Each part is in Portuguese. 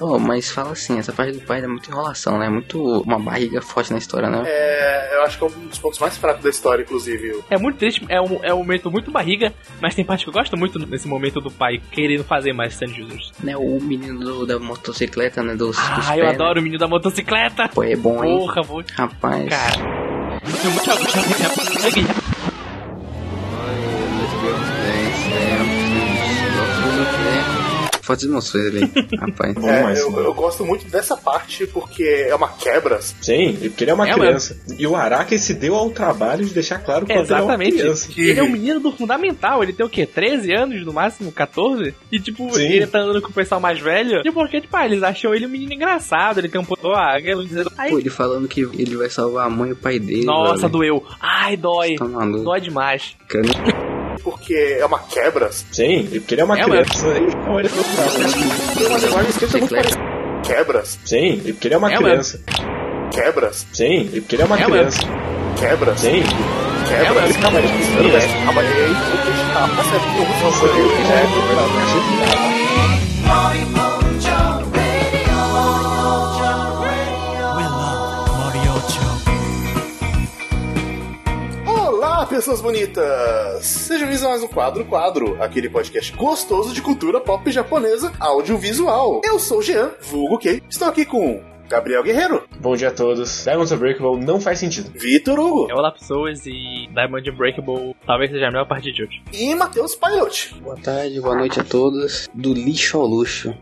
Oh, mas fala assim, essa parte do pai é muito enrolação, né? Muito uma barriga forte na história, né? É, eu acho que é um dos pontos mais fracos da história, inclusive. É muito triste, é um, é um momento muito barriga, mas tem parte que eu gosto muito nesse momento do pai querendo fazer mais Stand Users. Né, o menino do- da motocicleta, né? Dos, dos Ah, eu pés, né? adoro o menino da motocicleta! Pô, é bom, hein? Porra, vou. Rapaz. Cara. Fotos emoções ali, rapaz. É, eu, eu gosto muito dessa parte porque é uma quebra. Sim, porque ele é uma É, criança. E o Araki se deu ao trabalho de deixar claro que ele é uma Exatamente. criança. Ele é um menino do fundamental, ele tem o quê? 13 anos no máximo? 14? E tipo, Sim. ele tá andando com o pessoal mais velho. E porque, tipo, ah, eles acham ele um menino engraçado, ele tem um ponto. Ah, Pô, ele falando que ele vai salvar a mãe e o pai dele. nossa, velho. doeu. Ai, dói. Tá. Dói demais. Cara, Porque é uma quebra. Sim, porque ele é uma É, criança. Então ele não tá. Tem uma linguagem escrita muito Bicicleta. parecida. Quebras. Sim, porque ele é uma É, criança. Quebras. Sim, porque ele é uma É, criança. Quebras. Sim, Quebras. mano. Calma aí, espera, mas- calma aí. Tá, tá certo. Eu vou fazer. é, verdade. Pessoas bonitas! Sejam bem-vindos a mais um Quadro Quadro, aquele podcast gostoso de cultura pop japonesa audiovisual. Eu sou o Jean, vulgo Kei. Estou aqui com Gabriel Guerreiro, Bom dia a todos. Diamonds Unbreakable não faz sentido. Vitor Hugo É Olá, pessoas, e Diamond Unbreakable talvez seja a melhor parte de hoje. e Matheus Pilot. boa tarde, boa noite a todos. Do lixo ao luxo.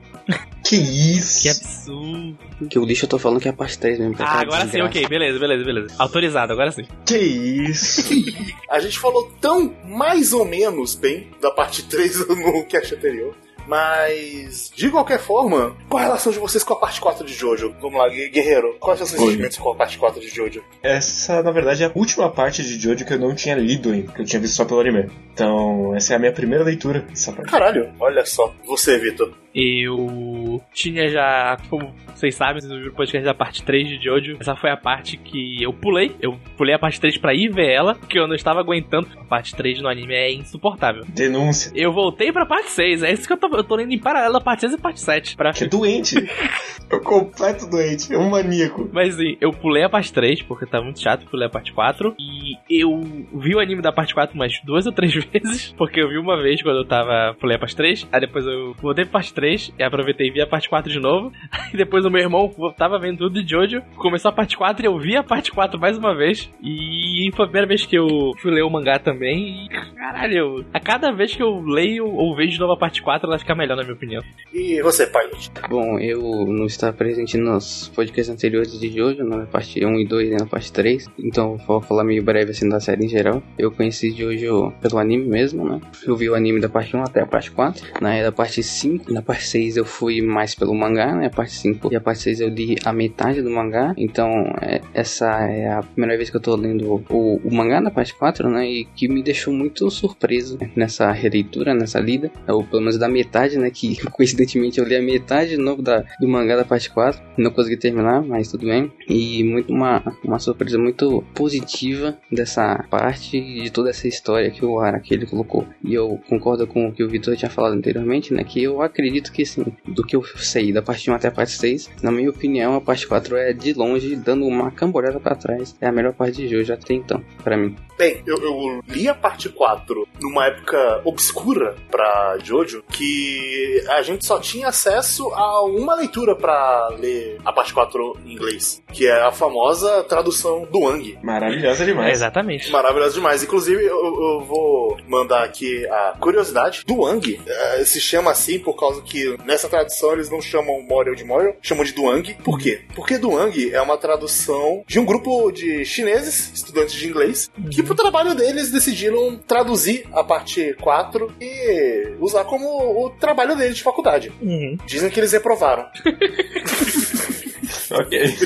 Que isso? Que absurdo. Que o lixo eu tô falando que é a parte 3 mesmo. é Ah, agora sim, ok, beleza, beleza, beleza. Autorizado, agora sim. Que isso? A gente falou tão mais ou menos bem da parte 3 no cast anterior. Mas, de qualquer forma, qual a relação de vocês com a parte 4 de Jojo? Vamos lá, Gue- Guerreiro, quais são os seus Oi. sentimentos com a parte 4 de Jojo? Essa, na verdade, é a última parte de Jojo que eu não tinha lido ainda, que eu tinha visto só pelo anime. Então, essa é a minha primeira leitura dessa parte. Caralho, olha só. Você, Vitor. Eu tinha já, como vocês sabem, vocês ouviram o podcast da parte 3 de Jojo. Essa foi a parte que eu pulei. Eu pulei a parte 3 pra ir ver ela, porque eu não estava aguentando. A parte 3 no anime é insuportável. Denúncia. Eu voltei pra parte 6, é isso que eu tô, eu tô indo em paralelo a parte 6 e parte 7. Pra... Que é doente. O completo doente. É um maníaco. Mas sim, eu pulei a parte 3, porque tá muito chato, pulei a parte 4. E eu vi o anime da parte 4 umas duas ou três vezes, porque eu vi uma vez quando eu tava. Pulei a parte 3, aí depois eu voltei pra parte 3 e aproveitei e vi a parte 4 de novo. Aí depois o meu irmão tava vendo tudo de Jojo, começou a parte 4 e eu vi a parte 4 mais uma vez. E foi a primeira vez que eu fui ler o mangá também. E caralho, eu- a cada vez que eu leio ou vejo de novo a parte 4, ela fica melhor, na minha opinião. E você, Pilot? Bom, eu não estava presente nos podcasts anteriores de Jojo, na parte 1 e 2 e na parte 3, então vou falar meio breve assim da série em geral. Eu conheci Jojo pelo anime mesmo, né? Eu vi o anime da parte 1 até a parte 4, na da parte 5, na parte 6 eu fui mais pelo mangá, né? A parte 5 e a parte 6 eu li a metade do mangá, então é, essa é a primeira vez que eu tô lendo o, o mangá na parte 4, né? E que me deixou muito surpreso nessa releitura, nessa lida, ou pelo menos da metade, né? Que coincidentemente eu li a metade de novo da, do mangá da parte 4, não consegui terminar, mas tudo bem. E muito uma, uma surpresa muito positiva dessa parte de toda essa história que o Araki ele colocou. E eu concordo com o que o Vitor tinha falado anteriormente, né? Que eu acredito que sim, do que eu sei da parte 1 até a parte 6, na minha opinião, a parte 4 é de longe, dando uma camborada pra trás. É a melhor parte de Jojo até então, pra mim. Bem, eu, eu li a parte 4 numa época obscura pra Jojo, que a gente só tinha acesso a uma leitura pra ler a parte 4 em inglês, que é a famosa tradução do Wang. Maravilhosa É, demais. exatamente. Maravilhoso demais. Inclusive, eu, eu vou mandar aqui a curiosidade do Wang. eh, se chama assim por causa que nessa tradução eles não chamam Moriel de Moriel, chamam de Duang. Por quê? Porque Duang é uma tradução de um grupo de chineses, estudantes de inglês, que pro trabalho deles decidiram traduzir a parte 4 e usar como o trabalho deles de faculdade. Uhum. Dizem que eles reprovaram. Ok.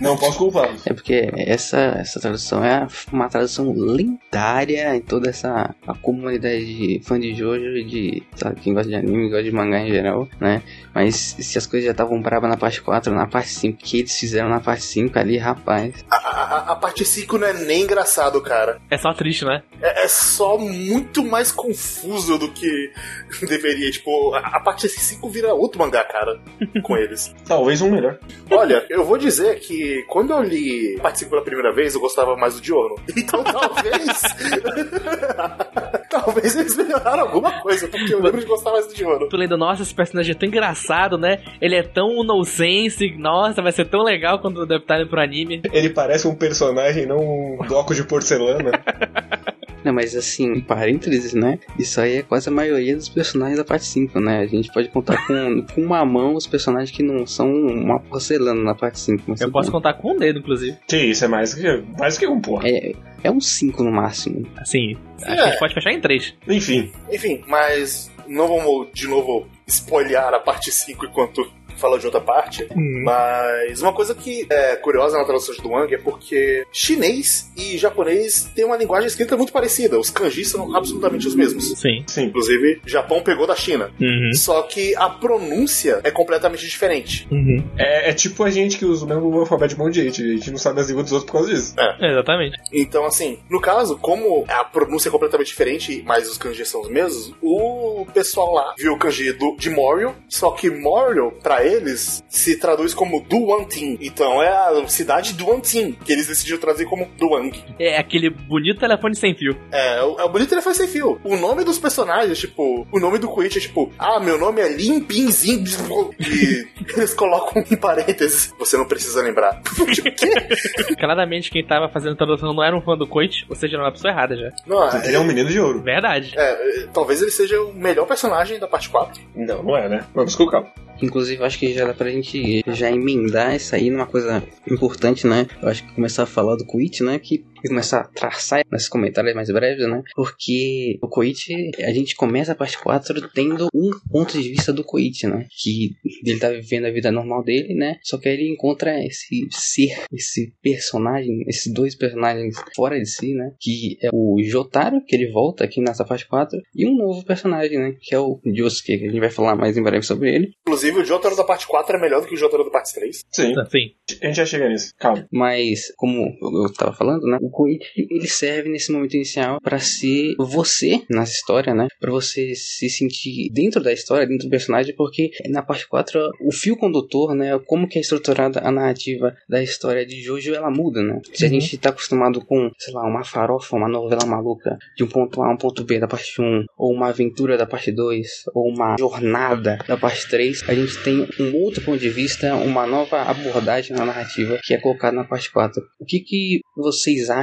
Não posso culpar. É porque essa, essa tradução é uma tradução lendária em toda essa a comunidade de fã de Jojo e de sabe, quem gosta de anime, gosta de mangá em geral, né? Mas se as coisas já estavam bravas na parte 4, na parte 5, que eles fizeram na parte 5 ali, rapaz. A, a, a parte 5 não é nem engraçado, cara. É só triste, né? É, é só muito mais confuso do que deveria. Tipo, a, a parte 5 vira outro mangá, cara, com eles. Talvez um melhor. Olha, eu vou dizer que quando eu li 5 pela primeira vez, eu gostava mais do Diorno. Então talvez. talvez eles melhoraram alguma coisa, porque eu lembro de gostar mais do Diorno. Tu lendo, nossa, esse personagem é tão engraçado, né? Ele é tão nonsense, nossa, vai ser tão legal quando adaptarem pro anime. Ele parece um personagem, não um bloco de porcelana. Não, mas assim, parênteses, né? Isso aí é quase a maioria dos personagens da parte 5, né? A gente pode contar com, com uma mão os personagens que não são uma porcelana na parte 5. mas Eu posso contar com um dedo, inclusive. que isso, é mais que, mais que um porra. É, é um 5 no máximo. Assim, É. a gente pode fechar em três. Enfim, Enfim, mas não vamos de novo spoilear a parte 5 enquanto fala de outra parte. Mas uma coisa que é curiosa na tradução de Duang é porque chinês e japonês têm uma linguagem escrita muito parecida. Os kanjis são absolutamente os mesmos. Sim. sim. Inclusive, Japão pegou da China. Uhum. Só que a pronúncia é completamente diferente. Uhum. É, é tipo a gente que usa o mesmo alfabeto de monte de gente. A gente não sabe as línguas dos outros por causa disso. Exatamente. Então, assim, no caso, como a pronúncia é completamente diferente, mas os kanjis são os mesmos, o pessoal lá viu o kanji do, de Morio, só que Morio, pra eles, se traduz como Duantin. Então é a cidade Duantin, que eles decidiram traduzir como Duang. É aquele bonito telefone sem fio. É, o, é o bonito telefone sem fio. O nome dos personagens, tipo, o nome do Koichi é tipo, ah, meu nome é Lin Pin Zin. E eles colocam em parênteses. Você não precisa lembrar. tipo, quê? Claramente quem tava fazendo a tradução não era um fã do Coit, ou seja, não era a pessoa errada já. Não, Ele é um menino de ouro. Verdade. É, é, talvez ele seja o melhor personagem da parte 4. Não, não é, né? Vamos com calma. Inclusive, acho que já dá pra gente já emendar isso aí numa coisa importante, né? Eu acho que começar a falar do Quit, né? Que começar a traçar nesses comentários mais breves, né? Porque o Koichi, a gente começa a parte 4 tendo um ponto de vista do Koichi, né? Que ele tá vivendo a vida normal dele, né? Só que aí ele encontra esse ser, esse personagem, esses dois personagens fora de si, né? Que é o Jotaro, que ele volta aqui nessa parte 4, e um novo personagem, né? Que é o Josuke, que a gente vai falar mais em breve sobre ele. Inclusive, o Jotaro da parte 4 é melhor do que o Jotaro da parte 3. Sim. Sim. A gente já chega nisso. Calma. Mas, como eu tava falando, né? O Koichi, ele serve nesse momento inicial pra ser você nessa história, né? Pra você se sentir dentro da história, dentro do personagem, porque na parte 4, o fio condutor, né? Como que é estruturada a narrativa da história de Jojo, ela muda, né? Se a gente tá acostumado com, sei lá, uma farofa, uma novela maluca, de um ponto A a um ponto B da parte 1, ou uma aventura da parte 2, ou uma jornada da parte 3, a gente tem um outro ponto de vista, uma nova abordagem na narrativa que é colocada na parte 4. O que, que vocês acham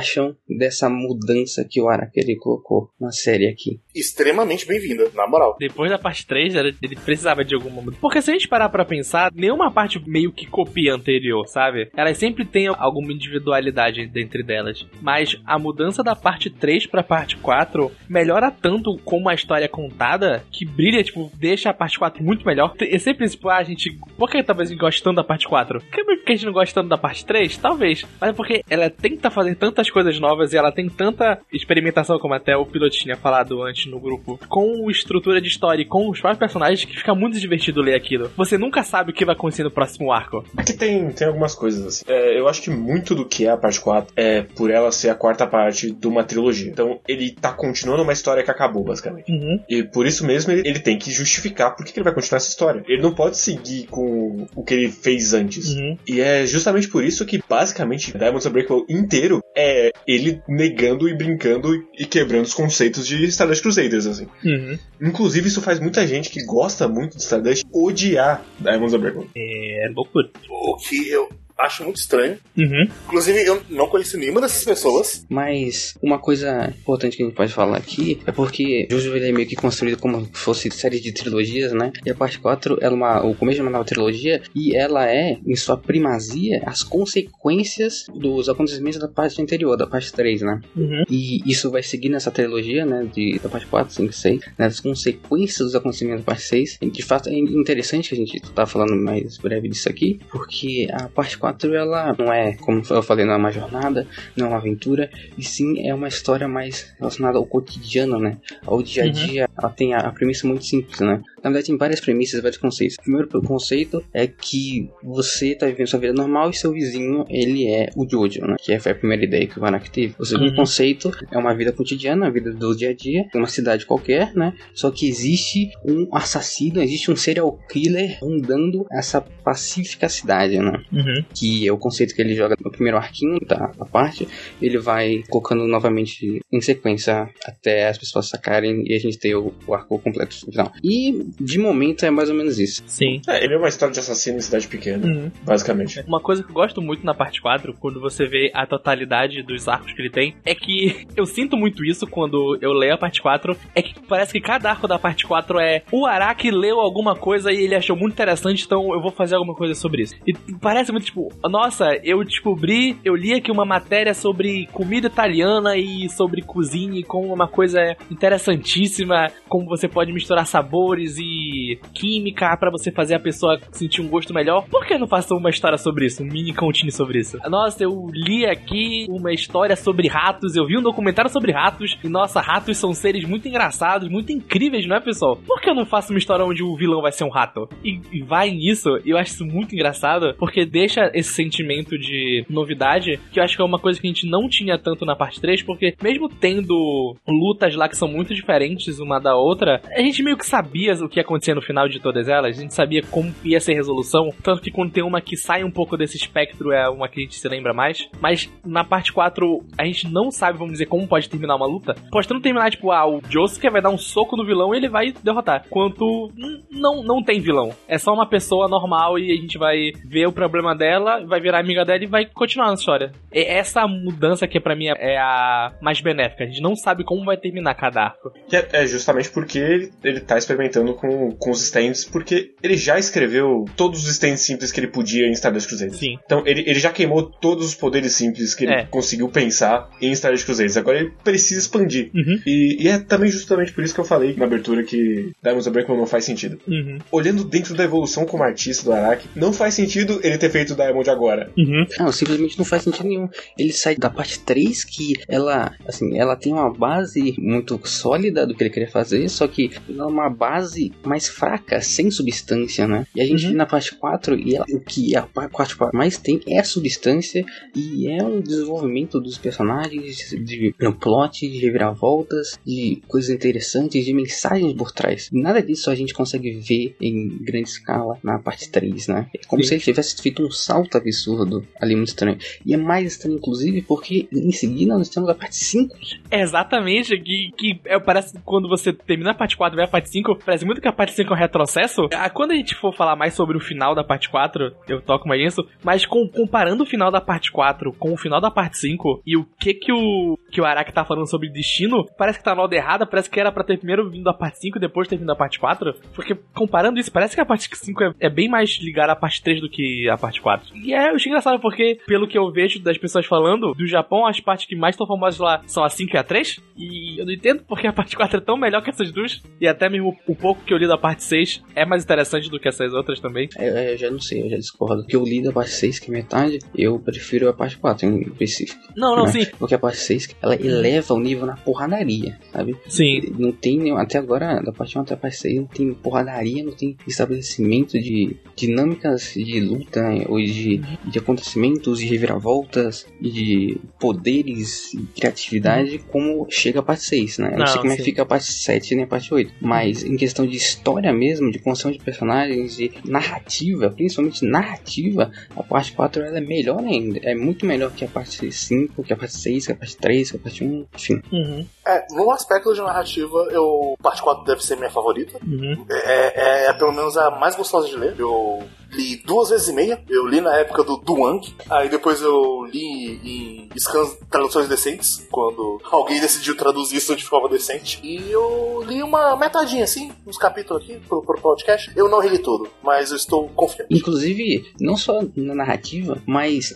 dessa mudança que o Arakiri colocou na série aqui? Extremamente bem-vinda, na moral. Depois da parte 3, era- ele precisava de alguma mudança. Porque se a gente parar pra pensar, nenhuma parte meio que copia a anterior, sabe? Elas sempre têm alguma individualidade dentre delas. Mas a mudança da parte 3 pra parte 4 melhora tanto como a história é contada que brilha, tipo, deixa a parte 4 muito melhor. É sempre isso, tipo, ah, a gente. Por que talvez a gente goste tanto da parte 4? Por que porque a gente não gosta tanto da parte 3? Talvez. Mas é porque ela tenta fazer tantas coisas novas e ela tem tanta experimentação, como até o piloto tinha falado antes no grupo, com estrutura de história e com os próprios personagens que fica muito divertido ler aquilo. Você nunca sabe o que vai acontecer no próximo arco. Aqui tem, tem algumas coisas assim. É, eu acho que muito do que é a parte 4 é por ela ser a quarta parte de uma trilogia. Então ele tá continuando uma história que acabou, basicamente. Uhum. E por isso mesmo ele, ele tem que justificar por que que ele vai continuar essa história. Ele não pode seguir com o que ele fez antes. Uhum. E é justamente por isso que, basicamente, Diamonds Unbreakable inteiro é ele negando e brincando e quebrando os conceitos de Stardust Crusaders, assim. Uhum. Inclusive, isso faz muita gente que gosta muito de Stardust odiar Diamonds Unbreakable. É loucura. O que eu acho muito estranho. Uhum. Inclusive, eu não conheço nenhuma dessas pessoas. Mas uma coisa importante que a gente pode falar aqui é porque Jojo ele é meio que construído como se fosse série de trilogias, né? E a parte 4 ela é uma, o começo de uma nova trilogia e ela é, em sua primazia, as consequências dos acontecimentos da parte anterior, da parte 3, né? Uhum. E isso vai seguir nessa trilogia, né? De, da parte 4, 5, 6, né, as consequências dos acontecimentos da parte 6. E, de fato, é interessante que a gente tá falando mais breve disso aqui, porque a parte 4 ela não é, como eu falei, não é uma jornada, não é uma aventura, e sim é uma história mais relacionada ao cotidiano, né? Ao dia a dia. Uhum. Ela tem a, a premissa muito simples, né? Na verdade, tem várias premissas, vários conceitos. O primeiro conceito é que você tá vivendo sua vida normal e seu vizinho, ele é o Jojo, né? Que é a primeira ideia que o Vanak teve. O segundo uhum. conceito é uma vida cotidiana, a vida do dia a dia, uma cidade qualquer, né? Só que existe um assassino, existe um serial killer rondando essa pacífica cidade, né? Uhum. Que é o conceito que ele joga no primeiro arquinho da, da parte. Ele vai colocando novamente em sequência até as pessoas sacarem e a gente ter o, o arco completo final. E de momento é mais ou menos isso. Sim. É, ele é uma história de assassino em cidade pequena, uhum. basicamente. Uma coisa que eu gosto muito na parte 4, quando você vê a totalidade dos arcos que ele tem, é que eu sinto muito isso quando eu leio a parte 4, é que parece que cada arco da parte 4 é o Araki leu alguma coisa e ele achou muito interessante, então eu vou fazer alguma coisa sobre isso. E parece muito tipo, nossa, eu descobri, eu li aqui uma matéria sobre comida italiana e sobre cozinha e como uma coisa interessantíssima, como você pode misturar sabores e química para você fazer a pessoa sentir um gosto melhor. Por que não faço uma história sobre isso? Um mini continue sobre isso? Nossa, eu li aqui uma história sobre ratos, eu vi um documentário sobre ratos, e nossa, ratos são seres muito engraçados, muito incríveis, não é, pessoal? Por que eu não faço uma história onde o vilão vai ser um rato? E, e vai nisso, eu acho isso muito engraçado, porque deixa esse sentimento de novidade, que eu acho que é uma coisa que a gente não tinha tanto na parte 3, porque mesmo tendo lutas lá que são muito diferentes uma da outra, a gente meio que sabia o que ia acontecer no final de todas elas, a gente sabia como ia ser a resolução, tanto que quando tem uma que sai um pouco desse espectro é uma que a gente se lembra mais, mas na parte 4 a gente não sabe, vamos dizer, como pode terminar uma luta. Pode não terminar, tipo, ah, o Josuke vai dar um soco no vilão e ele vai derrotar. Quanto não, não tem vilão. É só uma pessoa normal e a gente vai ver o problema dela, vai virar amiga dela e vai continuar na história. E essa mudança que para mim é a mais benéfica. A gente não sabe como vai terminar cada arco. É, é justamente porque ele, ele tá experimentando com, com os stands, porque ele já escreveu todos os stands simples que ele podia em Stardust Crusaders. Sim. Então ele, ele já queimou todos os poderes simples que ele é. conseguiu pensar em Stardust Crusaders. Agora ele precisa expandir. Uhum. E, e, é também justamente por isso que eu falei na abertura que Diamonds of Breakman não faz sentido. Uhum. Olhando dentro da evolução como artista do Araki, não faz sentido ele ter feito Diamond agora. Uhum. Não, simplesmente não faz sentido nenhum. Ele sai da parte 3 que ela, assim, ela tem uma base muito sólida do que ele queria fazer, só que ela é uma base mais fraca, sem substância, né? E a gente uhum. na parte 4, e ela, o que a parte 4 mais tem é a substância e é um desenvolvimento dos personagens, de, de um plot, de reviravoltas, de coisas interessantes, de mensagens por trás. Nada disso a gente consegue ver em grande escala na parte 3, né? É como Sim. se ele tivesse feito um salto absurdo ali, muito estranho. E é mais estranho, inclusive, porque em seguida nós temos a parte 5. É exatamente, que, que é, parece quando você termina a parte 4 e vai a parte 5, parece muito que a parte 5 é um retrocesso. Ah, quando a gente for falar mais sobre o final da parte 4, eu toco mais isso, mas com, comparando o final da parte 4 com o final da parte 5 e o que que o, que o Araki tá falando sobre destino, parece que tá na ordem errada, parece que era pra ter primeiro vindo a parte 5 e depois ter vindo a parte 4. Porque comparando isso, parece que a parte 5 é, é, bem mais ligada à parte 3 do que a parte 4. E é, eu achei engraçado porque, pelo que eu vejo das pessoas falando, do Japão, as partes que mais estão famosas lá são a 5 e a 3. E eu não entendo porque a parte 4 é tão melhor que essas duas. E até mesmo o pouco que eu li da parte 6 é mais interessante do que essas outras também. É, eu já não sei, eu já discordo. O que eu li da parte 6, que é metade, eu prefiro a parte 4 em específico. Não, não, né? sim. Porque a parte 6, ela eleva o nível na porradaria, sabe? Sim. Não tem até agora, da parte 1 até a parte 6, não tem porradaria, não tem estabelecimento de dinâmicas de luta ou de, de acontecimentos, de reviravoltas, de poderes e criatividade como chega a parte 6, né? Eu não, não sei como é que fica a parte 7 nem a parte 8. Mas em questão de história mesmo, de construção de personagens, de narrativa, principalmente narrativa, a parte 4 ela é melhor ainda. É muito melhor que a parte 5, que a parte 6, que a parte 3, que a parte 1, enfim. Uhum. É, no aspecto de narrativa, eu. Parte 4 deve ser minha favorita. Uhum. É, é, é, pelo menos a mais gostosa de ler. Eu li duas vezes e meia. Eu li na época do Duang. Aí depois eu li em scans traduções decentes. Quando alguém decidiu traduzir isso de forma decente. E eu li uma metadinha assim, uns capítulos aqui pro, pro podcast. Eu não reli tudo, mas eu estou confiante. Inclusive, não só na narrativa, mas.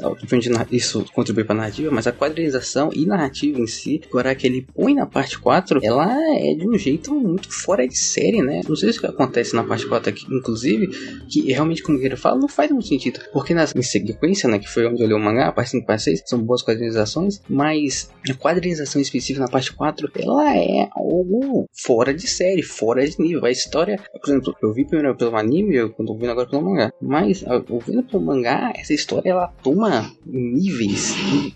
Isso contribui pra narrativa, mas a quadrinização e narrativa em si, agora que ele põe na parte 4, ela é de um jeito muito fora de série, né? Não sei se o que acontece na parte 4 aqui, inclusive, que realmente, como Guerreiro fala não faz muito sentido. Porque na em sequência, né, que foi onde eu li o mangá, a parte 5 e parte 6, são boas quadrinizações, mas a quadrinização específica na parte 4, ela é algo fora de série, fora de nível. A história, por exemplo, eu vi primeiro pelo anime, eu quando ouvindo agora pelo mangá. Mas ouvindo pelo mangá, essa história ela toma níveis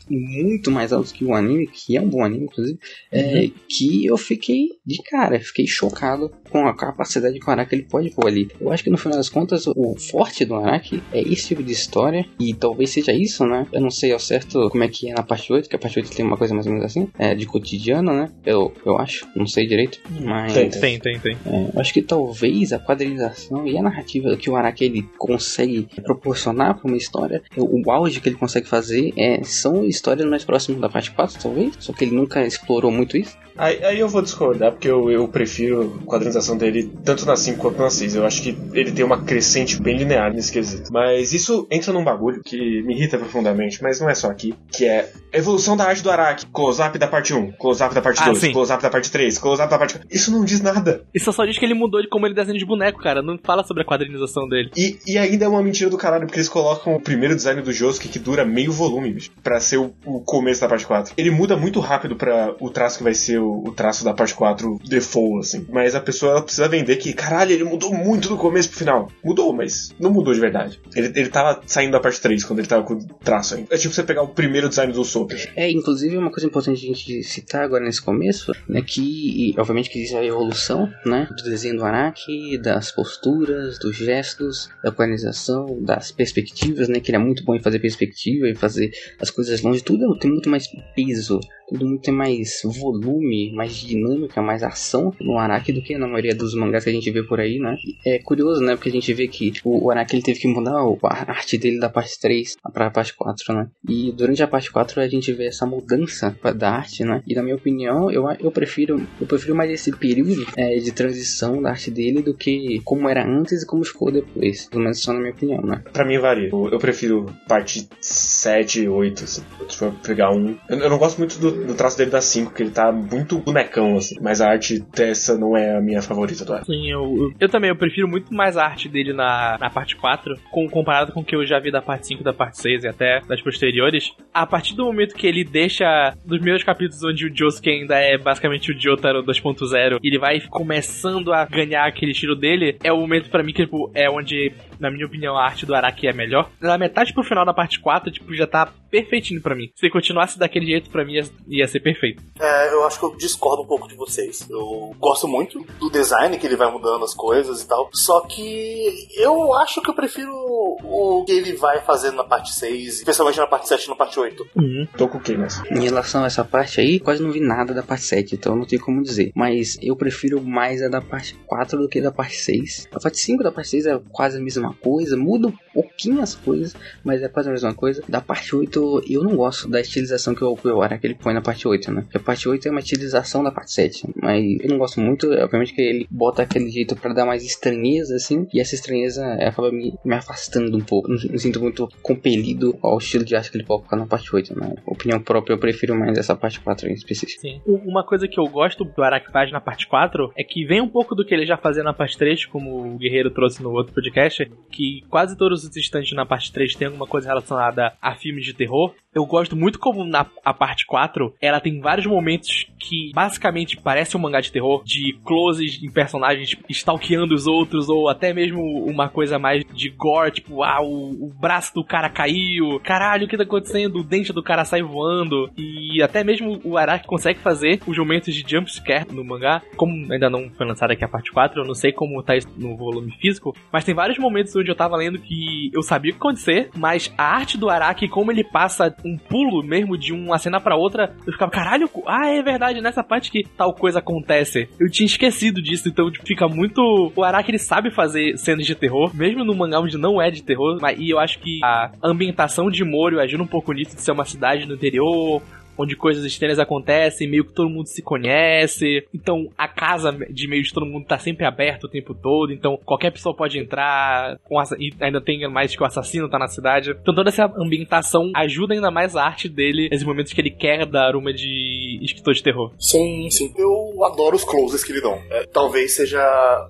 muito mais altos que o anime, que é um bom anime, inclusive, é, uhum. que eu fiquei de cara, fiquei chocado com a capacidade que o Araki ele pode pôr ali. Eu acho que no final das contas, o forte do Araki é esse tipo de história, e talvez seja isso, né? Eu não sei ao certo como é que é na parte 8, que a parte 8 tem uma coisa mais ou menos assim, é, de cotidiano, né? Eu, eu acho, não sei direito, mas... Tem, tem, tem. tem. É, eu acho que talvez a quadrinização e a narrativa que o Araki ele consegue proporcionar para uma história, o, o auge que ele consegue fazer é, são histórias mais próximas da parte 4, talvez, só que ele nunca explorou muito isso. Aí, aí eu vou discordar, porque eu, eu prefiro a quadrinização dele tanto na 5 quanto na 6. Eu acho que ele tem uma crescente bem linear nesse quesito. Mas isso entra num bagulho que me irrita profundamente, mas não é só aqui, que é evolução da arte do Araki, close-up da parte 1, close-up da parte 2, ah, close-up da parte 3, close-up da parte... Isso não diz nada. Isso só diz que ele mudou de como ele desenha de boneco, cara. Não fala sobre a quadrinização dele. E, e ainda é uma mentira do caralho, porque eles colocam o primeiro design do Josuke que dura meio volume, bicho, pra ser o, o começo da parte 4. Ele muda muito rápido para o traço que vai ser o, o traço da parte 4 default, assim. Mas a pessoa ela precisa vender que, caralho, ele mudou muito do começo pro final. Mudou, mas não mudou de verdade. Ele, ele tava saindo da parte 3 quando ele tava com o traço ainda. É tipo você pegar o primeiro design do Soap. É, inclusive uma coisa importante a gente citar agora nesse começo, né, que obviamente que existe a evolução, né, do desenho do Araki, das posturas, dos gestos, da organização, das perspectivas, né, que ele é muito bom em fazer perspectiva, em fazer as coisas longe, tudo tem muito mais peso tudo muito tem mais volume, mais dinâmica, mais ação no Araki do que na maioria dos mangás que a gente vê por aí, né? É curioso, né? Porque a gente vê que o Araki ele teve que mudar a arte dele da parte 3 para a parte 4, né? E durante a parte 4 a gente vê essa mudança da arte, né? E na minha opinião, eu, eu prefiro eu prefiro mais esse período é, de transição da arte dele do que como era antes e como ficou depois. Pelo menos só na minha opinião, né? Pra mim varia. Eu, prefiro parte 7, 8, se for pegar um. Eu, eu não gosto muito do, no traço dele da 5, que ele tá muito bonecão, assim. Mas a arte dessa não é a minha favorita do Sim, eu, eu, eu, também, eu prefiro muito mais a arte dele na, na parte 4, com, comparado com o que eu já vi da parte 5, da parte 6 e até das posteriores. A partir do momento que ele deixa, dos meus capítulos onde o Josuke ainda é basicamente o Jotaro 2.0, e ele vai começando a ganhar aquele estilo dele, é o momento para mim que tipo, é onde, na minha opinião, a arte do Araki é melhor. Na metade pro final da parte 4, tipo, já tá perfeitinho para mim. Se continuasse daquele jeito, para mim ia, ia ser perfeito. É, eu acho que eu discordo um pouco de vocês. Eu gosto muito do design que ele vai mudando as coisas e tal. Só que eu acho que eu prefiro o que ele vai fazendo na parte 6, especialmente na parte 7 e na parte 8. Uhum. Tô com o que nessa? Em relação a essa parte aí, quase não vi nada da parte 7, então não tenho como dizer. Mas eu prefiro mais a da parte 4 do que da parte 6. A parte 5 da parte 6 é quase a mesma coisa, muda um pouquinho as coisas, mas é quase a mesma coisa. Da parte 8, eu não gosto da estilização que o que ele põe na parte 8, né? Porque a parte 8 é uma utilização da parte 7. Mas eu não gosto muito, obviamente que ele bota aquele jeito para dar mais estranheza, assim. E essa estranheza acaba me, me afastando um pouco. Não me sinto muito compelido ao estilo de arte que ele coloca na parte 8, né? Opinião própria, eu prefiro mais essa parte 4 em específico. Sim. Uma coisa que eu gosto do Araki faz na parte 4 é que vem um pouco do que ele já fazia na parte 3, como o Guerreiro trouxe no outro podcast, que quase todos os instantes na parte 3 tem alguma coisa relacionada a filmes de terror. Eu gosto muito como na a parte 4, ela tem vários momentos que basicamente parece um mangá de terror, de closes em personagens stalkeando os outros, ou até mesmo uma coisa mais de gore, tipo, ah, o, o braço do cara caiu, caralho, o que tá acontecendo? O dente do cara sai voando, e até mesmo o Araki consegue fazer os momentos de jumpscare no mangá, como ainda não foi lançado aqui a parte 4, eu não sei como tá isso no volume físico, mas tem vários momentos onde eu tava lendo que eu sabia o que acontecer, mas a arte do Araki, como ele passa um pulo mesmo de uma cena para outra, eu ficava, caralho, ah, é verdade, nessa parte que tal coisa acontece. Eu tinha esquecido disso, então tipo, fica muito. O Araki ele sabe fazer cenas de terror, mesmo no mangá onde não é de terror, mas e eu acho que a ambientação de Moro ajuda um pouco nisso de ser uma cidade no interior, onde coisas estranhas acontecem, meio que todo mundo se conhece. Então a casa de meio de todo mundo tá sempre aberta o tempo todo, então qualquer pessoa pode entrar, e ainda tem mais que o assassino tá na cidade. Então toda essa ambientação ajuda ainda mais a arte dele nesses momentos que ele quer dar uma de escritor de terror. Sim, sim. Eu adoro os closes que ele dão. É, talvez seja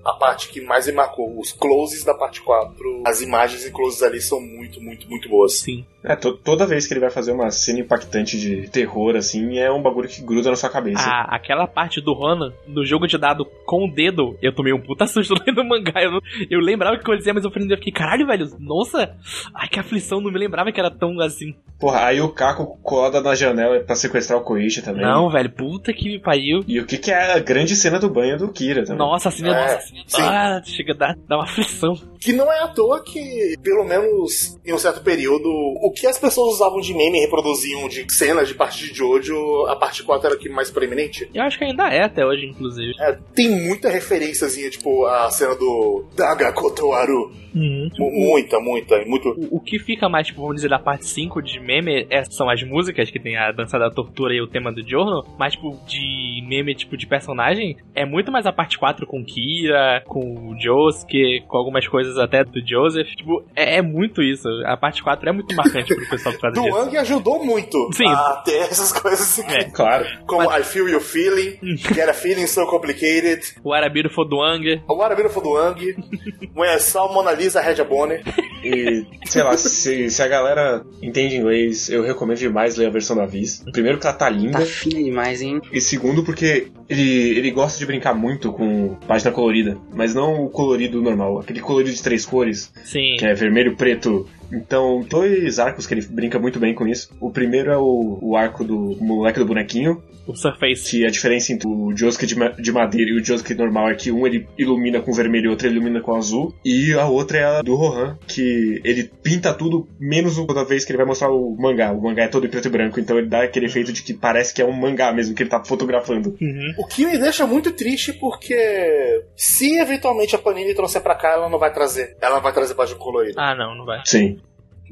a parte que mais me marcou. Os closes da parte 4, as imagens em closes ali são muito, muito, muito boas. Sim. É, to- toda vez que ele vai fazer uma cena impactante de terror, assim, é um bagulho que gruda na sua cabeça. A, aquela parte do Ronan, no jogo de dado com o dedo, eu tomei um puta susto lendo o mangá. Eu, não- eu lembrava que acontecia, mas eu falei, eu fiquei, caralho, velho, nossa, ai que aflição, não me lembrava que era tão assim. Porra, aí o Caco coda na janela pra sequestrar o Koichi também. Não, velho, puta que me pariu. E o que, que é a grande cena do banho do Kira também. Nossa, assim, É, nossa, assim, sim. ah, chega a dar, dar uma aflição. Que não é à toa que, pelo menos em um certo período, o que as pessoas usavam de meme e reproduziam de cenas de parte de Jojo, a parte 4 era a que mais preeminente. Eu acho que ainda é até hoje, inclusive. É, tem muita referênciazinha, tipo a cena do Daga Kotoaru. Mu- Muita, muita, e muito. O, o que fica mais, tipo, vamos dizer, da parte 5 de meme é- são as músicas, que tem a dança da tortura e o tema do Giorno, mas, tipo, de meme, tipo, de personagem, é muito mais a parte 4 com Kira, com o Josuke, com algumas coisas até do Joseph. Tipo, é, é muito isso. A parte 4 é muito marcante pro pessoal que faz Do isso. Wang ajudou muito Sim. a ter essas coisas aqui. É. Claro. Como I Feel You Feeling, Get a Feeling So Complicated, O Arabiro Foduang. What a Beautiful do Wang, When I Saw Mona Lisa Red Bonnie. E, sei lá, se, se a galera entende inglês, eu recomendo demais ler a versão da Viz. Primeiro que ela tá linda. Tá fina demais, hein? E segundo, porque ele, ele gosta de brincar muito com página colorida, mas não o colorido normal, aquele colorido de três cores, Sim. que é vermelho, preto. Então, dois arcos que ele brinca muito bem com isso. O primeiro é o, o arco do moleque do bonequinho, O Surface. que a diferença entre o Josuke de, ma- de madeira e o Josuke normal é que um ele ilumina com vermelho e o outro ele ilumina com azul. E a outra é a do Rohan, que ele pinta tudo, menos toda vez que ele vai mostrar o mangá. O mangá é todo em preto e branco, então ele dá aquele efeito de que parece que é um mangá mesmo que ele tá fotografando. Uhum. O que me deixa muito triste porque se eventualmente a Panini trouxer pra cá, ela não vai trazer. Ela não vai trazer página colorida. Ah, não, não vai. Sim.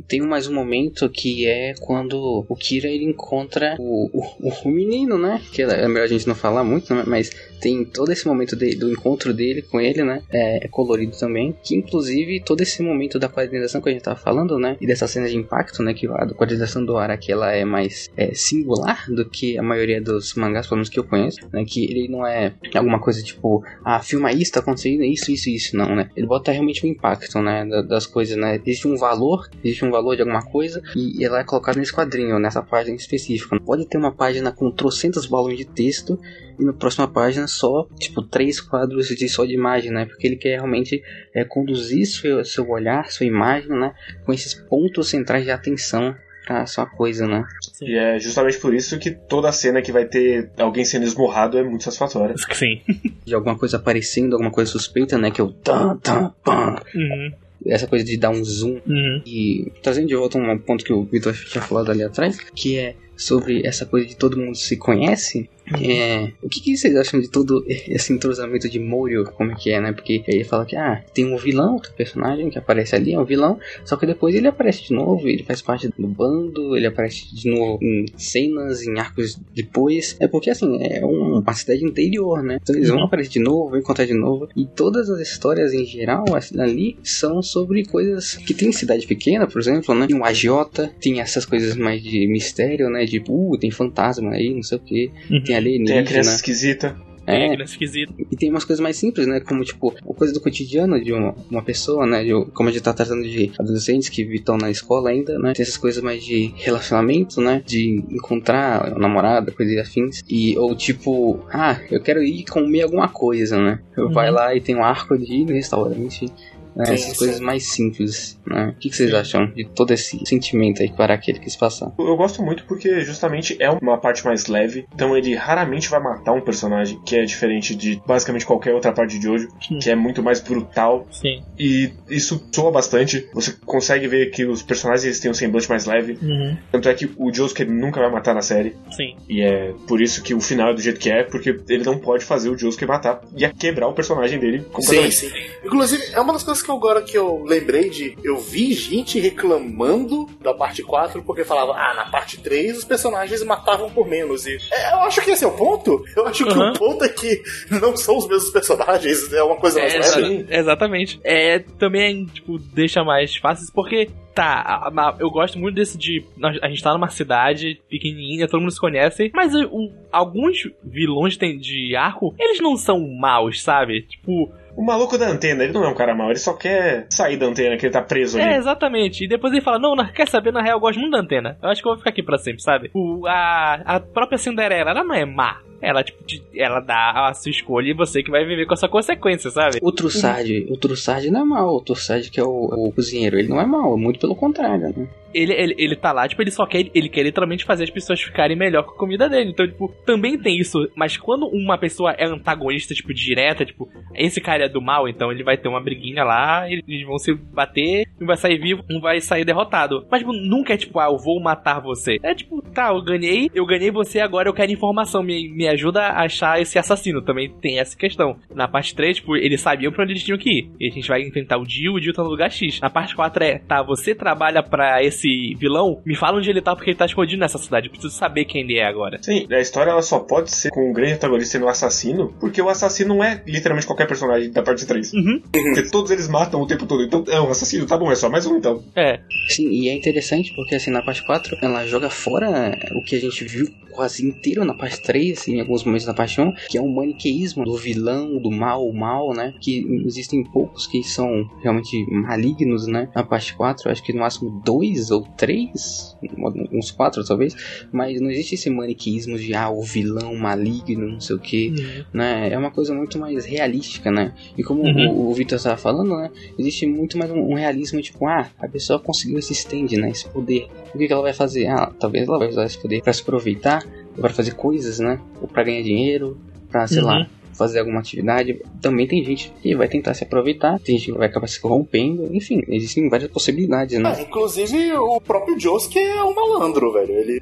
Tem mais um momento que é quando o Kira ele encontra o, o, o menino, né? Que é melhor a gente não falar muito, né? Mas tem todo esse momento de- do encontro dele com ele, né? É, é colorido também. Que inclusive todo esse momento da quadrinização que a gente tava falando, né? E dessa cena de impacto, né? Que a quadrinização do Araki ela é mais é, singular do que a maioria dos mangás, pelo menos que eu conheço, né? Que ele não é alguma coisa tipo, ah, filma isso, tá acontecendo isso, isso, isso, não, né? Ele bota realmente o impacto, né? da- Das coisas, né? Existe um valor, existe um valor de alguma coisa e ela é colocada nesse quadrinho, nessa página específica. Pode ter uma página com trocentos balões de texto e na próxima página só, tipo, três quadros de só de imagem, né? Porque ele quer realmente é, conduzir seu, seu olhar, sua imagem, né? Com esses pontos centrais de atenção pra sua coisa, né? E é justamente por isso que toda cena que vai ter alguém sendo esmurrado é muito satisfatória. Sim. De alguma coisa aparecendo, alguma coisa suspeita, né? Que é o tan, tan, pan. Uhum. Essa coisa de dar um zoom Uhum. E trazendo de volta um ponto que o Vitor tinha falado ali atrás, que é sobre essa coisa de todo mundo se conhece. É, o que, que vocês acham de todo esse entrosamento de Morio? Como é que é, né? Porque ele fala que ah, tem um vilão, outro personagem que aparece ali, é um vilão, só que depois ele aparece de novo, ele faz parte do bando, ele aparece de novo em cenas, em arcos depois. É porque assim, é um- uma cidade interior, né? Então eles vão aparecer de novo, vão encontrar de novo. E todas as histórias em geral ali são sobre coisas que tem em cidade pequena, por exemplo, né? Tem um agiota, tem essas coisas mais de mistério, né? De, uh, tem fantasma aí, não sei o que. Uhum. Tem alienígena. Tem a criança esquisita. É, É, é e tem umas coisas mais simples, né? Como, tipo, uma coisa do cotidiano de uma, uma pessoa, né? De, como a gente tá tratando de adolescentes que estão na escola ainda, né? Tem essas coisas mais de relacionamento, né? De encontrar uma namorada, coisas afins. E, ou tipo, ah, eu quero ir comer alguma coisa, né? Eu Uhum. vai lá e tem um arco de ir no restaurante. Né? Sim, Essas sim. coisas mais simples, né? O que, que vocês acham de todo esse sentimento aí que o ele quis passar? Eu gosto muito porque justamente é uma parte mais leve, então ele raramente vai matar um personagem, que é diferente de basicamente qualquer outra parte de Jojo, Sim. que é muito mais brutal, Sim. e isso soa bastante. Você consegue ver que os personagens eles têm um semblante mais leve, Uhum. tanto é que o Josuke ele nunca vai matar na série, Sim. e é por isso que o final é do jeito que é, porque ele não pode fazer o Josuke matar, ia quebrar o personagem dele Sim, completamente. sim. Inclusive, é uma das coisas que agora que eu lembrei de. Eu vi gente reclamando da parte 4 porque falava, ah, na parte 3 os personagens matavam por menos. E é, eu acho que esse é o ponto. Eu acho que Uhum. o ponto é que não são os mesmos personagens, é uma coisa mais É, leve. exa- exatamente. É, também, tipo, deixa mais fácil, porque, tá, eu gosto muito desse de. A gente tá numa cidade pequenininha, todo mundo se conhece, mas o- alguns vilões tem- de arco, eles não são maus, sabe? Tipo, O maluco da antena, ele não é um cara mau, ele só quer sair da antena, que ele tá preso é, ali. exatamente. E depois ele fala: Não, na- quer saber, na real, eu gosto muito da antena. Eu acho que eu vou ficar aqui pra sempre, sabe? O, a, a própria Cinderela, ela não é má. Ela, tipo, te- ela dá a sua escolha e você que vai viver com essa consequência, sabe? O Trussard, o Trussard não é mal, o Trussard que é o, o cozinheiro, ele não é mal, muito pelo contrário, né? ele, ele, ele tá lá, tipo, ele só quer, ele quer literalmente fazer as pessoas ficarem melhor com a comida dele. Então, tipo, também tem isso. Mas quando uma pessoa é antagonista, tipo, direta, tipo, esse cara é do mal, então ele vai ter uma briguinha lá, eles vão se bater, um vai sair vivo, um vai sair derrotado. Mas, tipo, nunca é tipo, ah, eu vou matar você. É tipo, tá, eu ganhei, eu ganhei você, agora eu quero informação, me, me ajuda a achar esse assassino. Também tem essa questão. Na parte 3, tipo, eles sabiam pra onde eles tinham que ir. E a gente vai enfrentar o Dio, o Dio tá no lugar X. Na parte 4 é, tá, você trabalha pra esse vilão, me fala onde ele tá porque ele tá escondido nessa cidade. Eu preciso saber quem ele é agora. Sim, a história ela só pode ser com o grande antagonista sendo o assassino, porque o assassino não é literalmente qualquer personagem da parte 3. Uhum. Porque todos eles matam o tempo todo. Então é um assassino, tá bom, é só mais um então. É. Sim, e é interessante porque assim, na parte 4 ela joga fora o que a gente viu quase inteiro na parte 3, assim, em alguns momentos na parte 1, que é um maniqueísmo do vilão, do mal, o mal, né? Que existem poucos que são realmente malignos, né? Na parte 4, acho que no máximo dois ou três, uns quatro talvez, mas não existe esse maniqueísmo de ah, o vilão maligno, não sei o que, né? É uma coisa muito mais realística, né? E como Uhum. o, o Victor estava falando, né? Existe muito mais um, um realismo, tipo, ah, a pessoa conseguiu esse stand, né? Esse poder. O que, que ela vai fazer? Ah, talvez ela vai usar esse poder para se aproveitar, para fazer coisas, né? Ou para ganhar dinheiro, pra, sei Uhum. lá, fazer alguma atividade. Também tem gente que vai tentar se aproveitar, tem gente que vai acabar se corrompendo, enfim, existem várias possibilidades, né? Ah, inclusive, o próprio Josuke é um malandro, velho. Ele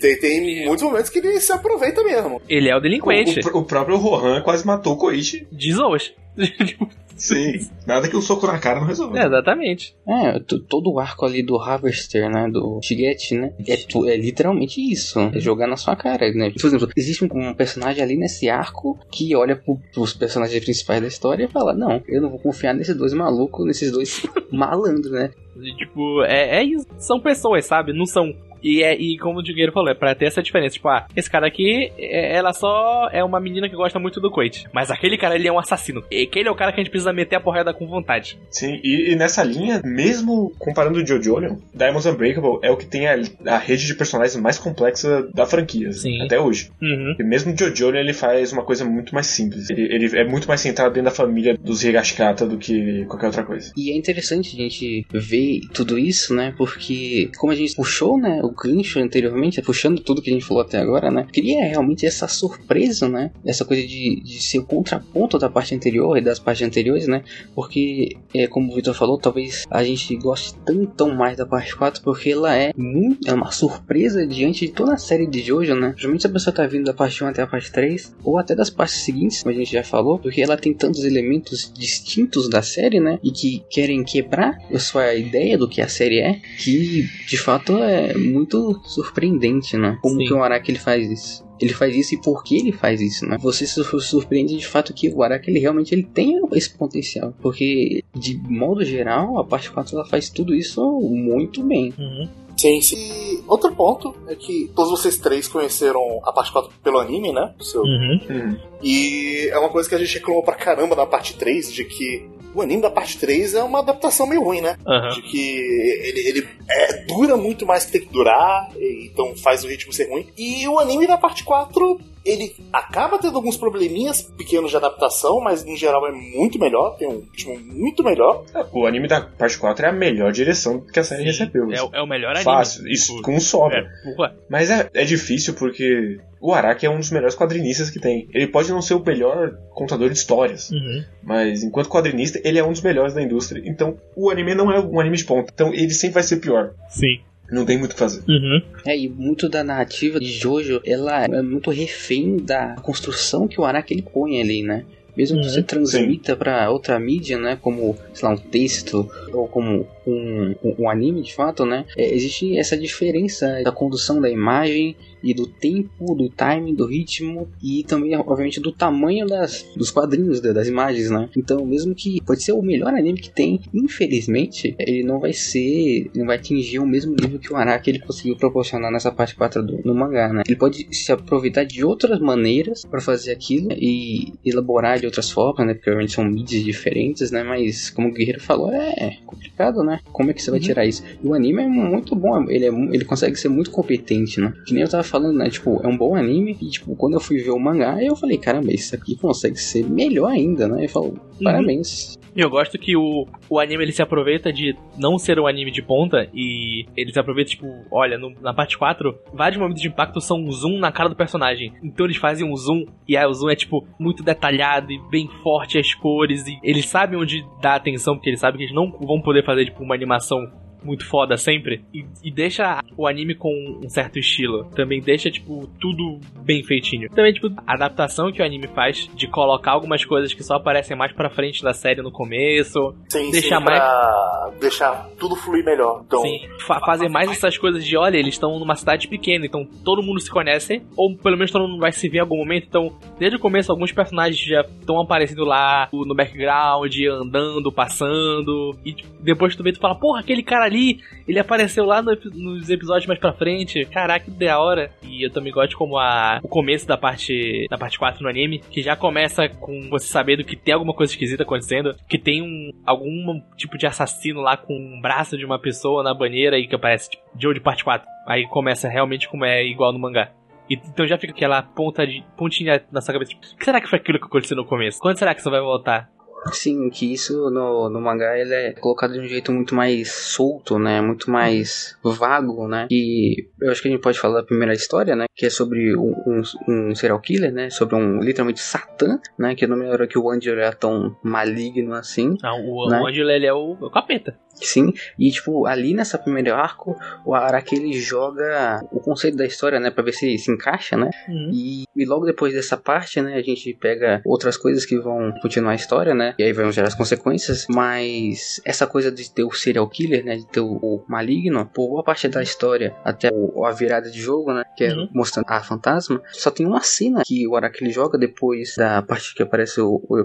tem, tem muitos momentos que ele se aproveita mesmo. Ele é o delinquente. O, o- o próprio Rohan quase matou o Koichi. Diz hoje. Sim. Nada que um soco na cara não resolva. É, exatamente. É, todo o arco ali do Harvester, né, do Shigechi, né, é, tu- é literalmente isso, é jogar na sua cara, né. Por exemplo, existe um, um personagem ali nesse arco que olha pro, pros personagens principais da história e fala, não, eu não vou confiar nesses dois malucos, nesses dois malandros, né. E, tipo, é, é isso. São pessoas, sabe? Não são. E, é, e como o Digueiro falou, é pra ter essa diferença. Tipo, ah, esse cara aqui, é- ela só é uma menina que gosta muito do Koichi. Mas aquele cara, ele é um assassino. E aquele é o cara que a gente precisa meter a porrada com vontade. Sim, e, e nessa linha, mesmo comparando o Jojo, Diamonds Unbreakable é o que tem a, a rede de personagens mais complexa da franquia, Sim. até hoje. Uhum. E mesmo o Jojo, ele faz uma coisa muito mais simples. Ele, ele é muito mais centrado dentro da família dos Higashikata do que qualquer outra coisa. E é interessante a gente ver tudo isso, né? Porque, como a gente puxou, né? O gancho anteriormente, puxando tudo que a gente falou até agora, né? Cria realmente essa surpresa, né? Essa coisa de, de ser o contraponto da parte anterior e das partes anteriores, né? Porque, é, como o Victor falou, talvez a gente goste tão mais da parte 4 porque ela é muito, é uma surpresa diante de toda a série de Jojo, né? Geralmente a pessoa tá vindo da parte 1 até a parte 3, ou até das partes seguintes, como a gente já falou, porque ela tem tantos elementos distintos da série, né? E que querem quebrar a sua ideia do que a série é, que de fato é muito surpreendente, né? Como Sim. que o Araki ele faz isso. Ele faz isso e por que ele faz isso, né? Você se sur- surpreende de fato que o Araki ele realmente ele tem esse potencial. Porque, de modo geral, a parte 4 ela faz tudo isso muito bem. Uhum. Sim, sim. E outro ponto é que todos vocês três conheceram a parte 4 pelo anime, né? Seu Uhum. Uhum. E é uma coisa que a gente reclamou pra caramba da parte 3, de que o anime da parte 3 é uma adaptação meio ruim, né? Aham. De que ele, ele é, dura muito mais que tem que durar, então faz o ritmo ser ruim. E o anime da parte 4, ele acaba tendo alguns probleminhas pequenos de adaptação, mas no geral é muito melhor, tem um ritmo muito melhor. O anime da parte 4 é a melhor direção que a série recebeu. É, o- é o melhor anime. Fácil, isso com sobra. É. Mas é, é difícil porque o Araki é um dos melhores quadrinistas que tem. Ele pode não ser o melhor contador de histórias, Uhum. mas enquanto quadrinista, ele é um dos melhores da indústria. Então, o anime não é um anime de ponta. Então, ele sempre vai ser pior. Sim. Não tem muito o que fazer. Uhum. É, e muito da narrativa de Jojo, ela é muito refém da construção que o Araki ele põe ali, né? mesmo que Uhum, você transmita pra outra mídia, né, como, sei lá, um texto ou como um, um, um anime de fato, né, é, existe essa diferença da condução da imagem e do tempo, do timing, do ritmo e também, obviamente, do tamanho das, dos quadrinhos, da- das imagens, né? Então, mesmo que pode ser o melhor anime que tem, infelizmente, ele não vai ser, não vai atingir o mesmo nível que o Araki ele conseguiu proporcionar nessa parte 4 do, no mangá, né? Ele pode se aproveitar de outras maneiras para fazer aquilo e elaborar de outras formas, né? Porque obviamente são mídias diferentes, né? Mas, como o Guerreiro falou, é complicado, né? Como é que você vai tirar isso? E o anime é muito bom, ele, é, ele consegue ser muito competente, né? Que nem eu tava falando, né? Tipo, é um bom anime e, tipo, quando eu fui ver o mangá, eu falei, caramba, isso aqui consegue ser melhor ainda, né? Eu falo, parabéns. E eu gosto que o, o anime ele se aproveita de não ser um anime de ponta e ele se aproveita, tipo, olha, no- na parte 4, vários momentos de impacto são um zoom na cara do personagem. Então eles fazem um zoom e aí o zoom é, tipo, muito detalhado e bem forte as cores e eles sabem onde dar atenção porque eles sabem que eles não vão poder fazer, tipo, uma animação muito foda sempre e, e deixa o anime com um certo estilo. Também deixa, tipo, tudo bem feitinho. Também, tipo, a adaptação que o anime faz de colocar algumas coisas que só aparecem mais pra frente da série no começo. Sim, Deixar sim, pra deixar tudo fluir melhor. Então, Sim, fa fazer mais essas coisas de, olha, eles estão numa cidade pequena, então todo mundo se conhece, ou pelo menos todo mundo vai se ver em algum momento. Então, desde o começo, alguns personagens já estão aparecendo lá no background, andando, passando, e tipo, depois tu vê tu fala, porra, aquele cara ali, ele apareceu lá no nos episódios mais pra frente. Caraca, que da hora. E eu também gosto como a, o começo da parte da parte 4 no anime, que já começa com você sabendo que tem alguma coisa esquisita acontecendo, que tem um algum tipo de assassino lá com um braço de uma pessoa na banheira e que aparece tipo, de parte 4. Aí começa realmente como é igual no mangá. Então já fica aquela ponta de pontinha na sua cabeça, tipo, o que será que foi aquilo que aconteceu no começo? Quando será que isso vai voltar? Sim, que isso no, no mangá ele é colocado de um jeito muito mais solto, né? Muito mais vago, né? E eu acho que a gente pode falar da primeira história, né? Que é sobre um, um, um serial killer, né? Sobre um literalmente Satã, né? Que eu não me lembro que o Angelo era tão maligno assim. Ah, o, Né? o Angelo, ele é o, o capeta. Sim, e tipo, ali nessa primeira arco, o Araki ele joga o conceito da história, né, pra ver se se encaixa, né? E, e logo depois dessa parte, né, a gente pega outras coisas que vão continuar a história, né? E aí vão gerar as consequências, mas essa coisa de ter o serial killer, né, de ter o, o maligno, por boa parte da história, até o- a virada de jogo, né, que é Uhum. mostrando a fantasma, só tem uma cena que o Araki ele joga depois da parte que aparece o, o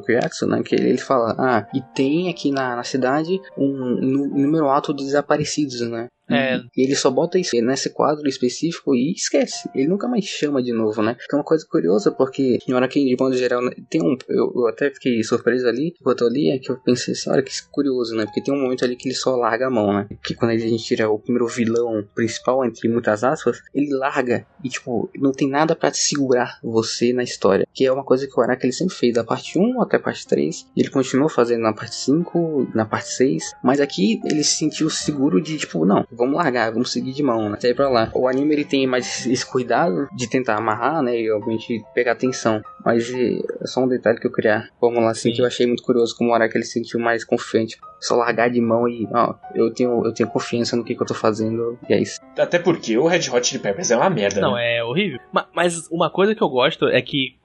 né, que ele, ele fala, ah, e tem aqui na, na cidade um número alto de desaparecidos, né? É. E ele só bota isso nesse quadro específico e esquece. Ele nunca mais chama de novo, né? Que é uma coisa curiosa, porque em hora que, de modo geral, né, tem um. Eu, eu até fiquei surpreso ali, enquanto eu li, é que eu pensei assim, olha que curioso, né? Porque tem um momento ali que ele só larga a mão, né? Que quando a gente tira o primeiro vilão principal, entre muitas aspas, ele larga e, tipo, não tem nada pra segurar você na história. Que é uma coisa que o Araki ele sempre fez, da parte 1 até a parte 3. E ele continuou fazendo na parte 5, na parte 6. Mas aqui ele se sentiu seguro de, tipo, não, vamos largar, vamos seguir de mão, né? Sair pra lá. O anime ele tem mais esse cuidado de tentar amarrar, né? E obviamente pegar atenção. Mas é só um detalhe que eu queria formular assim, Sim. que eu achei muito curioso como o Araki ele se sentiu mais confiante. Só largar de mão e, ó, eu tenho, eu tenho confiança no que, que eu tô fazendo. E é isso. Até porque o Red Hot Chili Peppers é uma merda. Não, né? é horrível. Ma- Mas uma coisa que eu gosto é que,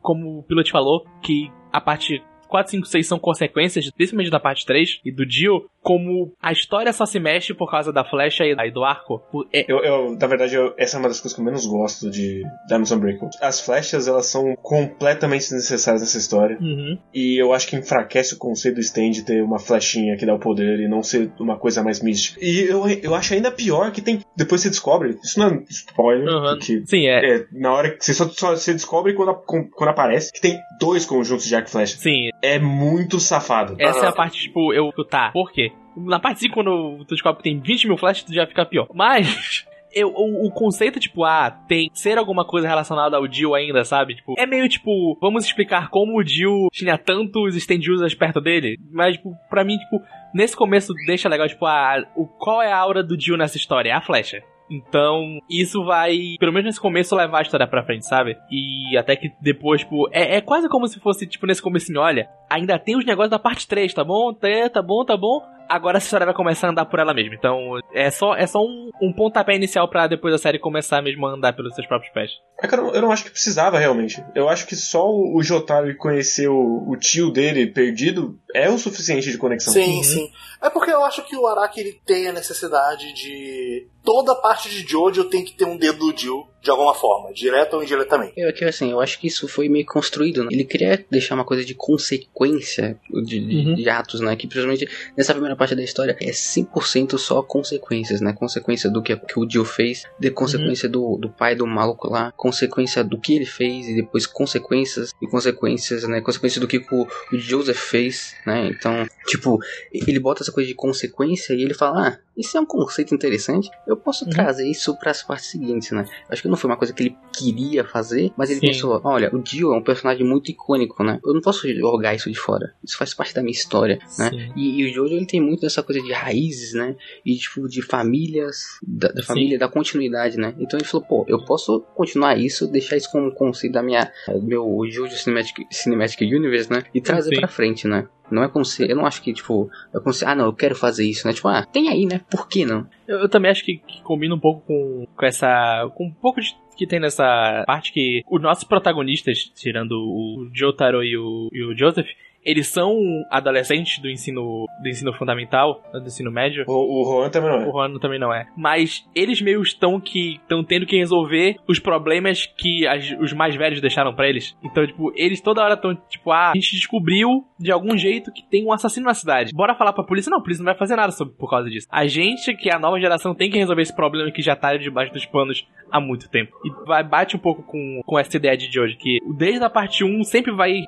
como o piloto falou, que a parte 4, 5, 6 são consequências, principalmente da parte 3 e do Dio, como a história só se mexe por causa da flecha e do arco. É- Eu, eu, na verdade, eu- essa é uma das coisas que eu menos gosto de Diamonds Unbreakable. As flechas, elas são completamente desnecessárias nessa história. Uhum. E eu acho que enfraquece o conceito do stand de ter uma flechinha que dá o poder e não ser uma coisa mais mística. E eu, eu acho ainda pior que tem. Depois você descobre. Isso não é spoiler. Uhum. porque Sim, é. é, na hora que você só, só você descobre quando, quando aparece que tem dois conjuntos de arco e flecha. Sim, É muito safado. essa é a parte, tipo, eu. Tá, por quê? Na parte 5, quando tu descobre que tem 20 mil flashes, tu já fica pior. Mas. Eu, o, o conceito, tipo, ah, tem ser alguma coisa relacionada ao Dio ainda, sabe? Tipo, é meio tipo, vamos explicar como o Dio tinha tantos stand users perto dele. Mas, tipo, pra mim, tipo, nesse começo deixa legal, tipo, ah, o, qual é a aura do Dio nessa história? É a flecha. Então, isso vai, pelo menos nesse começo, levar a história pra frente, sabe? E até que depois, tipo, é, é quase como se fosse, tipo, nesse comecinho, olha, ainda tem os negócios da parte 3, tá bom? Tá, tá bom, tá bom. Agora a história vai começar a andar por ela mesma. Então, é só, é só um, um pontapé inicial para depois a série começar mesmo a andar pelos seus próprios pés. É que eu, não, eu não acho que precisava realmente. Eu acho que só o, o Jotaro conhecer o, o, tio dele perdido é o suficiente de conexão. Sim, uhum. sim. É porque eu acho que o Araki ele tem a necessidade de. Toda parte de Jojo tem que ter um dedo do Jill de alguma forma, direta ou indiretamente. Eu, que, assim, eu acho que isso foi meio construído. Né? Ele queria deixar uma coisa de consequência de, de, uhum. de, atos, né? Que principalmente nessa primeira parte da história é 100% só consequências, né? Consequência do que, que o Jill fez, de consequência uhum. do, do pai do maluco lá, consequência do que ele fez e depois consequências e consequências, né? Consequência do que o, o Joseph fez, né? Então, tipo, ele bota essa coisa de consequência e ele fala, ah, isso é um conceito interessante, eu posso uhum. trazer isso para as partes seguintes, né? Acho que não foi uma coisa que ele queria fazer, mas ele Sim. pensou, olha, o Dio é um personagem muito icônico, né? Eu não posso jogar isso de fora. Isso faz parte da minha história, né? E, e, o Jojo ele tem muito dessa coisa de raízes, né? E tipo de famílias, da, da família, da continuidade, né? Então ele falou, pô, eu posso continuar isso, deixar isso como conceito da minha meu Jojo Cinematic, Cinematic Universe, né? E trazer para frente, né? Não é como se. Eu não acho que, tipo, é como se. Ah, não, eu quero fazer isso, né? Tipo, ah, tem aí, né? Por que não? Eu, eu também acho que, que, combina um pouco com, com essa. com um pouco de que tem nessa parte que os nossos protagonistas, tirando o Jotaro e o, e o Joseph, eles são adolescentes do ensino do ensino fundamental, do ensino médio. O, o Juan também não é. O Juan também não é. Mas eles meio estão que estão tendo que resolver os problemas que as, os mais velhos deixaram para eles. Então, tipo, eles toda hora estão tipo, ah, a gente descobriu de algum jeito que tem um assassino na cidade. Bora falar pra polícia? Não, a polícia não vai fazer nada sobre, por causa disso. A gente, que é a nova geração, tem que resolver esse problema que já tá debaixo dos panos há muito tempo. E vai, bate um pouco com, com essa ideia de hoje, que desde a parte 1 sempre vai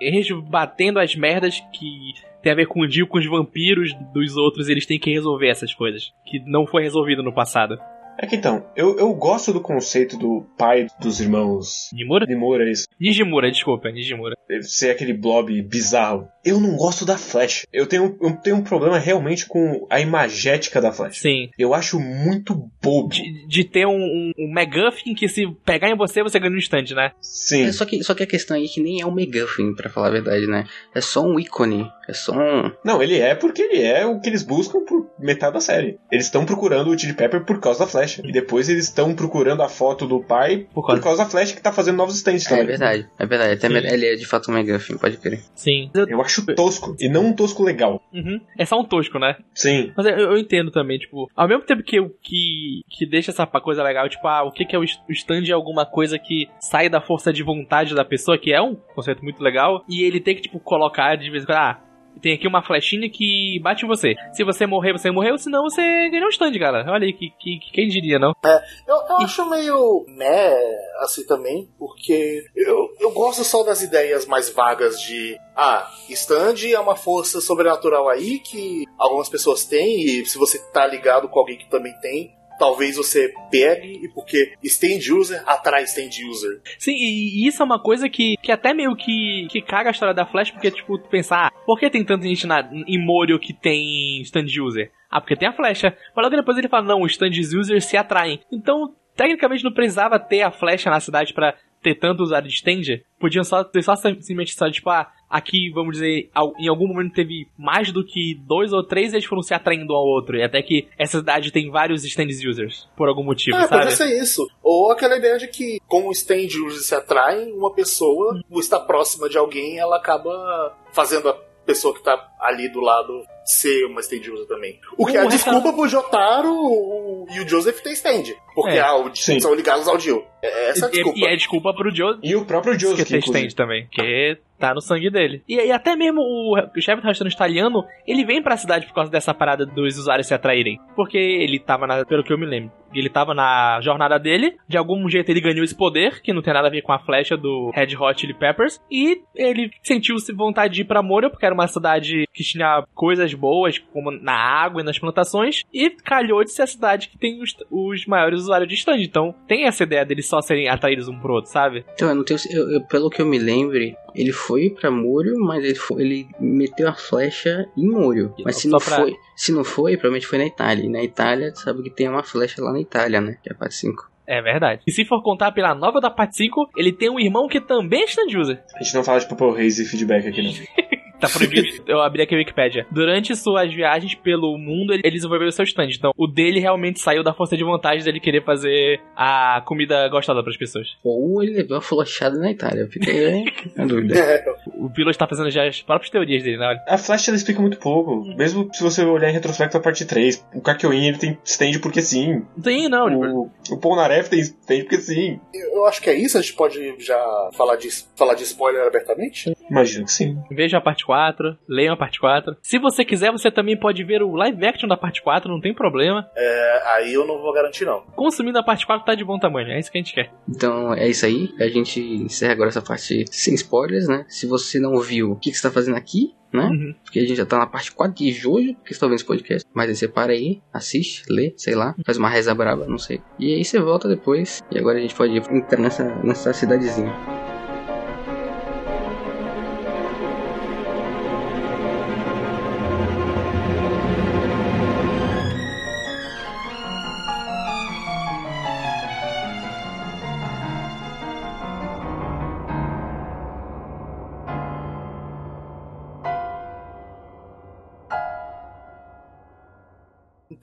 batendo as merdas que tem a ver com o Dio, com os vampiros dos outros, eles têm que resolver essas coisas. Que não foi resolvido no passado. É que então, eu, eu gosto do conceito do pai dos irmãos. Nimura? Nimura, isso. Nijimura, desculpa, Nijimura. Ser aquele blob bizarro. Eu não gosto da Flash. Eu tenho, eu tenho um problema realmente com a imagética da Flash. Sim. Eu acho muito bobo. De, de ter um, um, um McGuffin que se pegar em você, você ganha no instante, né? Sim. É, só, que, só que a questão aí é que nem é um McGuffin, pra falar a verdade, né? É só um ícone. É só um. Não, ele é porque ele é o que eles buscam por metade da série. Eles estão procurando o Chili Pepper por causa da Flash. E depois eles estão procurando a foto do pai por causa, por causa da Flash que tá fazendo novos stands também. É verdade, é verdade. Até ele é de fato um McGuffin, pode crer. Sim. Eu acho tosco. E não um tosco legal. Uhum. É só um tosco, né? Sim. Mas eu, eu, entendo também, tipo, ao mesmo tempo que, que, que deixa essa coisa legal, tipo, ah, o que, que é o, o stand é alguma coisa que sai da força de vontade da pessoa, que é um conceito muito legal, e ele tem que, tipo, colocar de vez em quando, ah, tem aqui uma flechinha que bate em você. Se você morrer, você morreu, senão você ganhou um stand, cara. Olha aí, que, que, quem diria, não? É, eu, eu acho meio né, assim também, porque eu, eu gosto só das ideias mais vagas de ah, stand é uma força sobrenatural aí que algumas pessoas têm, e se você tá ligado com alguém que também tem, talvez você pegue, e porque stand user atrai stand user. Sim, e isso é uma coisa que, que até meio que, que caga a história da Flash, porque, tipo, tu pensar, ah, por que tem tanta gente na, em Morio que tem stand user? Ah, porque tem a flecha. Mas logo depois ele fala, não, os stand users se atraem. Então, tecnicamente não precisava ter a flecha na cidade para tanto usuário de stand. Podiam só ter só simplesmente só, tipo, ah, aqui, vamos dizer, em algum momento teve mais do que dois ou três, eles foram se atraindo um ao outro. E até que essa cidade tem vários stand users, por algum motivo, é, sabe? Pode ser isso. Ou aquela ideia de que, como stand users se atraem, uma pessoa, hum. está próxima de alguém, ela acaba fazendo a pessoa que tá ali do lado ser uma stand user também. O que é a desculpa pro Jotaro e o Joseph ter stand. Porque é, o, são ligados ao Jill. É essa a desculpa. E, e é desculpa pro Joseph. E o próprio Joseph. Que tem stand também. Que tá no sangue dele. E, e até mesmo o, o chefe do restaurante italiano, ele vem pra cidade por causa dessa parada dos usuários se atraírem. Porque ele tava, na, pelo que eu me lembro, ele tava na jornada dele, de algum jeito ele ganhou esse poder, que não tem nada a ver com a flecha do Red Hot Chili Peppers, e ele sentiu vontade de ir pra Moria, porque era uma cidade que tinha coisas boas, como na água e nas plantações, e calhou de ser a cidade que tem os, os maiores usuários de stand. Então tem essa ideia deles só serem atraídos um pro outro, sabe? Então, eu não tenho, eu, eu, pelo que eu me lembre, ele foi pra Múrio, mas ele, foi, ele meteu a flecha em Múrio. Mas se não, pra... foi, se não foi, provavelmente foi na Itália. E na Itália, sabe que tem uma flecha lá na Itália, né? Que é a parte 5. É verdade. E se for contar pela nova da parte 5, ele tem um irmão que também é stand user. A gente não fala de Purple Haze e feedback aqui, não. Tá proibido. Eu abri aqui a Wikipedia. Durante suas viagens pelo mundo, ele desenvolveu o seu stand. Então, o dele realmente saiu da força de vontade dele querer fazer a comida gostosa pras pessoas. Ou ele levou a flochada na Itália. Eu fiquei na dúvida. É, O Pilo está fazendo já as próprias teorias dele, né? A Flash ela explica muito pouco. Mesmo se você olhar em retrospecto a parte 3. O Kakyoin ele tem stand porque sim. Sim, não. tipo, O, o Polnareff tem stand porque sim. eu acho que é isso. A gente pode já falar de, falar de spoiler abertamente? Imagino que sim. Vejam a parte 4, leiam a parte 4. Se você quiser, você também pode ver o live action da parte 4, não tem problema. É, aí eu não vou garantir, não. Consumindo a parte 4 tá de bom tamanho, é isso que a gente quer. Então é isso aí. A gente encerra agora essa parte sem spoilers, né? Se você não viu, o que, que você tá fazendo aqui? Né? Uhum. Porque a gente já tá na parte 4 de Jojo, que você tá vendo esse podcast. Mas aí você para aí, assiste, lê, sei lá, faz uma reza braba, não sei. E aí você volta depois. E agora a gente pode entrar nessa, nessa cidadezinha.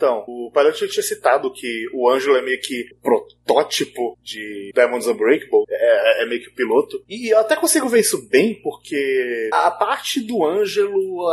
Então, o Palhante já tinha citado que o Ângelo é meio que protótipo de Diamonds Unbreakable, é, é meio que o piloto. E eu até consigo ver isso bem, porque a parte do Ângelo,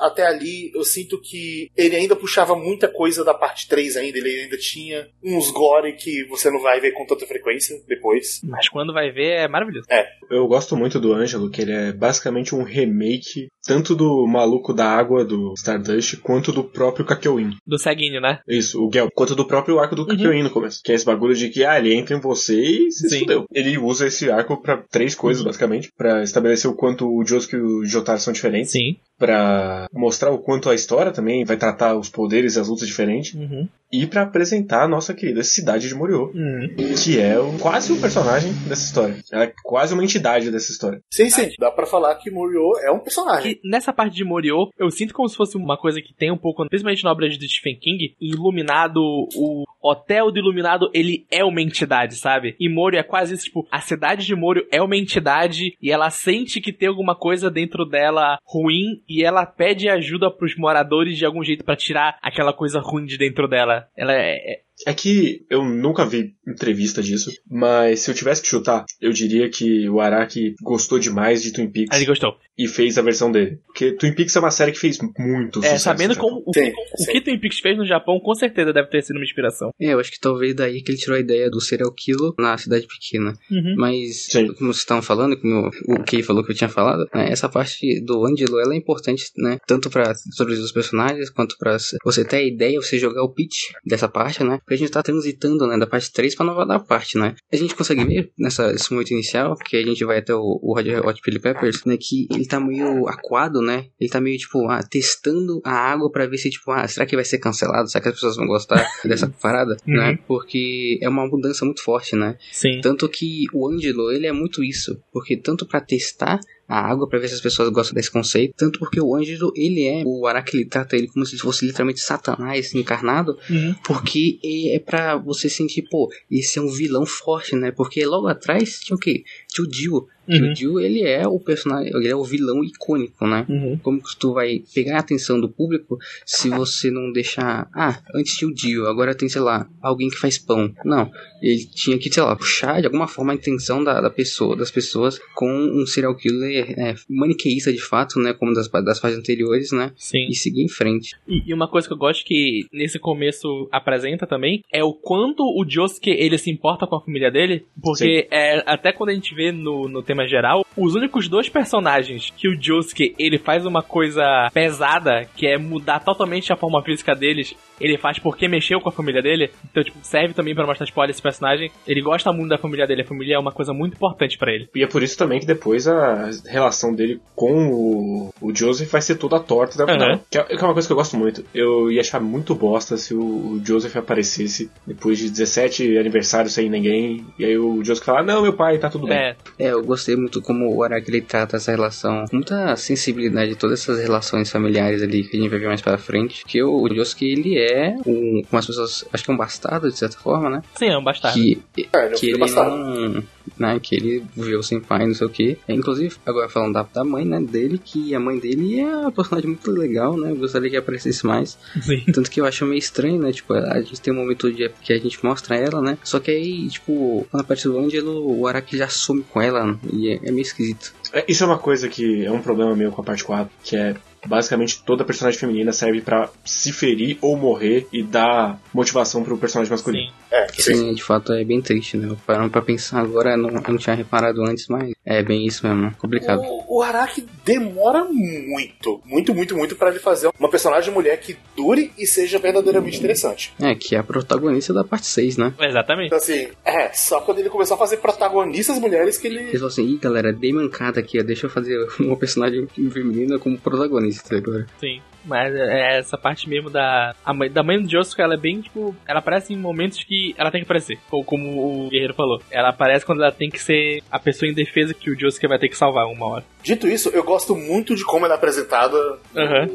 até ali, eu sinto que ele ainda puxava muita coisa da parte 3 ainda, ele ainda tinha uns gore que você não vai ver com tanta frequência depois. Mas quando vai ver, é maravilhoso. Eu gosto muito do Ângelo, que ele é basicamente um remake tanto do maluco da água do Stardust quanto do próprio Kakyoin. Do ceguinho, né? Isso, o Gel, quanto do próprio arco do Kakyoin no começo. Que é esse bagulho de que, ah, ele entra em você e se Sim. fudeu. Ele usa esse arco pra três coisas, basicamente. Pra estabelecer o quanto o Josuke e o Jotaro são diferentes. Sim. Pra mostrar o quanto a história também vai tratar os poderes e as lutas diferentes. Uhum. E pra apresentar a nossa querida cidade de Moriô. Uhum. Que é o- quase um personagem dessa história. Ela é quase uma entidade dessa história. Sim, sim, dá pra falar que Murio é um personagem. E nessa parte de Moriô, eu sinto como se fosse uma coisa que tem um pouco, principalmente na obra de Stephen King, Iluminado, o hotel do Iluminado, ele é uma entidade, sabe? E Morio é quase isso, tipo, a cidade de Morio é uma entidade e ela sente que tem alguma coisa dentro dela ruim e ela pede ajuda pros moradores de algum jeito pra tirar aquela coisa ruim de dentro dela. Ela é, é- que eu nunca vi entrevista disso, mas se eu tivesse que chutar, eu diria que o Araki gostou demais de Twin Peaks ele gostou. e fez a versão dele. Porque Twin Peaks é uma série que fez muito É, sucesso. sabendo Japão. como o, Sim, o sim. que Twin Peaks fez no Japão, com certeza deve ter sido uma inspiração. É, eu acho que talvez daí que ele tirou a ideia do serial killer na cidade pequena. Uhum. Mas, Sim. como vocês estavam falando, como o Kay falou que eu tinha falado, né, essa parte do Angelo, ela é importante, né? Tanto pra introduzir os personagens, quanto pra você ter a ideia, você jogar o pitch dessa parte, né? Porque a gente tá transitando, né, da parte 3 pra nova da parte, né? A gente consegue ver nessa, nesse momento inicial, que a gente vai até o, o Red Hot Chili Peppers, né? Que ele tá meio aquado, né? Ele tá meio, tipo, ah, testando a água pra ver se, tipo, ah, será que vai ser cancelado? Será que as pessoas vão gostar dessa parada, né? Porque é uma mudança muito forte, né? Sim. Tanto que o Angelo, ele é muito isso. Porque tanto pra testar a água, pra ver se as pessoas gostam desse conceito, tanto porque o Ângelo, ele é, o Araki, ele trata ele como se fosse literalmente Satanás encarnado, Uhum. porque é pra você sentir, pô, esse é um vilão forte, né? Porque logo atrás tinha o quê? Tinha o Dio. Que Uhum. o Dio, ele é o personagem, ele é o vilão icônico, né? Uhum. Como que tu vai pegar a atenção do público se você não deixar. Ah, antes tinha o Dio, agora tem, sei lá, alguém que faz pão. Não. Ele tinha que, sei lá, puxar de alguma forma a intenção da, da pessoa, das pessoas com um serial killer é, maniqueísta de fato, né? Como das, das fases anteriores, né? Sim. E seguir em frente. E, e uma coisa que eu gosto que nesse começo apresenta também é o quanto o Josuke ele se importa com a família dele, porque é, até quando a gente vê no, no tema geral, os únicos dois personagens que o Josuke ele faz uma coisa pesada, que é mudar totalmente a forma física deles, ele faz porque mexeu com a família dele, então tipo, serve também pra mostrar tipo, olha esse personagem, ele gosta muito da família dele, a família é uma coisa muito importante pra ele. E é por isso também que depois a relação dele com o, o Joseph vai ser toda torta final. Uhum. Que, é, que é uma coisa que eu gosto muito. Eu ia achar muito bosta se o, o Joseph aparecesse depois de 17 aniversários sem ninguém. E aí o Joseph falar, não, meu pai, tá tudo bem. É, É, eu gostei muito como o Araki ele trata essa relação, com muita sensibilidade, todas essas relações familiares ali que a gente vai ver mais pra frente. Que o, o Josuke, ele é um, como as pessoas, acho que é um bastardo de certa forma, né? sim, é um bastardo. Que, É, ele é um que filho ele bastardo. não, né? Que ele viu sem pai, não sei o que. É, inclusive, agora falando da, da mãe, né, dele, que a mãe dele é uma personagem muito legal, né? Eu gostaria que aparecesse mais. Sim. Tanto que eu acho meio estranho, né? Tipo, a gente tem um momento de que a gente mostra ela, né? Só que aí, tipo, quando aparece o Angelo, o Araki já some com ela e é, é meio esquisito. É, Isso é uma coisa que é um problema meu com a parte 4, que é basicamente toda personagem feminina serve pra se ferir ou morrer e dar motivação pro personagem masculino. Sim. É, sim. Sim, de fato é bem triste, né? Parando pra pensar agora, não, eu não tinha reparado antes, mas é bem isso mesmo, complicado. O, o Araki demora muito, muito, muito, muito pra ele fazer uma personagem mulher que dure e seja verdadeiramente interessante. É, que é a protagonista da parte 6, né? Exatamente. Então, assim, é, só quando ele começou a fazer protagonistas mulheres que ele. Eles falam assim, ih galera, dei mancada aqui, ó, deixa eu fazer uma personagem feminina como protagonista agora. Sim. Mas é essa parte mesmo da. A mãe, da mãe do Josuke, ela é bem, tipo. Ela aparece em momentos que ela tem que aparecer. Ou como o Guerreiro falou. Ela aparece quando ela tem que ser a pessoa em defesa que o Josuke vai ter que salvar uma hora. Dito isso, eu gosto muito de como ela é apresentada Aham.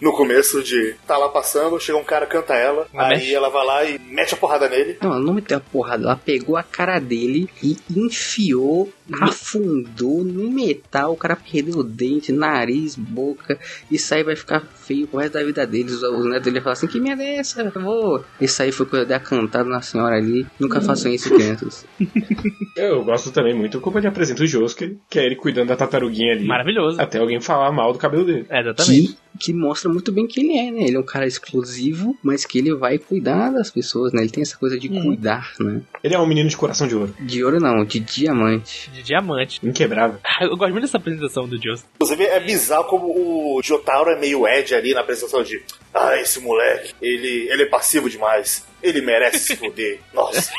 no começo de tá lá passando, chega um cara, canta ela, Ela aí mexe. ela vai lá e mete a porrada nele. Não, ela não meteu a porrada, ela pegou a cara dele e enfiou, afundou no metal, o cara perdeu o dente, nariz, boca, isso aí vai ficar feio pro resto da vida deles. Os netos dele falar assim, que merda é essa? Vou. Isso aí foi coisa de cantada na senhora ali. Nunca façam isso, crianças. Eu gosto também muito como ele apresenta o Josuke, que é ele cuidando da tartaruguinha ali. Maravilhoso. Até alguém falar mal do cabelo dele. É, exatamente. Que, que mostra muito bem que ele é, né? Ele é um cara exclusivo, mas que ele vai cuidar das pessoas, né? Ele tem essa coisa de Uhum. cuidar, né? Ele é um menino de coração de ouro. De ouro não, de diamante. De diamante. Inquebrável. Eu gosto muito dessa apresentação do Josuke. Inclusive, é bizarro como o Jotaro é meio Ed ali na apresentação de Ah, esse moleque, ele, ele é passivo demais. Ele merece se fuder. Nossa.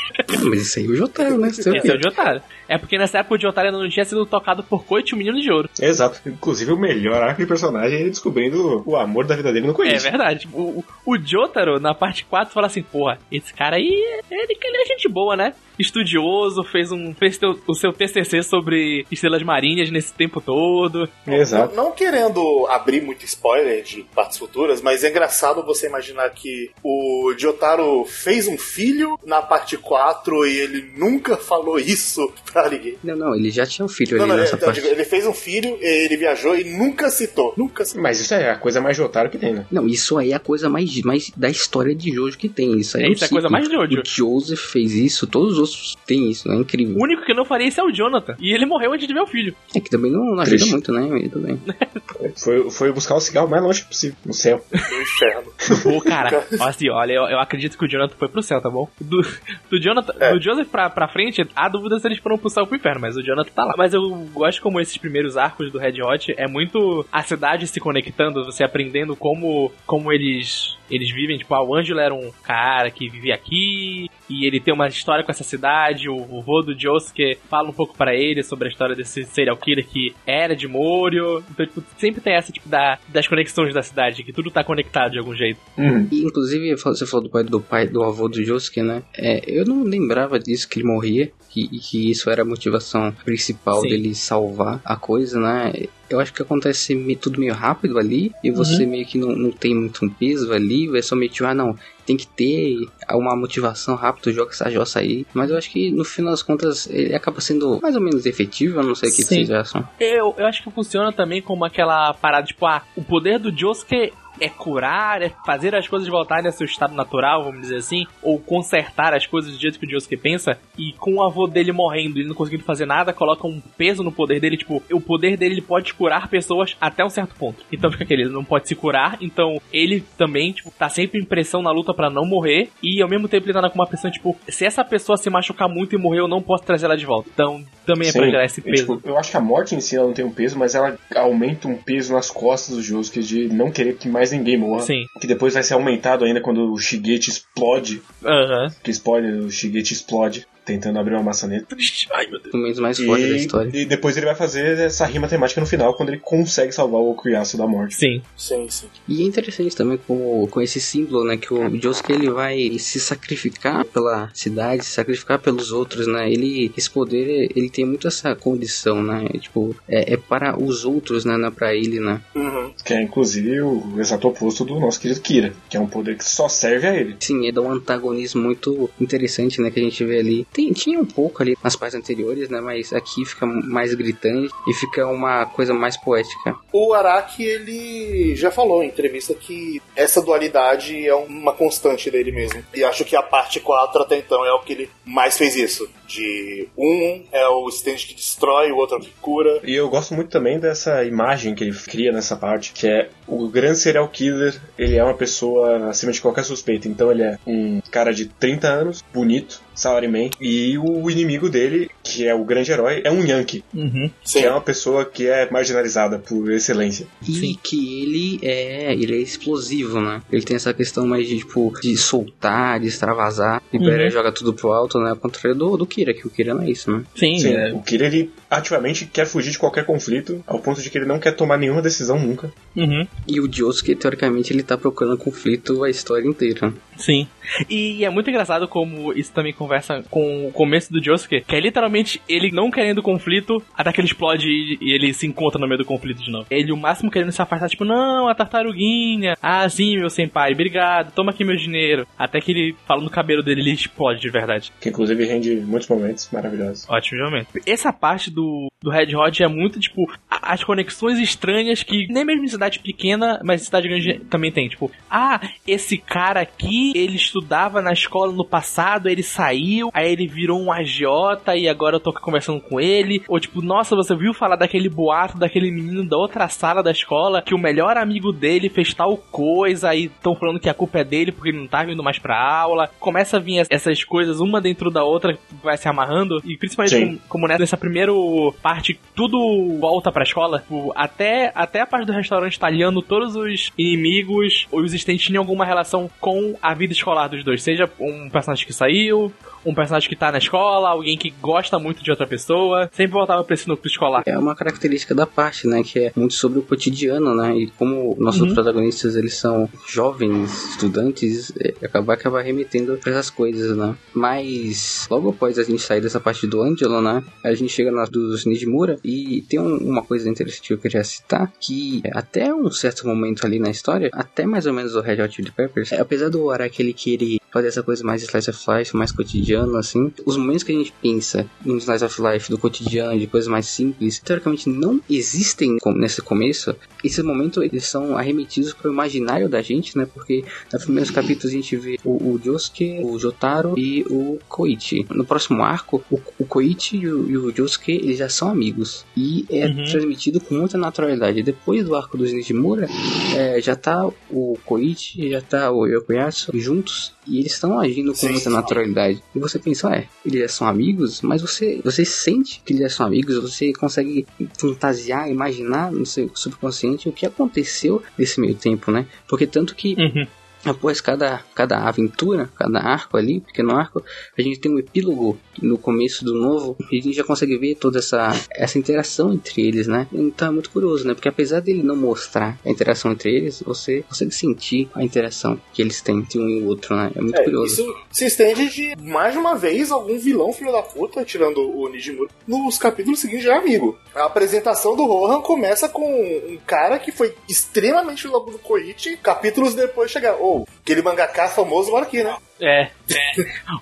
Mas isso aí é o Jotaro, né? Esse é o Jotaro. É porque nessa época o Jotaro ainda não tinha sido tocado por Coit o Menino de Ouro. Exato. Inclusive, o melhor arco de personagem é ele descobrindo o amor da vida dele no É Koichi. verdade. O, o, o Jotaro, na parte 4, fala assim, porra, esse cara aí, ele, ele é gente boa, né? Estudioso, fez um fez teu- o seu TCC sobre estrelas marinhas nesse tempo todo. Exato. Não, não querendo abrir muito spoiler de partes futuras, mas é engraçado você imaginar que o Jotaro fez um filho na parte 4 e ele nunca falou isso pra ninguém. Não, não, ele já tinha um filho Não, ali não, nessa eu parte. digo, ele fez um filho, ele viajou e nunca citou. Nunca citou. Mas isso é a coisa mais Jotaro que tem, né? Não, isso aí é a coisa mais, mais da história de Jojo que tem. Isso aí É, isso é a coisa mais Jojo. O Joseph fez isso, todos os outros têm isso, é incrível. O único que não faria isso é o Jonathan. E ele morreu antes de ver o filho. É que também não, não ajuda Triste. muito, né? Tudo bem. Foi, foi buscar o cigarro mais longe possível, no céu. No inferno. Pô, cara, assim, olha, eu, eu acredito que o Jonathan foi pro céu, tá bom? Do, do Jonathan, É. do Joseph pra, pra frente, há dúvida se eles foram pro céu ou pro inferno, mas o Jonathan tá lá. Mas eu gosto como esses primeiros arcos do Red Hot é muito a cidade se conectando, você aprendendo como, como eles eles vivem, tipo, ah, o Ângelo era um cara que vivia aqui, e ele tem uma história com essa cidade, o, o vô do Josuke fala um pouco pra ele sobre a história desse serial killer que era de Morio, então, tipo, sempre tem essa, tipo, da, das conexões da cidade, que tudo tá conectado de algum jeito. Uhum. E, inclusive, você falou do pai do, pai, do avô do Josuke, né? É, eu não lembrava disso, que ele morria, que, e que isso era a motivação principal Sim. dele salvar a coisa, né? Eu acho que acontece tudo meio rápido ali, e você meio que não, não tem muito um peso ali, é só meio que, ah, não, tem que ter uma motivação rápida, joga essa jossa aí. Mas eu acho que no final das contas ele acaba sendo mais ou menos efetivo, eu não sei o que vocês acham. Eu, eu acho que funciona também como aquela parada, tipo, ah, o poder do Josuke é curar, é fazer as coisas voltarem ao seu estado natural, vamos dizer assim, ou consertar as coisas do jeito que o Josuke pensa, e com o avô dele morrendo e ele não conseguindo fazer nada, coloca um peso no poder dele, tipo, o poder dele ele pode curar pessoas até um certo ponto. Então fica aquele, ele não pode se curar, então ele também, tipo, tá sempre em pressão na luta pra não morrer, e ao mesmo tempo ele tá com uma pressão, tipo, se essa pessoa se machucar muito e morrer, eu não posso trazer ela de volta. Então também é pra Sim. gerar esse peso. tipo, eu acho que a morte em si ela não tem um peso, mas ela aumenta um peso nas costas do Josuke de não querer que mais ninguém morra. Sim. Que depois vai ser aumentado ainda quando o Shigete explode. Aham. Que spoiler, o Shigete explode tentando abrir uma maçaneta. Ai, meu Deus. O menos mais forte da E, história. e depois ele vai fazer essa rima temática no final, quando ele consegue salvar o Okuyasu da morte. Sim. Sim, sim. E é interessante também com, com esse símbolo, né? Que o Josuke ele vai se sacrificar pela cidade, se sacrificar pelos outros, né? Ele, esse poder, ele tem muito essa condição, né? Tipo, é, é para os outros, né? Não é pra ele, né? Uhum. Que é inclusive o exato oposto do nosso querido Kira, que é um poder que só serve a ele. Sim, ele dá um antagonismo muito interessante, né? Que a gente vê ali Tem, tinha um pouco ali nas partes anteriores, né? Mas aqui fica mais gritante e fica uma coisa mais poética. O Araki, ele já falou em entrevista que essa dualidade é uma constante dele mesmo. E acho que a parte 4 até então é o que ele mais fez isso. De um é o stand que destrói, o outro é o que cura. E eu gosto muito também dessa imagem que ele cria nessa parte, que é o grande serial killer, ele é uma pessoa acima de qualquer suspeita. Então ele é um cara de 30 anos, bonito, Salaryman, e o inimigo dele, que é o grande herói, é um Yankee, Uhum. Sim. que é uma pessoa que é marginalizada por excelência. E Sim. que ele é, ele é explosivo, né? Ele tem essa questão mais de, tipo, de soltar, de extravasar. E Uhum. Pera joga tudo pro alto, né? Ao contrário do, do Kira, que o Kira não é isso, né? Sim, Sim, é. o Kira ele ativamente quer fugir de qualquer conflito, ao ponto de que ele não quer tomar nenhuma decisão nunca. Uhum. E o Josuke, teoricamente, ele tá procurando conflito a história inteira. Sim. E é muito engraçado como isso também conversa com o começo do Josuke, que é literalmente ele não querendo conflito, até que ele explode e e ele se encontra no meio do conflito de novo. Ele o máximo querendo se afastar, tipo, não, a tartaruguinha. Ah, sim, meu senpai, obrigado, toma aqui meu dinheiro. Até que ele fala no cabelo dele, ele explode de verdade. Que inclusive rende muitos momentos maravilhosos. Ótimo momento. Essa parte do, do Red Hot é muito, tipo, as conexões estranhas que nem mesmo em cidade pequena, mas em cidade grande também tem. Tipo, ah, esse cara aqui, ele estudava na escola no passado, ele saiu, aí ele virou um agiota e agora eu tô conversando com ele. Ou tipo, nossa, você viu falar daquele boato daquele menino da outra sala da escola que o melhor amigo dele fez tal coisa e estão falando que a culpa é dele porque ele não tá vindo mais pra aula. Começa a vir es- essas coisas uma dentro da outra, vai se amarrando e principalmente Sim. como, como nessa, primeira parte tudo volta pra escola, tipo, até, até a parte do restaurante italiano, todos os inimigos, os existentes tinham alguma relação com a vida escolar dos dois, seja um personagem que saiu, um personagem que tá na escola, alguém que gosta muito de outra pessoa, sempre voltava pra esse núcleo escolar. É uma característica da parte, né? Que é muito sobre o cotidiano, né? E como nossos Uhum. protagonistas, eles são jovens, estudantes, é, acabar acaba remetendo pra essas coisas, né? Mas logo após a gente sair dessa parte do Angelo, né? A gente chega na dos Nijimura e tem um- uma coisa interessante que eu queria citar, que até um certo momento ali na história, até mais ou menos o Red Hot Chili Peppers, é, apesar do Araki ele querer fazer essa coisa mais slice of life, mais cotidiano, assim, os momentos que a gente pensa em slice of life, do cotidiano, de coisas mais simples, teoricamente não existem nesse começo. Esses momentos eles são arremetidos para o imaginário da gente, né? Porque nos primeiros capítulos a gente vê o, o Josuke, o Jotaro e o Koichi. No próximo arco, o, o Koichi e o, e o Josuke eles já são amigos e é Uhum. transmitido com muita naturalidade. Depois do arco dos Nijimura, é, já tá o Koichi, já tá o Yokoyasu juntos e eles estão agindo com Sim, muita naturalidade. E você pensa, é, eles já são amigos, mas você, você sente que eles são amigos, você consegue fantasiar, imaginar no seu subconsciente o que aconteceu nesse meio tempo, né? Porque tanto que Uhum. Após cada, cada aventura, cada arco ali, pequeno arco, a gente tem um epílogo no começo do novo e a gente já consegue ver toda essa, essa interação entre eles, né? Então é muito curioso, né? Porque apesar dele não mostrar a interação entre eles, você consegue sentir a interação que eles têm entre um e o outro, né? É muito É, curioso. isso se estende de mais de uma vez algum vilão filho da puta, tirando o Nijimura, nos capítulos seguintes já é amigo. A apresentação do Rohan começa com um cara que foi extremamente filho da puta do Koichi, capítulos depois chega, aquele mangaká famoso agora aqui, né? É.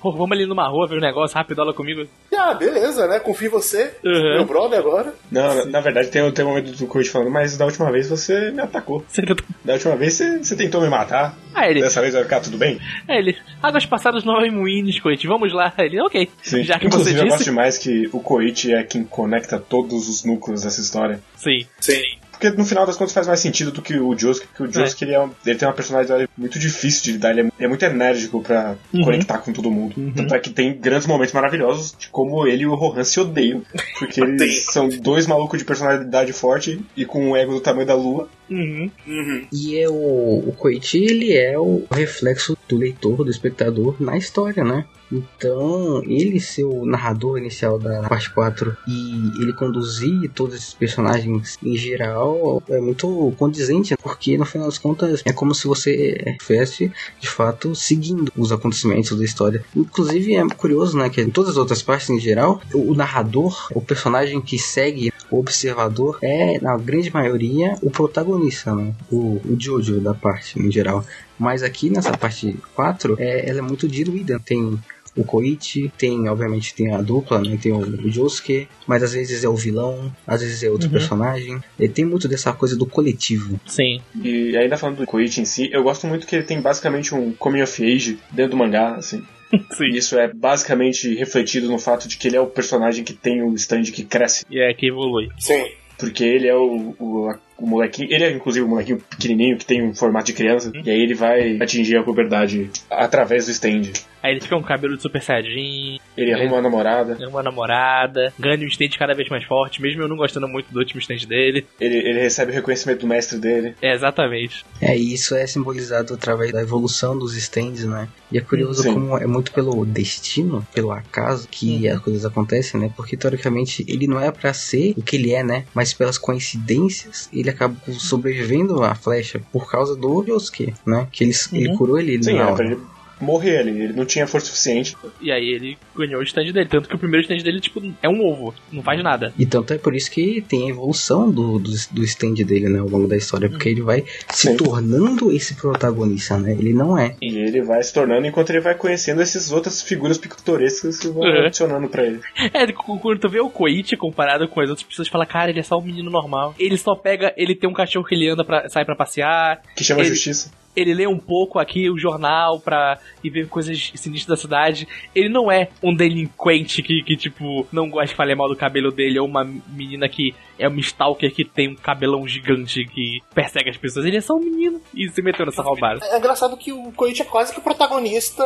Ô, vamos ali numa rua ver um negócio, rapidola comigo. Ah, beleza, né? Confio em você, Uhum. meu brother agora. Não, na, na verdade tem, tem um momento do Coach falando, mas da última vez você me atacou. Você Da última vez você, você tentou me matar. Ah, ele. Dessa vez vai ficar tudo bem? É, ele. Águas passadas não em moinhos, Coit. Vamos lá. Ele, ok. Sim. Já que Inclusive você eu gosto disse. demais que o Koichi é quem conecta todos os núcleos dessa história. Sim. Sim. Porque no final das contas faz mais sentido do que o Josuke, porque o Josuke ele, é um- ele tem uma personalidade muito difícil de lidar, ele é, ele é muito enérgico pra Uhum. conectar com todo mundo. Tanto é que tem grandes momentos maravilhosos de como ele e o Rohan se odeiam. Porque eles são dois malucos de personalidade forte e com um ego do tamanho da lua. Uhum. Uhum. E é o, o Koichi, ele é o reflexo do leitor, do espectador na história, né? Então, ele ser o narrador inicial da parte 4 e ele conduzir todos esses personagens em geral é muito condizente, porque no final das contas é como se você estivesse de fato seguindo os acontecimentos da história. Inclusive é curioso, né, que em todas as outras partes em geral, o, o narrador, o personagem que segue o observador é, na grande maioria, o protagonista, né? O, o Jojo da parte em geral. Mas aqui nessa parte 4, é, ela é muito diluída. Tem o Koichi, tem, obviamente, tem a dupla, né? Tem o, o Josuke, mas às vezes é o vilão, às vezes é outro Uhum. personagem. Ele tem muito dessa coisa do coletivo. Sim. E ainda falando do Koichi em si, eu gosto muito que ele tem basicamente um coming of age dentro do mangá, assim. Sim. E isso é basicamente refletido no fato de que ele é o personagem que tem o stand que cresce. E é que evolui. Sim. Porque ele é o, o, o molequinho. Ele é inclusive um molequinho pequenininho que tem um formato de criança. E aí ele vai atingir a puberdade através do stand. Aí ele fica com o cabelo de super saiyajin, Ele arruma uma namorada. ganha uma namorada, ganha um stand cada vez mais forte, mesmo eu não gostando muito do último stand dele. Ele, ele recebe o reconhecimento do mestre dele. É, exatamente. É, e isso é simbolizado através da evolução dos stands, né? E é curioso Sim. como é muito pelo destino, pelo acaso que as coisas acontecem, né? Porque teoricamente ele não é pra ser o que ele é, né? Mas pelas coincidências ele acaba sobrevivendo à flecha por causa do Yosuke, né? Que ele, ele Uhum. curou ele, ele Sim, na era hora. pra ele morrer ali. Ele não tinha força suficiente. E aí ele ganhou o stand dele. Tanto que o primeiro stand dele, tipo, é um ovo, não faz nada. E tanto é por isso que tem a evolução do, do, do stand dele, né, ao longo da história, porque ele vai se Sim. tornando esse protagonista, né? Ele não é. E ele vai se tornando enquanto ele vai conhecendo essas outras figuras pictorescas que vão Uhum. adicionando pra ele. É, quando tu vê o Koichi comparado com as outras pessoas, fala, cara, ele é só um menino normal. Ele só pega, ele tem um cachorro que ele anda pra, sai pra passear, Que chama Ele- Justiça. Ele lê um pouco aqui o jornal pra e ver coisas sinistras da cidade. Ele não é um delinquente que, que, tipo, não gosta de falar mal do cabelo dele, ou uma menina que é uma stalker que tem um cabelão gigante que persegue as pessoas. Ele é só um menino e se meteu nessa roubada. É engraçado que o Koichi é quase que o protagonista,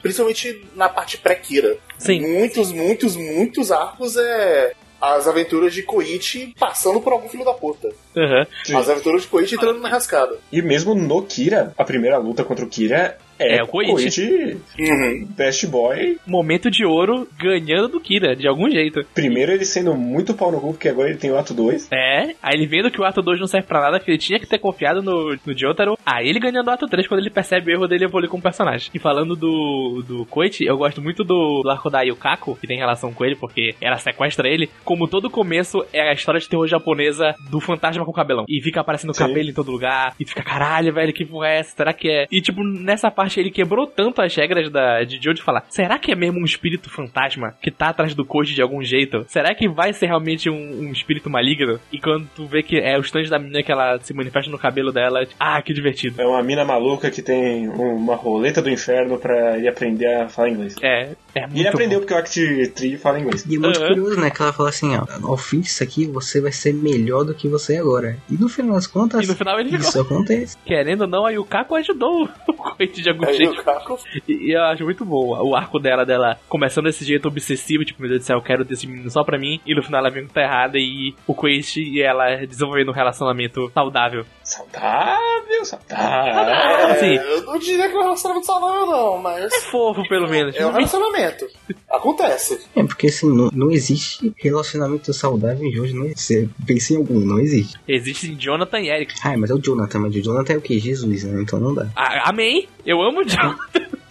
principalmente na parte pré-Kira. Sim. Muitos, muitos, muitos arcos é as aventuras de Koichi passando por algum filho da puta. Sim. As aventuras de Koichi entrando na rascada. E mesmo no Kira, a primeira luta contra o Kira é, É o Koichi. Uhum. Best Boy. Momento de ouro ganhando do Kira, de algum jeito. Primeiro ele sendo muito pau no cu, porque agora ele tem o ato 2. É, aí ele vendo que o ato 2 não serve pra nada, que ele tinha que ter confiado no, no Jotaro. Aí ele ganhando o ato 3 quando ele percebe o erro dele e evolui como personagem. E falando do, do Koichi, eu gosto muito do, do arco da Yukako, que tem relação com ele, porque ela sequestra ele. Como todo começo é a história de terror japonesa do fantasma com cabelão. E fica aparecendo Sim. cabelo em todo lugar. E fica, caralho, velho, que porra é essa? Será que é? E tipo, nessa parte ele quebrou tanto as regras da, de Jojo de falar: será que é mesmo um espírito fantasma que tá atrás do Koji de algum jeito? Será que vai ser realmente um, um espírito maligno? E quando tu vê que é o stand da menina que ela se manifesta no cabelo dela, ah, que divertido. É uma mina maluca que tem uma roleta do inferno pra ele aprender a falar inglês. É, é muito E ele aprendeu bom. porque o Act Tree fala inglês. E é muito curioso, né? Que ela fala assim, ó, ao fim disso aqui você vai ser melhor do que você é agora. E no final das contas, E no final ele ficou. isso acontece. Querendo ou não, a Yukako ajudou o Koji de algum Aí jeito. o Kako E, e eu acho muito bom o arco dela, dela começando desse jeito obsessivo, tipo, meu Deus do céu, eu quero desse menino só pra mim. E no final ela vem que tá errada e o Koichi e ela desenvolvendo um relacionamento saudável. Saudável, saudável. Ah, assim, É, eu não diria que é um relacionamento saudável, não, mas. fofo pelo menos. É um relacionamento. Acontece. É, porque assim, não, não existe relacionamento saudável em Jojo, não existe. Você pensa em algum, não existe. Existe Jonathan e Eric. Ah, mas é o Jonathan, mas o Jonathan é o que? Jesus, né? Então não dá. Ah, amém! Eu amo o Jonathan.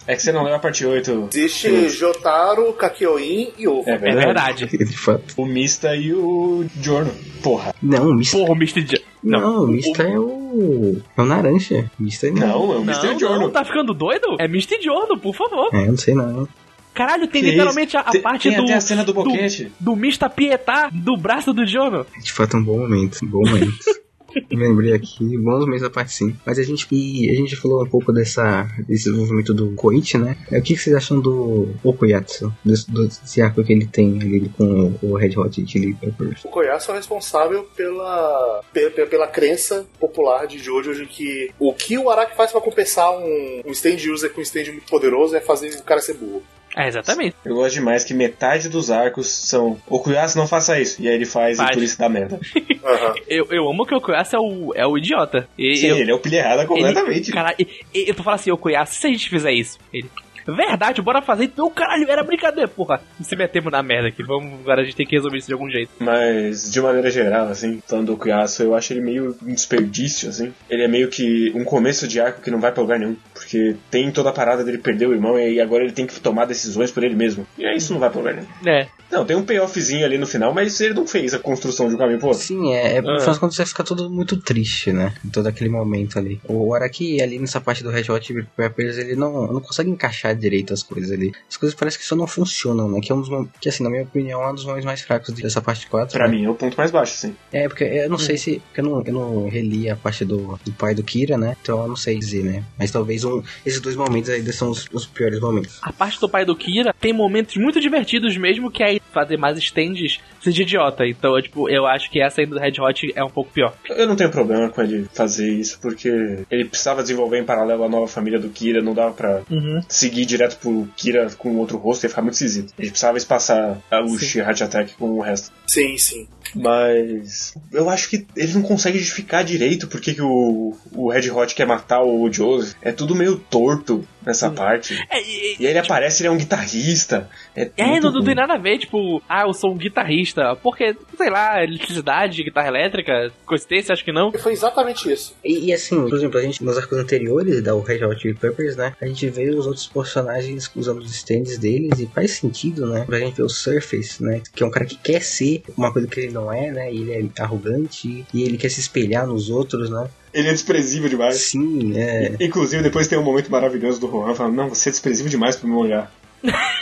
É que você não leu a parte 8. Existe Jotaro, Kakyoin e Ovo. É É verdade. De fato. O Mista e o Giorno. Porra. Não, o Mista. Porra, o Mr. J. Não, o Mista é o. É o Naranja. O Mista não. Não, é o Mista e Não, o não, tá ficando doido? É Mr. Jordan, por favor. É, não sei não. Caralho, tem Que literalmente a, a Tem- parte tem do. até a cena do boquete. Do, do Mista Pietá do braço do Jono. De fato, é um bom momento. Um bom momento. Lembrei aqui, bons momentos da parte sim. Mas a gente, a gente falou um pouco dessa, desse desenvolvimento do Koichi, né? É, O que, vocês acham do Okuyatsu? Desse, desse arco que ele tem ali com o Red Hot Chili Peppers? O Koyasu é responsável pela, pe- pe- pela crença popular de Jojo de que o que o Araki faz pra compensar um, um stand user com um stand muito poderoso é fazer o cara ser burro. É, exatamente. Eu gosto demais que metade dos arcos são Okuyasu não faça isso. E aí ele faz, Faz. e por isso dá merda. Aham. Eu, eu amo que o Koyasu é o, é o idiota. E, Sim, eu, ele é o pilha errada completamente. Ele, caralho, e- e- eu tô falando assim, ô Koyasu, se a gente fizer isso? Ele. Verdade, bora fazer. Então, caralho, era brincadeira, porra. Se metemos na merda aqui. Vamos, agora a gente tem que resolver isso de algum jeito. Mas, de maneira geral, assim, falando do Okuyasu, eu acho ele meio um desperdício, assim. Ele é meio que um começo de arco que não vai pra lugar nenhum. Porque tem toda a parada dele perder o irmão e agora ele tem que tomar decisões por ele mesmo. E aí isso não vai pra lugar nenhum. É. Não, tem um payoffzinho ali no final, mas ele não fez a construção de um caminho pro outro. Sim, é, é Ah. final das contas vai ficar tudo muito triste, né? Em todo aquele momento ali. O Araki ali nessa parte do Red Hot Peppers, ele não, não consegue encaixar direito as coisas ali. As coisas parecem que só não funcionam, né? Que é um dos que assim, na minha opinião, é um dos momentos mais fracos dessa parte 4. Pra né? mim é o ponto mais baixo, sim. É, porque eu não sei se. Porque eu não, eu não reli a parte do, do pai do Kira, né? Então eu não sei dizer, né? Mas talvez um, esses dois momentos ainda são os, os piores momentos. A parte do pai do Kira tem momentos muito divertidos mesmo, que aí fazer mais stands seja idiota. Então, eu, tipo, eu acho que essa aí do Red Hot é um pouco pior. Eu não tenho problema com ele fazer isso, porque ele precisava desenvolver em paralelo a nova família do Kira, não dava pra Uhum. seguir direto pro Kira com outro rosto, ia ficar muito esquisito. Ele precisava espaçar a- o Sim. Heart Attack com o resto. Sim, sim. Mas eu acho que ele não consegue justificar direito porque que o, o Red Hot quer matar o Joseph. É tudo meio torto nessa parte. É, e- E aí ele aparece, ele é um guitarrista. É, É, não, não tem nada a ver, tipo, ah, eu sou um guitarrista. Porque, sei lá, eletricidade, guitarra elétrica, coincidência, acho que não. E foi exatamente isso. E, e assim, por exemplo, a gente nos arcos anteriores da Red Hot Chili Peppers, né? A gente vê os outros personagens usando os stands deles e faz sentido, né? Pra gente ver o Surface, né? Que é um cara que quer ser uma coisa que ele não é, né? Ele é arrogante e ele quer se espelhar nos outros, né? Ele é desprezível demais. Sim, é. Inclusive, depois tem um momento maravilhoso do Juan falando: Não, você é desprezível demais pro meu olhar.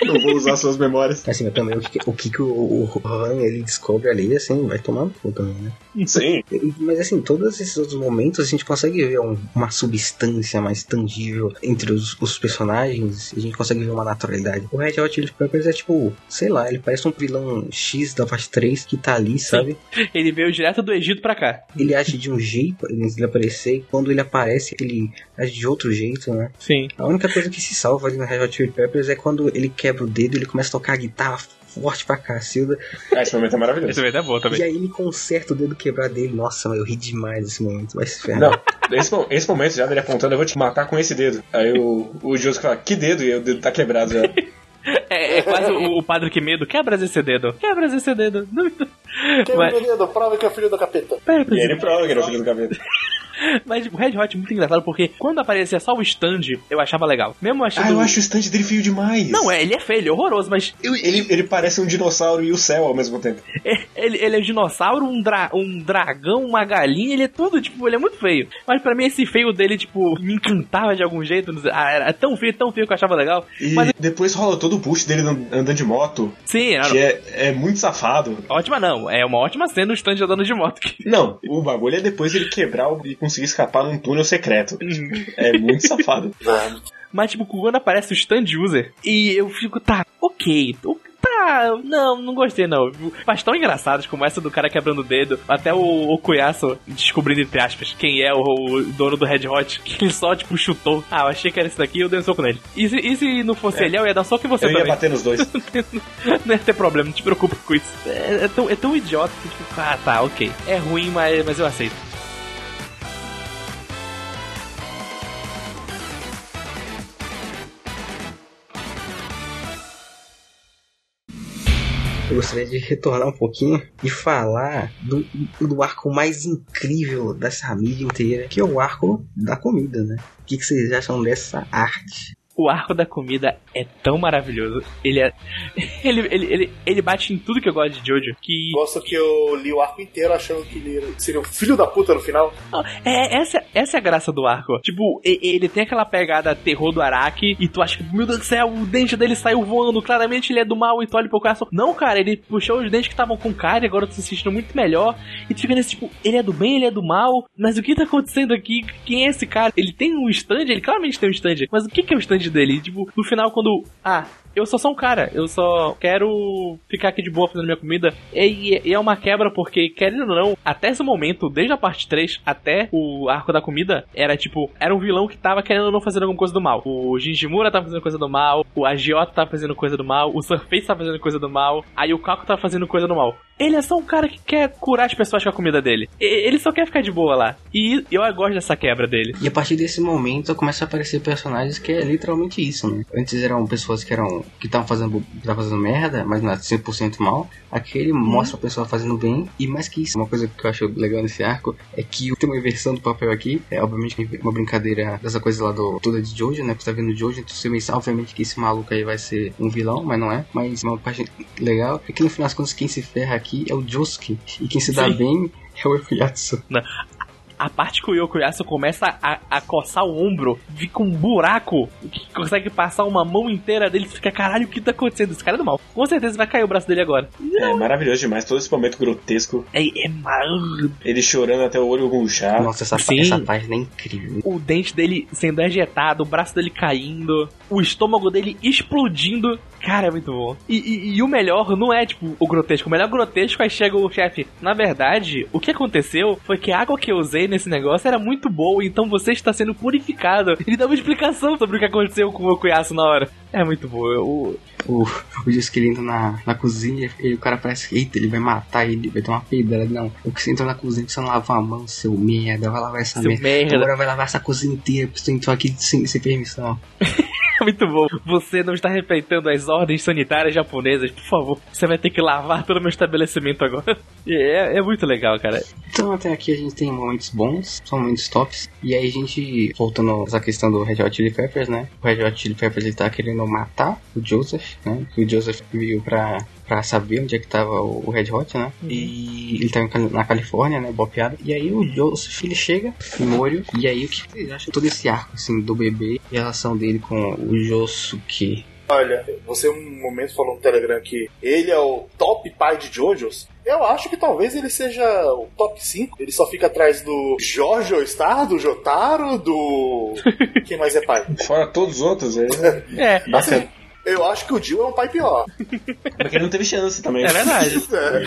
não vou usar suas memórias. Assim, mas também o que, o que, que o, o Han ele descobre ali, assim, vai tomar no cu também, né? Sim. Mas assim, todos esses outros momentos a gente consegue ver um- uma substância mais tangível entre os, os personagens e a gente consegue ver uma naturalidade. O Red Hot Chili Peppers é tipo, sei lá, ele parece um vilão X da parte 3 que tá ali, sabe? Ele veio direto do Egito pra cá. Ele age de um jeito antes dele aparecer e quando ele aparece ele age de outro jeito, né? Sim. A única coisa que se salva ali no Red Hot Chili Peppers é quando ele quebra o dedo e ele começa a tocar a guitarra forte pra cacilda Ah, esse momento é maravilhoso. Esse momento é bom também. e aí ele conserta o dedo quebrado dele. Nossa, mas eu ri demais desse momento, vai se ferrar. Não, esse, esse momento já dele apontando, eu vou te matar com esse dedo. Aí o, o Joseph fala, que dedo? E o dedo tá quebrado já. É, é quase o, o padre que medo. Quebras esse dedo. Quebras esse dedo. Quem Mas- é o dedo? Prova que é filho do capeta. Pera, e ele prova que é o filho do cabelo. Mas o Red Hot é muito engraçado porque quando aparecia só o stand, eu achava legal. Mesmo achando. Ah, eu acho o stand dele feio demais. Não, é, ele é feio, ele é horroroso, mas Eu- Ele, ele parece um dinossauro e o céu ao mesmo tempo. é- ele, ele é um dinossauro, um, dra um dragão, uma galinha, ele é todo, tipo, ele é muito feio. Mas pra mim esse feio dele, tipo, me encantava de algum jeito. Ah, era tão feio, tão feio que eu achava legal. E Mas depois rola todo o push dele and- andando de moto, sim, era que é, é muito safado. ótima não. É uma ótima cena o stand andando de moto. Não, o bagulho é depois ele quebrar e conseguir escapar num túnel secreto. É muito safado. Mas, tipo, quando aparece o stand user, e eu fico, tá, ok, o- tá, não, não gostei não. Mas tão engraçados como essa do cara quebrando o dedo, até o Okuyasu descobrindo, entre aspas, quem é o, o dono do Red Hot, que ele só, tipo, chutou. Ah, eu achei que era esse daqui eu dei um soco nele. E se, e se não fosse ele, eu ia dar soco em você Eu ia também. bater nos dois. não ia ter problema, não te preocupa com isso. É, é tão, é tão idiota que, tipo, ah, tá, ok. É ruim, mas, mas eu aceito. Eu gostaria de retornar um pouquinho e falar do, do arco mais incrível dessa mídia inteira, que é o arco da comida, né? O que, que vocês acham dessa arte? O arco da comida é tão maravilhoso. Ele é. Ele, ele, ele, ele bate em tudo que eu gosto de Jojo. Que. Gosto que eu li o arco inteiro achando que ele seria um filho da puta no final. É, essa, essa é a graça do arco. Tipo, ele tem aquela pegada terror do Araki. E tu acha que, meu Deus do céu, o dente dele saiu voando. Claramente ele é do mal. E tu olha pro coração. Não, cara, ele puxou os dentes que estavam com cara. E agora tu se sentindo muito melhor. E tu fica nesse tipo, ele é do bem, ele é do mal. Mas o que tá acontecendo aqui? Quem é esse cara? Ele tem um stand? Ele claramente tem um stand. Mas o que, que é o stand dele? Tipo, no final, quando. Ah, eu sou só um cara, eu só quero ficar aqui de boa fazendo minha comida. E, e é uma quebra porque, querendo ou não, até esse momento, desde a parte 3 até o arco da comida, era tipo, era um vilão que tava querendo ou não fazer alguma coisa do mal. O Jinjimura tava fazendo coisa do mal, o Agiota tava fazendo coisa do mal, o Surface tava fazendo coisa do mal, aí o Kako tava fazendo coisa do mal. Ele é só um cara que quer curar as pessoas com a comida dele. Ele só quer ficar de boa lá. E eu gosto dessa quebra dele. E a partir desse momento começa a aparecer personagens que é literalmente isso, né? Antes eram pessoas que eram que estavam fazendo, que estavam fazendo merda, mas não é 100% mal. Aqui ele mostra a pessoa fazendo bem. E mais que isso, uma coisa que eu acho legal nesse arco é que tem uma inversão do papel aqui. É obviamente uma brincadeira dessa coisa lá do toda de Jojo, né? Que tá vendo Jojo, então você pensa, obviamente, que esse maluco aí vai ser um vilão, mas não é. Mas uma parte legal é que no final das contas quem se ferra aqui é o Josuke. E quem se dá Sim. bem é o Efuyatsu. A parte que o Yokoyasu começa a, a coçar o ombro, fica um buraco que consegue passar uma mão inteira dele, fica caralho, o que tá acontecendo? Esse cara é do mal. Com certeza vai cair o braço dele agora. É maravilhoso demais, todo esse momento grotesco. É, é mal. Ele chorando até o olho murchar. Nossa, essa, Sim. essa página é incrível. O dente dele sendo ejetado, o braço dele caindo, o estômago dele explodindo. Cara, é muito bom. E, e- e o melhor não é, tipo, o grotesco. O melhor grotesco aí chega o chefe. Na verdade, o que aconteceu foi que a água que eu usei nesse negócio era muito boa, então você está sendo purificado. Ele dá uma explicação sobre o que aconteceu com o Cuiaço na hora. É muito bom. O, O, o dia que ele entra na, na cozinha e o cara parece eita, ele vai matar ele, vai ter uma peidada. Não, o que você entrou na cozinha, você não lava a mão, seu merda, vai lavar essa merda. merda. Agora vai lavar essa cozinha inteira, porque você entrou aqui sem, sem permissão. Muito bom. Você não está respeitando as ordens sanitárias japonesas. Por favor, você vai ter que lavar todo o meu estabelecimento agora. É, é muito legal, cara. Então até aqui a gente tem momentos bons, são momentos tops. E aí a gente, voltando essa questão do Red Hot Chili Peppers, né? O Red Hot Chili Peppers ele tá querendo matar o Joseph, né? O Joseph veio pra, pra saber onde é que tava o, o Red Hot, né? E ele tá em Cali- na Califórnia, né? Bopeado. E aí o Joseph ele chega em Morio. E aí o que vocês acham todo esse arco, assim, do bebê e a relação dele com o Josuke? Olha, você um momento falou no Telegram que ele é o top pai de Jojos. Eu acho que talvez ele seja o top 5. Ele só fica atrás do Jojo Star, do Jotaro, do. Quem mais é pai? Fora todos os outros, é. É, Assim, eu acho que o Jill é um pai pior. Porque ele não teve chance também. é verdade. É.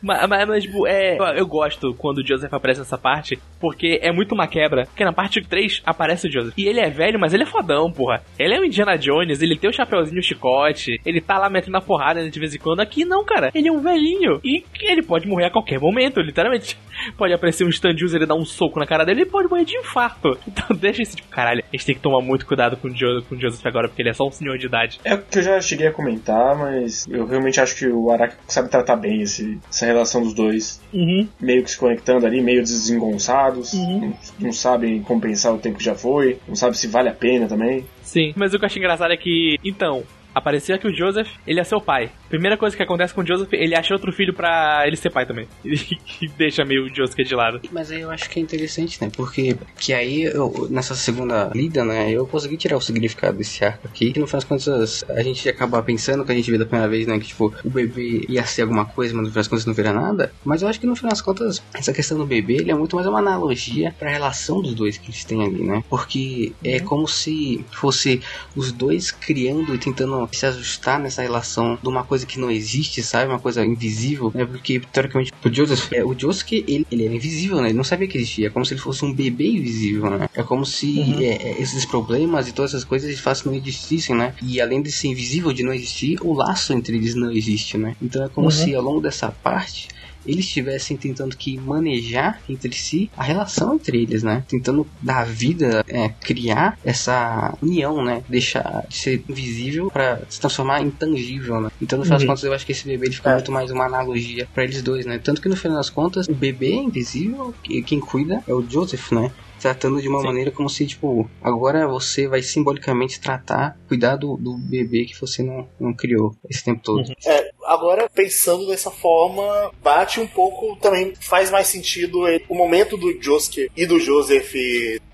Mas, mas, mas, tipo, é, eu gosto quando o Joseph aparece nessa parte, porque é muito uma quebra. Porque na parte 3 aparece o Joseph. E ele é velho, mas ele é fodão, porra. Ele é o Indiana Jones, ele tem o chapeuzinho, o chicote, ele tá lá metendo a porrada de vez em quando. Aqui não, cara. Ele é um velhinho. E ele pode morrer a qualquer momento, literalmente. Pode aparecer um stand user e dar um soco na cara dele, ele pode morrer de infarto. Então deixa esse tipo, caralho, a gente tem que tomar muito cuidado com o, jo com o Joseph agora, porque ele é só um senhor de idade. É o que eu já cheguei a comentar, mas eu realmente acho que o Araki sabe tratar bem esse, essa relação dos dois. Uhum. Meio que se conectando ali, meio desengonçados. Uhum. Não, não sabem compensar o tempo que já foi. Não sabe se vale a pena também. Sim, mas o que eu acho engraçado é que, então, aparecia que o Joseph, ele é seu pai. Primeira coisa que acontece com o Joseph, ele acha outro filho pra ele ser pai também. E deixa meio o Joseph de lado. Mas aí eu acho que é interessante, né? Porque que aí, eu, nessa segunda lida, né? Eu consegui tirar o significado desse arco aqui. Que no final das contas, a gente acaba pensando que a gente viu da primeira vez, né? Que tipo, o bebê ia ser alguma coisa, mas no final das contas não vira nada. Mas eu acho que no final das contas, essa questão do bebê, ele é muito mais uma analogia pra relação dos dois que eles têm ali, né? Porque é como se fosse os dois criando e tentando se ajustar nessa relação de uma coisa que não existe, sabe? Uma coisa invisível, né? Porque, teoricamente, o Joseph, é, o Joseph, ele, ele era invisível, né? Ele não sabia que existia. É como se ele fosse um bebê invisível, né? É como se é, é, esses problemas e todas essas coisas de fato não existissem, né? E além de ser invisível, de não existir, o laço entre eles não existe, né? Então é como se ao longo dessa parte eles estivessem tentando que manejar entre si a relação entre eles, né? Tentando dar vida, é, criar essa união, né? Deixar de ser invisível para se transformar em tangível, né? Então, no final das contas, eu acho que esse bebê ele fica muito mais uma analogia para eles dois, né? Tanto que no final das contas, o bebê é invisível e quem cuida é o Joseph, né? Tratando de uma Sim. maneira como se, tipo, agora você vai simbolicamente tratar, cuidar do, do bebê que você não, não criou esse tempo todo. É, agora, pensando dessa forma, bate um pouco também, faz mais sentido o momento do Josuke e do Joseph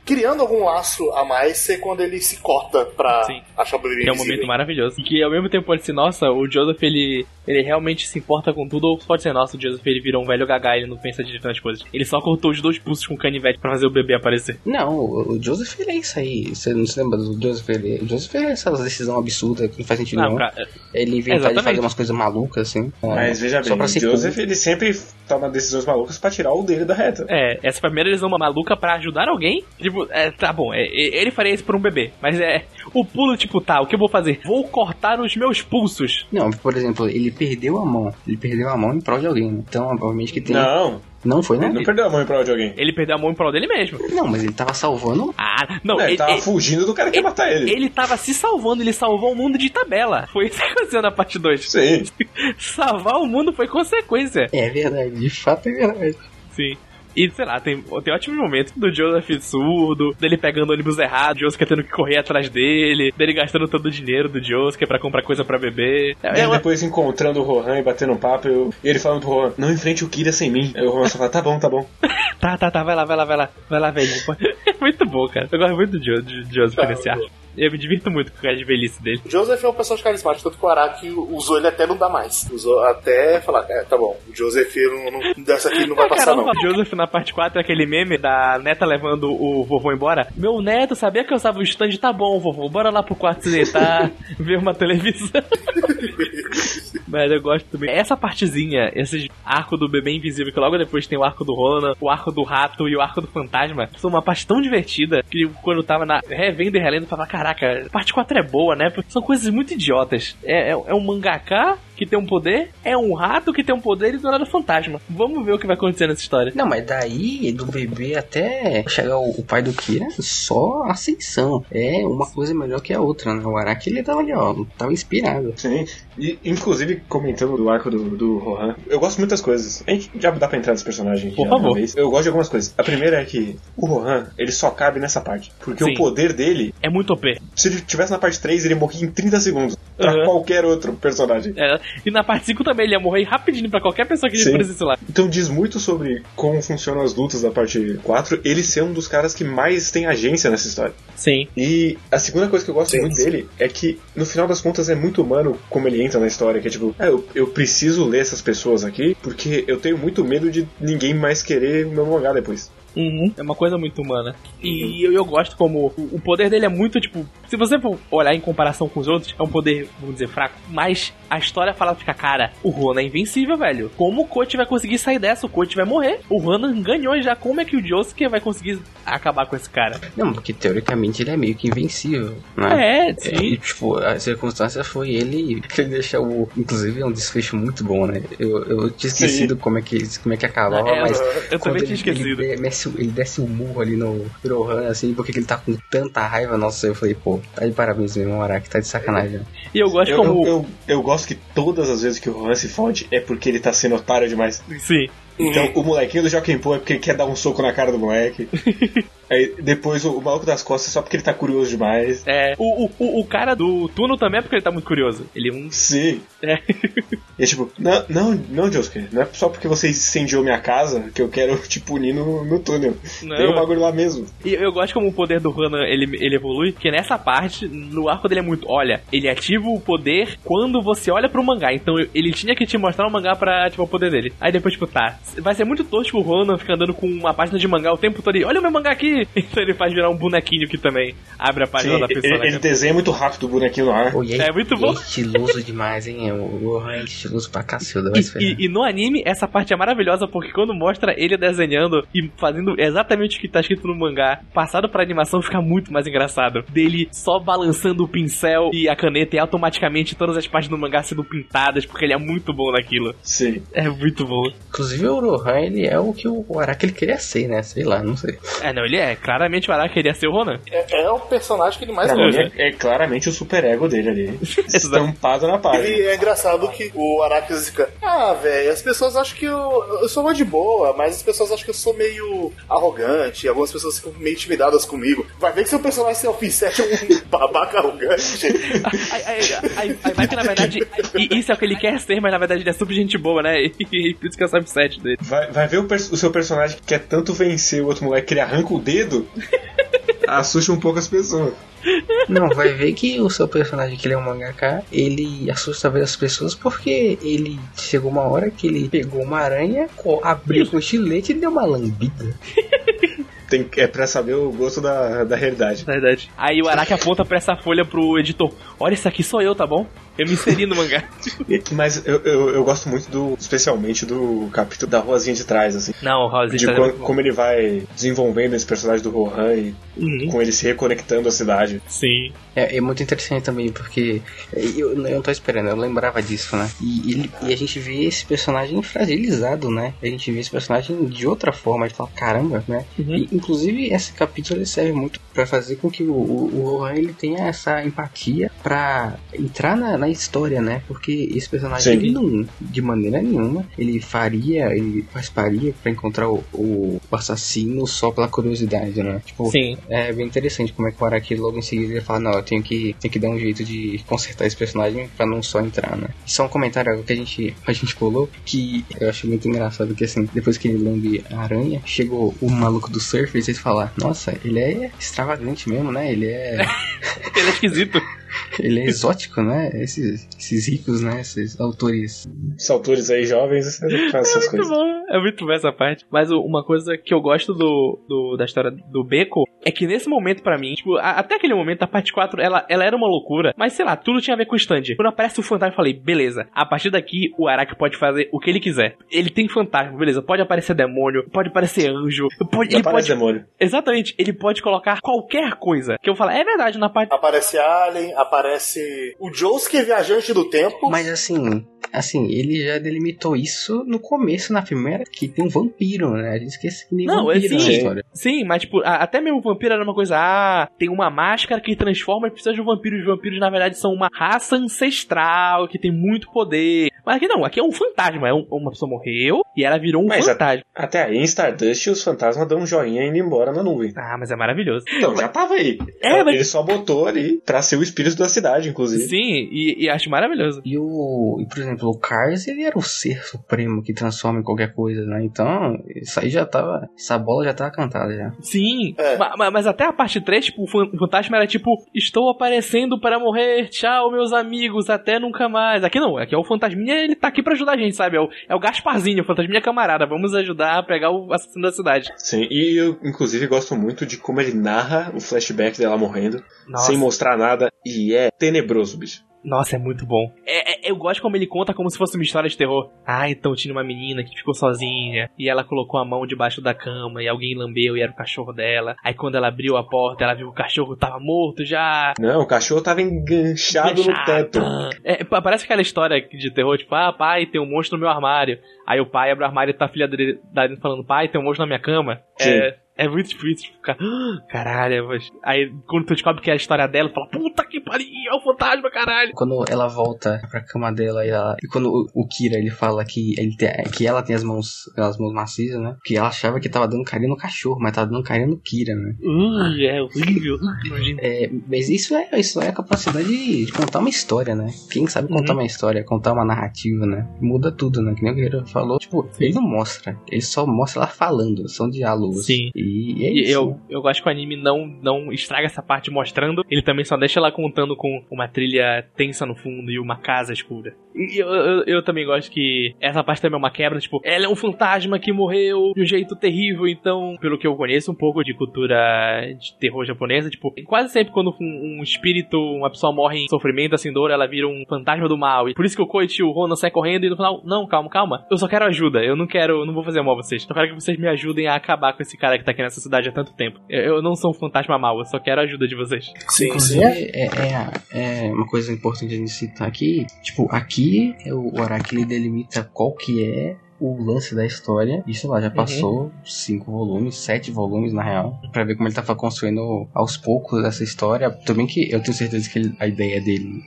criando algum laço a mais ser quando ele se corta pra Sim. achar o bebê Que é um momento maravilhoso. E que ao mesmo tempo pode ser, nossa, o Joseph ele, ele realmente se importa com tudo, ou pode ser, nossa, o Joseph ele virou um velho gaga, ele não pensa direito nas coisas. Ele só cortou os dois pulsos com canivete pra fazer o bebê aparecer. Não, o Joseph ele é isso aí. Você não se lembra do Joseph? Ele, o Joseph é essa decisão absurda que não faz sentido Não, nenhum. cara, Ele inventar de fazer umas coisas malucas, assim. é, Mas veja só bem, pra o Joseph ele sempre toma decisões malucas pra tirar o dele da reta. É, essa primeira eles uma maluca pra ajudar alguém. Tipo, é, tá bom, é, é, ele faria isso por um bebê. Mas é. O pulo, tipo, tá, o que eu vou fazer? Vou cortar os meus pulsos. Não, por exemplo, ele perdeu a mão. Ele perdeu a mão em prol de alguém. né? Então, obviamente que tem. Não, Não foi, né? ele não perdeu a mão em prol de alguém. Ele perdeu a mão em prol dele mesmo. Não, mas ele tava salvando. Ah, não, Não, ele, ele, tava ele- fugindo do cara que ia matar ele. ele tava se salvando, ele salvou o mundo de tabela. Foi isso que aconteceu na parte 2. Sim. Salvar o mundo foi consequência. É verdade, de fato é verdade. Sim. E, sei lá, tem, tem ótimos momentos do Joseph surdo, dele pegando ônibus errado, Josuke tendo que correr atrás dele, dele gastando todo o dinheiro do Josuke pra comprar coisa pra beber. É, é uma... depois encontrando o Rohan e batendo um papo, eu, e ele falando pro Rohan, não enfrente o Kira sem mim. Aí o Rohan só fala, tá bom, tá bom. tá, tá, tá, vai lá, vai lá, vai lá, vai lá, velho. É muito bom, cara. Eu gosto muito do Joseph tá, nesse arco. Eu me divirto muito com a de velhice dele. Joseph é um personagem carismático, tanto que o Araki usou ele até não dá mais. Usou até falar, é, tá bom, o Joseph não, não, dessa aqui não vai ah, passar caramba, não. O Joseph na parte 4 é aquele meme da neta levando o vovô embora. Meu neto sabia que eu usava o stand? Tá bom, vovô, bora lá pro quarto deitar, ver uma televisão. Mas eu gosto também. Essa partezinha, esse arco do bebê invisível, que logo depois tem o arco do Ronan, o arco do rato e o arco do fantasma, são uma parte tão divertida que quando eu tava na revendo e relendo, eu falava, caraca, parte 4 é boa, né? Porque são coisas muito idiotas. É, é, é um mangaká que tem um poder, é um rato que tem um poder e do nada fantasma. Vamos ver o que vai acontecer nessa história. Não, mas daí, do bebê até chegar o, o pai do Kira, só ascensão. É uma coisa melhor que a outra, né? O Araki, ele tava ali, ó, tava inspirado. Sim, e inclusive, comentando do arco do, do Rohan, eu gosto de muitas coisas. A gente já dá pra entrar nesse personagem. Por favor. Eu gosto de algumas coisas. A primeira é que o Rohan, ele só cabe nessa parte. Porque Sim. o poder dele... É muito OP. Se ele tivesse na parte 3, ele morria em 30 segundos. Pra uhum. qualquer outro personagem. É, e na parte 5 também ele ia morrer rapidinho pra qualquer pessoa que aparecesse lá. Então diz muito sobre como funcionam as lutas da parte 4, ele ser um dos caras que mais tem agência nessa história. Sim. E a segunda coisa que eu gosto sim, muito sim. dele é que, no final das contas, é muito humano como ele entra na história, que é tipo, ah, eu, eu preciso ler essas pessoas aqui, porque eu tenho muito medo de ninguém mais querer o meu mangá depois. Uhum. É uma coisa muito humana. E eu, eu gosto como o, o poder dele é muito, tipo, se você for olhar em comparação com os outros, é um poder, vamos dizer, fraco. Mas a história fala, fica, cara, o Ronan é invencível, velho. Como o Coach vai conseguir sair dessa? O Coach vai morrer. O Ronan ganhou já. Como é que o Josuke vai conseguir acabar com esse cara? Não, porque teoricamente ele é meio que invencível, né? É, sim. E, tipo, a circunstância foi ele que deixou o. Inclusive, é um desfecho muito bom, né? Eu, eu tinha esquecido como é, que, como é que acabava, é, mas. Eu também tinha esquecido. Ele, ele, ele desce um murro ali no Rohan, assim, porque ele tá com tanta raiva. Nossa, eu falei, pô, tá de parabéns mesmo, Araki, tá de sacanagem. E eu gosto eu, como. Eu, eu, eu, gosto que todas as vezes que o Rohan se fode é porque ele tá sendo otário demais. Sim. Então, o molequinho do Joaquim Pô é porque ele quer dar um soco na cara do moleque. Aí depois o, o maluco das costas só porque ele tá curioso demais. É. O, o, o cara do túnel também é porque ele tá muito curioso. Ele é um. Sim. É. E é tipo, não, não, não, Josuke, não é só porque você incendiou minha casa que eu quero te punir no, no túnel. Não. Tem um bagulho lá mesmo. E eu gosto como o poder do Hana ele, ele evolui, porque nessa parte, no arco dele é muito. Olha, ele ativa o poder quando você olha pro mangá. Então ele tinha que te mostrar o mangá pra ativar o poder dele. Aí depois, tipo, tá. Vai ser muito tosco o Ronan ficar andando com uma página de mangá o tempo todo e olha o meu mangá aqui! Então ele faz virar um bonequinho que também abre a página Sim, da pessoa. Ele, ele desenha muito rápido o bonequinho no ar. é, é, muito bom. É estiloso demais, hein? O Rohan é estiloso pra cacilda. E, e, e, no anime, essa parte é maravilhosa porque quando mostra ele desenhando e fazendo exatamente o que tá escrito no mangá, passado pra animação fica muito mais engraçado. Dele só balançando o pincel e a caneta e automaticamente todas as partes do mangá sendo pintadas porque ele é muito bom naquilo. Sim. É muito bom. Inclusive o Rohan, ele é o que o Araki ele queria ser, né? Sei lá, não sei. É, não, ele é. Claramente o Araki queria ser o Ronan. É, é o personagem que ele mais gosta. É, é, claramente o super ego dele ali. estampado na página. E é engraçado que o Araki fica, ah, velho, as pessoas acham que eu, eu sou uma de boa, mas as pessoas acham que eu sou meio arrogante, algumas pessoas ficam meio intimidadas comigo. Vai ver que seu personagem selfie 7 é um babaca arrogante. aí, vai que na verdade isso é o que ele quer ser, mas na verdade ele é super gente boa, né? E, por isso que é o subset dele. Vai, vai ver o, o seu personagem que quer tanto vencer o outro moleque que ele arranca o dedo, assusta um pouco as pessoas. Não, vai ver que o seu personagem, que ele é um mangaka, ele assusta as pessoas porque ele chegou uma hora que ele pegou uma aranha, abriu com um estilete e deu uma lambida. Tem, é pra saber o gosto da, da realidade. Verdade. Aí o Araki aponta pra essa folha pro editor: Olha, isso aqui sou eu, tá bom? Eu me inseri no mangá. Mas eu, eu, eu, gosto muito do. Especialmente do capítulo da Rosinha de trás, assim. Não, o Rosinha de como, como, ele vai desenvolvendo esse personagem do Rohan e uhum. com ele se reconectando à cidade. Sim. É, é muito interessante também, porque eu, eu não tô esperando, eu lembrava disso, né? E, ele, e a gente vê esse personagem fragilizado, né? A gente vê esse personagem de outra forma, a gente fala, caramba, né? Uhum. E, inclusive, esse capítulo serve muito para fazer com que o, o, o Rohan ele tenha essa empatia para entrar na na história, né? Porque esse personagem, Sim. ele não, de maneira nenhuma, ele faria, ele participaria pra encontrar o, o assassino só pela curiosidade, né? Tipo, Sim. é bem interessante como é que o Araki logo em seguida ele fala, não, eu tenho que, tenho que dar um jeito de consertar esse personagem pra não só entrar, né? E só um comentário que a gente, a gente pulou, que eu acho muito engraçado, que assim, depois que ele lambe a aranha, chegou o maluco do surf e eles falam, nossa, ele é extravagante mesmo, né? Ele é... Ele é esquisito. Ele é exótico, né? Esses, esses ricos, né? Esses autores. Esses autores aí jovens fazem essas Muito coisas. bom, é muito bom essa parte. Mas uma coisa que eu gosto do, do- da história do Beco é que nesse momento, pra mim, tipo, a- até aquele momento, a parte 4, ela, ela era uma loucura, mas sei lá, tudo tinha a ver com o stand. Quando aparece o fantasma, eu falei, beleza, a partir daqui o Araki pode fazer o que ele quiser. Ele tem fantasma, beleza, pode aparecer demônio, pode aparecer anjo, pode, ele pode. demônio. Exatamente, ele pode colocar qualquer coisa. Que eu falo, é verdade, na parte. Aparece Alien, aparece o Josuke viajante do tempo. Mas assim, assim, ele já delimitou isso no começo, na primeira, que tem um vampiro, né? A gente esquece que nem Não, é vampiro na sim. história. Sim, mas tipo, a- até mesmo o vampiro era uma coisa, ah, tem uma máscara que transforma e precisa de um vampiro. Os vampiros, na verdade, são uma raça ancestral que tem muito poder. Mas aqui não, aqui é um fantasma. É um- uma pessoa morreu e ela virou um Mas a- fantasma. Até aí, em Stardust, os fantasmas dão um joinha indo embora na nuvem. Ah, mas é maravilhoso. Então, já tava aí. É, mas- Ele só botou ali pra ser o espírito da cidade, inclusive. Sim, e, e acho maravilhoso. E o. E, por exemplo, o Cars, ele era o ser supremo que transforma em qualquer coisa, né? Então, isso aí já tava. Essa bola já tava cantada já. Sim, É. ma- ma- mas até a parte 3, tipo, o fan- o fantasma era tipo, estou aparecendo para morrer, tchau, meus amigos, até nunca mais. Aqui não, aqui é o fantasminha, ele tá aqui pra ajudar a gente, sabe? É o, é o Gasparzinho, o fantasminha camarada, vamos ajudar a pegar o assassino da cidade. Sim, e eu, inclusive, gosto muito de como ele narra o flashback dela morrendo, Nossa. sem mostrar nada, e é tenebroso, bicho. Nossa, é muito bom. É, é- eu gosto como ele conta como se fosse uma história de terror. Ah, então tinha uma menina que ficou sozinha e ela colocou a mão debaixo da cama e alguém lambeu e era o cachorro dela. Aí quando ela abriu a porta, ela viu que o cachorro tava morto já. Não, o cachorro tava enganchado no teto. É, pa- parece aquela história de terror, tipo, ah, pai, tem um monstro no meu armário. Aí o pai abre o armário e tá a filha dele dele falando, pai, tem um monstro na minha cama. Sim. É, é muito difícil ficar, "Ah, caralho, mas... Aí quando tu descobre que é a história dela, tu fala, puta que pariu, é o fantasma, caralho. Quando ela volta pra cama dela e, ela, e quando o, o Kira ele fala que, ele tem, que ela tem as mãos, as mãos macias, né? Que ela achava que tava dando carinho no cachorro, mas tava dando carinho no Kira, né? Uh, é horrível. É, mas isso é, isso é a capacidade de, contar uma história, né? Quem sabe contar Uhum. uma história, contar uma narrativa, né? Muda tudo, né? Que nem o Guerreiro falou. Tipo, ele não mostra. Ele só mostra ela falando. São diálogos. Sim. E é E isso. eu, eu gosto que o anime não, não estraga essa parte mostrando, ele também só deixa ela contando com uma trilha tensa no fundo e uma casa escura. E eu, eu, eu também gosto que essa parte também é uma quebra, tipo, ela é um fantasma que morreu de um jeito terrível, então, pelo que eu conheço um pouco de cultura de terror japonesa, tipo, quase sempre quando um, um espírito, uma pessoa morre em sofrimento, assim, dor, ela vira um fantasma do mal. E por isso que o Koichi e o Ronan saem correndo e no final, não, calma, calma, eu só quero ajuda, eu não quero, não vou fazer mal a vocês, eu quero que vocês me ajudem a acabar com esse cara que tá aqui nessa cidade há tanto tempo. Eu, eu não sou um fantasma mau, eu só quero a ajuda de vocês. Sim, Inclusive, sim. é, é, é uma coisa importante a gente citar aqui. Tipo, aqui é o Araki ele delimita qual que é o lance da história. Isso lá já passou cinco volumes, sete volumes na real, Pra ver como ele tava construindo aos poucos essa história. Também que eu tenho certeza que ele- a ideia dele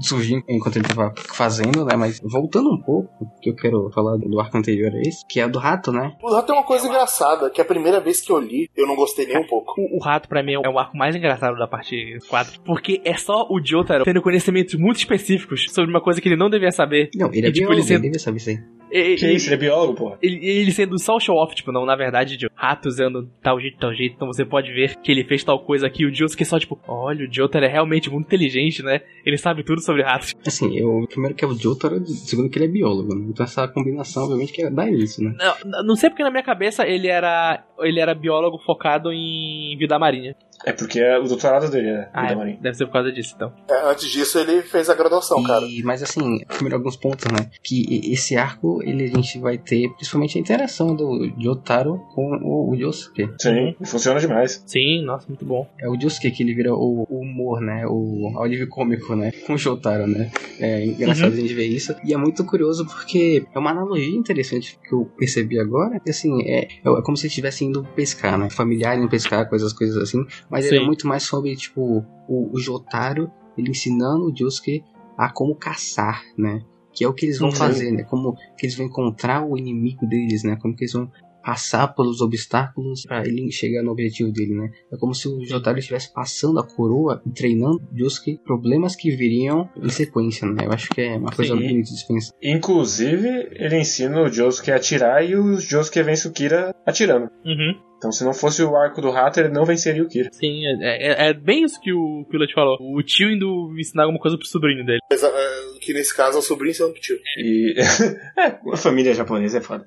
surgiu enquanto ele tava fazendo, né? Mas voltando um pouco, que eu quero falar do arco anterior a esse, que é do rato, né? O Rato tem uma coisa engraçada, que a primeira vez que eu li, eu não gostei nem um pouco. O, o rato, pra mim, é o arco mais engraçado da parte 4. Porque é só o Jotaro tendo conhecimentos muito específicos sobre uma coisa que ele não devia saber. Não, ele é E, tipo, biólogo, ele sendo- ele devia saber isso aí. E- Que isso, ele é biólogo, porra. Ele, ele sendo só o show off, tipo, não, na verdade, de rato usando tal jeito, tal jeito, então você pode ver que ele fez tal coisa aqui. O Josuke só, tipo, olha, o Jotaro é realmente muito inteligente, né? Ele sabe tudo sobre ratos. Assim, eu primeiro que é o Jotaro, segundo que ele é biólogo, né? Então essa combinação, obviamente, que dá isso, né? Não, não sei porque na minha cabeça ele era ele era biólogo focado em vida marinha. É porque é o doutorado dele é Ah, é, deve ser por causa disso, então. É, antes disso, ele fez a graduação, cara. E, mas assim, primeiro alguns pontos, né? Que esse arco, ele, a gente vai ter principalmente a interação do Jotaro com o, o Yosuke. Sim, funciona demais. Sim, nossa, muito bom. É o Yosuke que ele vira o, o humor, né? O alívio cômico, né? Com o Jotaro, né? É engraçado a gente ver isso. E é muito curioso porque é uma analogia interessante que eu percebi agora. Que assim, é, é como se estivesse indo pescar, né? Familiar indo pescar, coisas, coisas assim. Mas ele é Sim. muito mais sobre, tipo, o, o Jotaro, ele ensinando o Yosuke a como caçar, né? Que é o que eles vão Sim. fazer, né? Como que eles vão encontrar o inimigo deles, né? Como que eles vão passar pelos obstáculos para ele chegar no objetivo dele, né? É como se o Jotaro estivesse passando a coroa e treinando Josuke problemas que viriam em sequência, né? Eu acho que é uma coisa Sim. bonita de pensar. Inclusive, ele ensina o Josuke a atirar e o Josuke vence o Kira atirando. Uhum. Então, se não fosse o arco do rato, ele não venceria o Kira. Sim, é, é- é bem isso que o Pilot falou. O tio indo ensinar alguma coisa pro sobrinho dele. Mas, é, que nesse caso é o sobrinho sendo tio. E. é, a família japonesa é foda.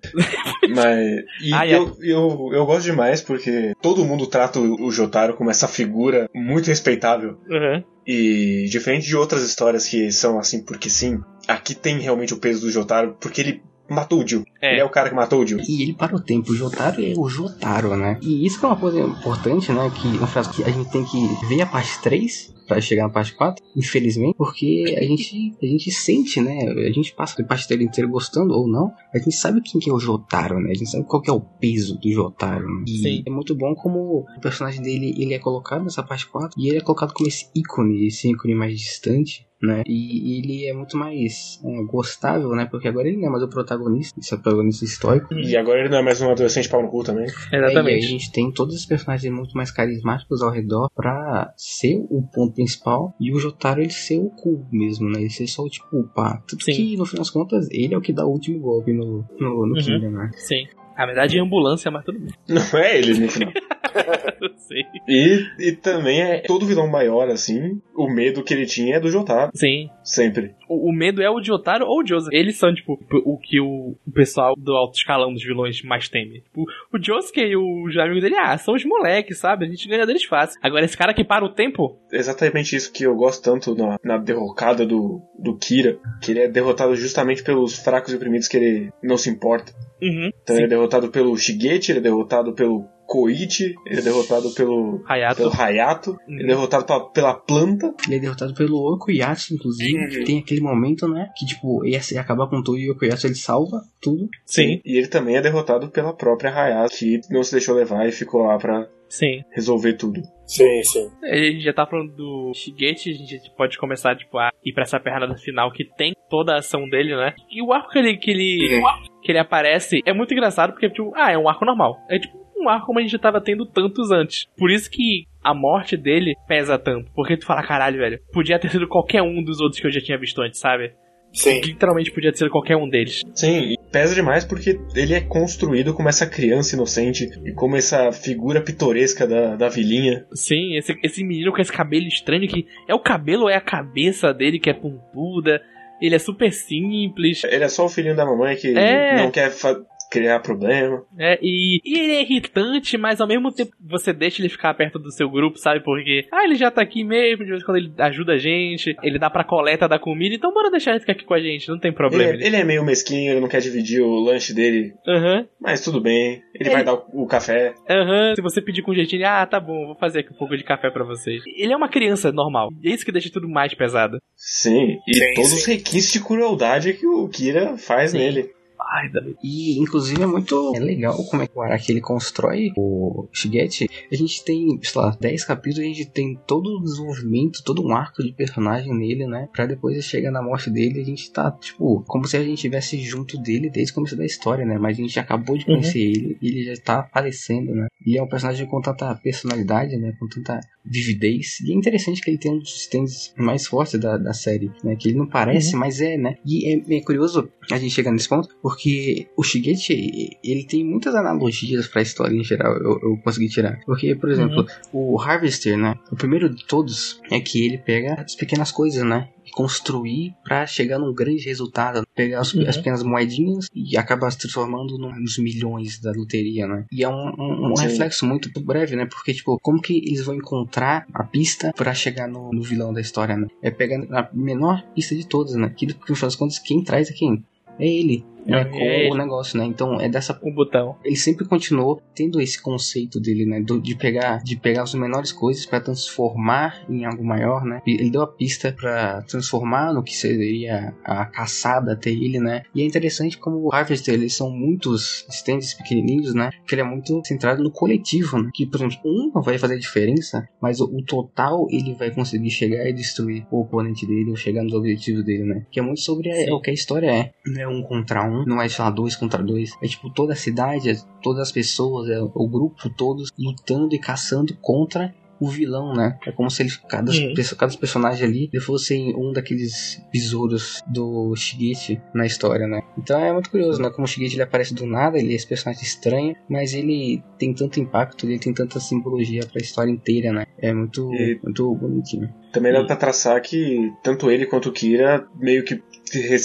Mas. E Ah, é. eu, eu, eu gosto demais porque todo mundo trata o Jotaro como essa figura muito respeitável. Uhum. E diferente de outras histórias que são assim porque sim, aqui tem realmente o peso do Jotaro porque ele matou o Jill. É. Ele é o cara que matou o Jill. E ele para o tempo, o Jotaro é o Jotaro, né? E isso que é uma coisa importante, né? Que uma frase que a gente tem que ver a parte 3 para chegar na parte 4, infelizmente, porque a gente, a gente sente, né? A gente passa a parte dele inteira gostando ou não, a gente sabe quem que é o Jotaro, né? A gente sabe qual que é o peso do Jotaro. Né? E Sim. é muito bom como o personagem dele ele é colocado nessa parte 4 e ele é colocado como esse ícone, esse ícone mais distante. Né? E ele é muito mais é, gostável, né? Porque agora ele não é mais o protagonista, esse é o protagonista histórico. E agora ele não é mais um adolescente pau no cu também. É, e aí a Exatamente. gente tem todos os personagens muito mais carismáticos ao redor pra ser o ponto principal e o Jotaro ele ser o cool mesmo, né? Ele ser só o tipo, pá. Tanto Sim. que no fim das contas ele é o que dá o último golpe no, no, no Uhum. Kira, né? Sim. Na verdade é ambulância, mas tudo bem. Não é ele no final. Sim. E, e também é todo vilão maior, assim, o medo que ele tinha é do Jotaro. Sim. Sempre. O, o medo é o de Otaro ou o Joseph. Eles são, tipo, o que o, o pessoal do alto escalão dos vilões mais teme. Tipo, o Josuke e os amigos dele, ah, são os moleques, sabe? A gente ganha deles fácil. Agora, esse cara que para o tempo, Exatamente isso que eu gosto tanto na, na derrocada do, do Kira, que ele é derrotado justamente pelos fracos e oprimidos que ele não se importa. uhum, Então sim, ele é derrotado pelo Shigeti, ele é derrotado pelo Koichi, ele é derrotado pelo, Hayato. pelo Hayato, ele é derrotado pa- pela planta. Ele é derrotado pelo Okuyasu, inclusive. Uhum. que Tem aquele momento, né? Que tipo, ia se- acabar com tudo e o Okuyasu ele salva tudo. Sim, E ele também é derrotado pela própria Hayato, que não se deixou levar e ficou lá pra sim. resolver tudo. Sim, sim. A gente já tá falando do Shigeti, a gente pode começar, tipo, a ir pra essa perna final que tem toda a ação dele, né? E o arco que ele, que ele, Uhum. que ele aparece é muito engraçado porque, tipo, ah, é um arco normal. É tipo um arco como a gente já tava tendo tantos antes. Por isso que a morte dele pesa tanto. Porque tu fala, caralho, velho, podia ter sido qualquer um dos outros que eu já tinha visto antes, sabe? Sim. Literalmente podia ter sido qualquer um deles. Sim, e pesa demais porque ele é construído como essa criança inocente e como essa figura pitoresca da, da vilinha. Sim, esse, esse menino com esse cabelo estranho que é o cabelo ou é a cabeça dele que é pontuda. Ele é super simples. Ele é só o filhinho da mamãe que É. não quer fa- criar problema. É, e, e ele é irritante, mas ao mesmo tempo você deixa ele ficar perto do seu grupo, sabe? Porque, ah, ele já tá aqui mesmo, de vez em quando ele ajuda a gente, ele dá pra coleta da comida, então bora deixar ele ficar aqui com a gente, não tem Ele problema. é, ele é meio mesquinho, ele não quer dividir o lanche dele, Aham, mas tudo bem. Ele Ele- vai dar o, o café. aham. Se você pedir com jeitinho, ah, tá bom, vou fazer aqui um pouco de café pra vocês. Ele é uma criança normal. E é isso que deixa tudo mais pesado. Sim, e Sim, todos sim. os requintes de crueldade que o Kira faz Sim. nele. Ai. E, inclusive, é muito é legal como é que o Araki ele constrói o Shigeti. A gente tem, sei lá, 10 capítulos, a gente tem todo o desenvolvimento, todo um arco de personagem nele, né? Pra depois chegar na morte dele, a gente tá, tipo, como se a gente estivesse junto dele desde o começo da história, né? Mas a gente acabou de conhecer ele e ele já tá falecendo, né? E é um personagem com tanta personalidade, né? Com tanta vividez. E é interessante que ele tem um dos sistemas mais fortes da, da série, né? Que ele não parece, mas é, né? E é, é curioso a gente chegar nesse ponto, porque o Shigeti, ele tem muitas analogias pra história em geral, eu, eu consegui tirar. Porque, por exemplo, o Harvester, né? O primeiro de todos é que ele pega as pequenas coisas, né? E construir pra chegar num grande resultado. Pegar as, Uhum. as pequenas moedinhas e acabar se transformando no- nos milhões da loteria, né? E é um, um- um reflexo muito breve, né? Porque, tipo, como que eles vão encontrar a pista pra chegar no, no vilão da história, né? É pegar a menor pista de todas, né? Que, no final das contas, quem traz é quem? É ele. Né, É, é. o negócio, né? Então é dessa Um botão. ele sempre continuou tendo esse conceito dele, né, do- de pegar de pegar as menores coisas para transformar em algo maior, né? Ele deu a pista para transformar no que seria a caçada até ele, né? E é interessante como o Harvest eles são muitos stands pequenininhos, né? Que ele é muito centrado no coletivo, né? Que por exemplo um não vai fazer diferença, mas o, o total ele vai conseguir chegar e destruir o oponente dele ou chegar nos objetivos dele, né? Que é muito sobre a- Sim. o que a história é. Não é um contra um, não é sei lá dois contra dois, é tipo toda a cidade, é todas as pessoas, é o grupo todos lutando e caçando contra o vilão, né? É como se ele, cada, Uhum. cada personagem ali ele fosse um daqueles besouros do Shigeki na história, né? Então é muito curioso, né? Como o Shigeki ele aparece do nada, ele é esse personagem estranho, mas ele tem tanto impacto, ele tem tanta simbologia pra história inteira, né? É muito, E- muito bonitinho. Também dá pra traçar que tanto ele quanto o Kira meio que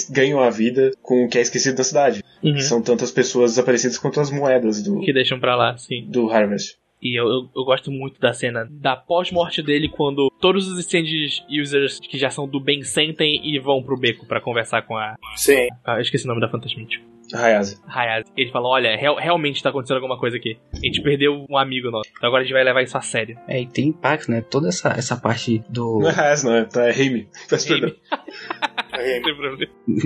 ganham a vida com o que é esquecido da cidade. Uhum. São tanto as pessoas desaparecidas quanto as moedas do, Que deixam pra lá, sim. do Harvest. E eu, eu, eu gosto muito da cena da pós-morte dele, quando todos os stand users que já são do bem sentem e vão pro beco pra conversar com a. Sim. Ah, eu esqueci o nome da Fantasmite. Hayase. Hayase. Eles falam: olha, real- realmente tá acontecendo alguma coisa aqui. A gente perdeu um amigo nosso. Então agora a gente vai levar isso a sério. É, e tem impacto, né? Toda essa, essa parte do. Não é Hayase, não, é, tá, é Heimi. Peço perdão.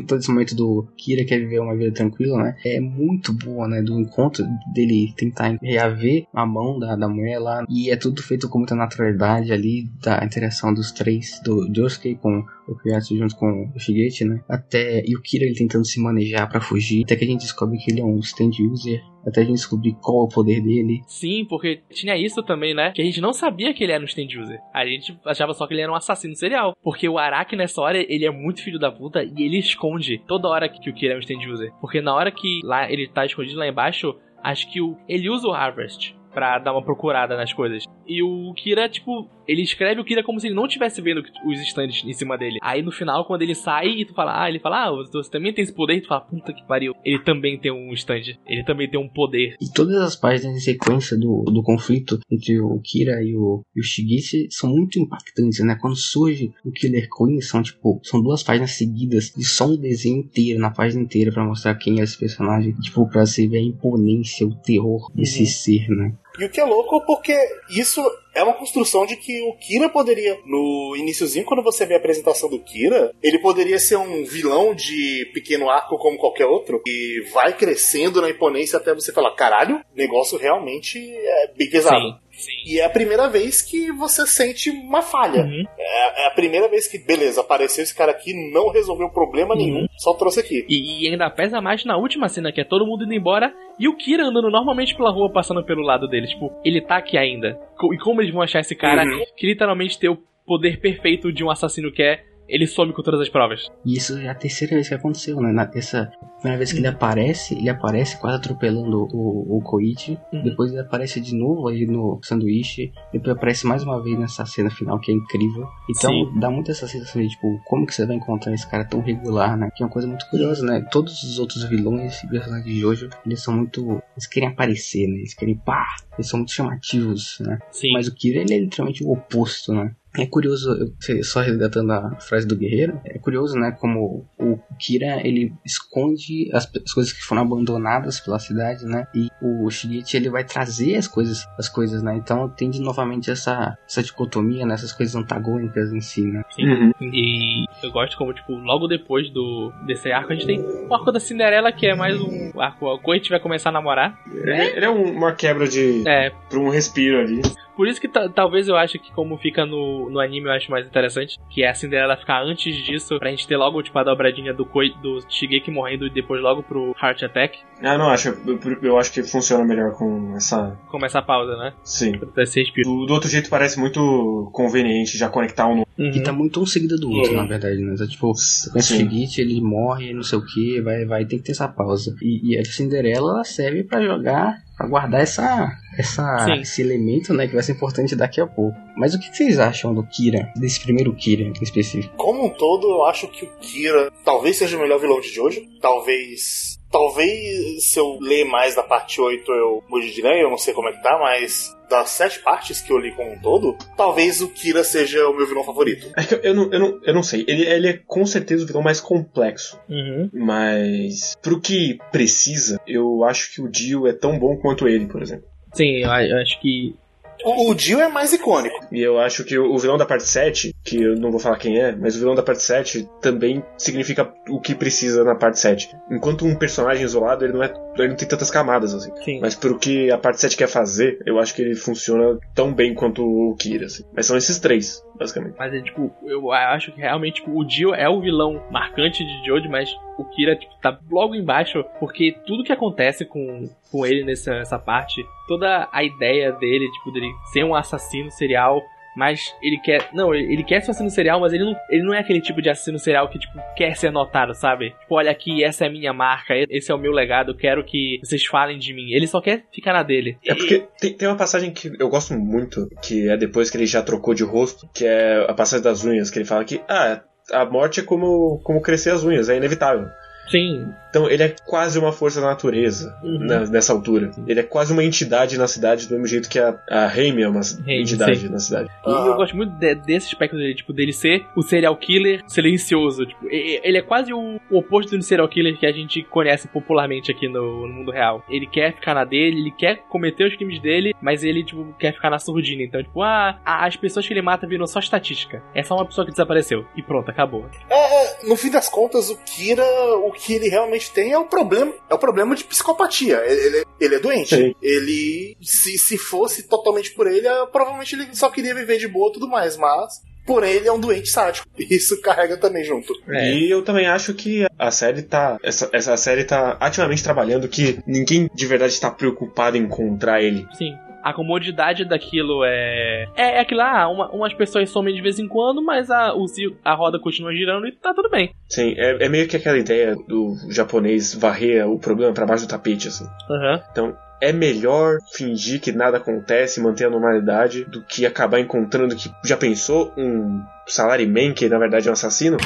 Todo esse momento do Kira quer viver uma vida tranquila, né? É muito boa, né? Do encontro dele tentar reaver a mão da, da mulher lá. E é tudo feito com muita naturalidade ali, da interação dos três, do Josuke com o Kuyatsu junto com o Shigeki, né? Até, e o Kira ele tentando se manejar pra fugir, até que a gente descobre que ele é um stand user, até a gente descobrir qual é o poder dele. Sim, porque tinha isso também, né? Que a gente não sabia que ele era um stand user. A gente achava só que ele era um assassino serial. Porque o Araki nessa hora, ele é muito filho da puta e ele esconde toda hora que o Kira é um stand user. Porque na hora que lá ele tá escondido lá embaixo, acho que o, ele usa o Harvest pra dar uma procurada nas coisas. E o Kira, tipo, ele escreve o Kira como se ele não estivesse vendo os stands em cima dele. Aí no final, quando ele sai e tu fala, ah, ele fala, ah, você também tem esse poder, e tu fala, puta que pariu. Ele também tem um stand. Ele também tem um poder. E todas as páginas em sequência do, do conflito entre o Kira e o, e o Shigeki são muito impactantes, né? Quando surge o Killer Queen, são tipo, são duas páginas seguidas de só um desenho inteiro, na página inteira, pra mostrar quem é esse personagem. Tipo, pra você ver a imponência, o terror desse Uhum. ser, né? E o que é louco porque isso é uma construção de que o Kira poderia, no iniciozinho, quando você vê a apresentação do Kira, ele poderia ser um vilão de pequeno arco como qualquer outro, e vai crescendo na imponência até você falar, caralho, negócio realmente é bem pesado. Sim, sim. E é a primeira vez que você sente uma falha. Uhum. É, é a primeira vez que, beleza, apareceu esse cara aqui, não resolveu problema Uhum. nenhum, só trouxe aqui. E, e ainda pesa mais na última cena, que é todo mundo indo embora e o Kira andando normalmente pela rua, passando pelo lado dele. Tipo, ele tá aqui ainda. E como eles vão achar esse cara Uhum. que literalmente tem o poder perfeito de um assassino que é, ele some com todas as provas. E isso é a terceira vez que aconteceu, né? Na, essa primeira vez que ele aparece, ele aparece quase atropelando o, o Koichi. Uhum. Depois ele aparece de novo aí no sanduíche. Depois aparece mais uma vez nessa cena final que é incrível. Então Sim. dá muito essa sensação de tipo, como que você vai encontrar esse cara tão regular, né? Que é uma coisa muito curiosa, né? Todos os outros vilões e personagens de Jojo, eles são muito. Eles querem aparecer, né? Eles querem pá! Eles são muito chamativos, né? Sim. Mas o Kira, ele é literalmente o oposto, né? É curioso, só resgatando a frase do Guerreiro, é curioso, né, como o Kira, ele esconde as, as coisas que foram abandonadas pela cidade, né, e o Shigeki, ele vai trazer as coisas, as coisas, né, então tem de novamente essa, essa dicotomia, né, essas coisas antagônicas em si, né. Sim. Uhum. E eu gosto como, tipo, logo depois do desse arco, a gente tem o arco da Cinderela, que é mais um arco. O Koichi vai começar a namorar. Ele, ele é um- uma quebra de. É, pra um respiro ali. Por isso que ta- talvez eu acho que como fica no, no anime eu acho mais interessante, que é a Cinderela ficar antes disso, pra gente ter logo tipo a dobradinha do, Koi, do Shigeki morrendo e depois logo pro Heart Attack, Ah, não, acho. Eu, eu acho que funciona melhor com essa. começa a pausa, né? Sim. Pra ter esse respiro. Do, do outro jeito parece muito conveniente já conectar um no. E Uhum. tá muito um seguido do outro, Uhum. na verdade, né, então, tipo, com esse Sim. Shigeki, ele morre, não sei o que, vai, vai, tem que ter essa pausa. E, e a Cinderela, ela serve pra jogar, pra guardar essa, essa, Sim. esse elemento, né, que vai ser importante daqui a pouco. Mas o que que vocês acham do Kira, desse primeiro Kira em específico? Como um todo, eu acho que o Kira talvez seja o melhor vilão de Jojo. Talvez. Talvez se eu ler mais da parte 8 eu mude de ideia, eu não sei como é que tá, mas das sete partes que eu li como um todo, talvez o Kira seja o meu vilão favorito. É que eu não, eu não, eu não sei. Ele, ele é com certeza o vilão mais complexo. Uhum. Mas pro que precisa, eu acho que o Dio é tão bom quanto ele, por exemplo. Sim, eu, acho que. O, o Dio é mais icônico. E eu acho que o, o vilão da parte 7, que eu não vou falar quem é, mas o vilão da parte 7 também significa o que precisa na parte 7. Enquanto um personagem isolado, ele não, é, ele não tem tantas camadas assim. Sim. Mas pro que a parte 7 quer fazer, eu acho que ele funciona tão bem quanto o Kira. Assim. Mas são esses três, basicamente. Mas é tipo, eu acho que realmente tipo, o Dio é o vilão marcante de Jojo, mas o Kira tipo, tá logo embaixo, porque tudo que acontece com, com ele nessa, nessa parte, toda a ideia dele, tipo, dele ser um assassino serial. Mas ele quer. Não, ele ele quer ser um assassino serial, mas ele não, ele não é aquele tipo de assassino serial que, tipo, quer ser notado, sabe? Tipo, olha aqui, essa é a minha marca, esse é o meu legado, eu quero que vocês falem de mim. Ele só quer ficar na dele. É porque tem, tem uma passagem que eu gosto muito, que é depois que ele já trocou de rosto, que é a passagem das unhas, que ele fala que, ah, a morte é como, como crescer as unhas, é inevitável. Sim, Então ele é quase uma força da natureza Uhum. na- nessa altura. Ele é quase uma entidade na cidade, do mesmo jeito que a, a Raimi é uma entidade sim. na cidade. E Ah. eu gosto muito de- desse aspecto dele, tipo, dele ser o serial killer silencioso. Tipo, ele é quase o, o oposto do serial killer que a gente conhece popularmente aqui no, no mundo real. Ele quer ficar na dele, ele quer cometer os crimes dele, mas ele, tipo, quer ficar na surdina. Então, tipo, ah, a- as pessoas que ele mata viram só estatística. É só uma pessoa que desapareceu. E pronto, acabou. É, é, no fim das contas, o Kira, o que ele realmente tem é o problema. É o problema de psicopatia. Ele, ele- é doente. Sim. Ele, se, se fosse totalmente por ele, ah, provavelmente ele só queria viver de boa e tudo mais, mas. Por ele é um doente sádico. Isso carrega também junto. É. E eu também acho que a série tá. Essa, essa série tá ativamente trabalhando que ninguém de verdade está preocupado em encontrar ele. Sim. A comodidade daquilo é. É aquilo, ah, uma- umas pessoas somem de vez em quando, mas a, o, a roda continua girando e tá tudo bem. Sim, é, é meio que aquela ideia do japonês varrer o problema pra baixo do tapete, assim. Aham. Então, é melhor fingir que nada acontece, manter a normalidade, do que acabar encontrando que já pensou um salaryman que na verdade é um assassino?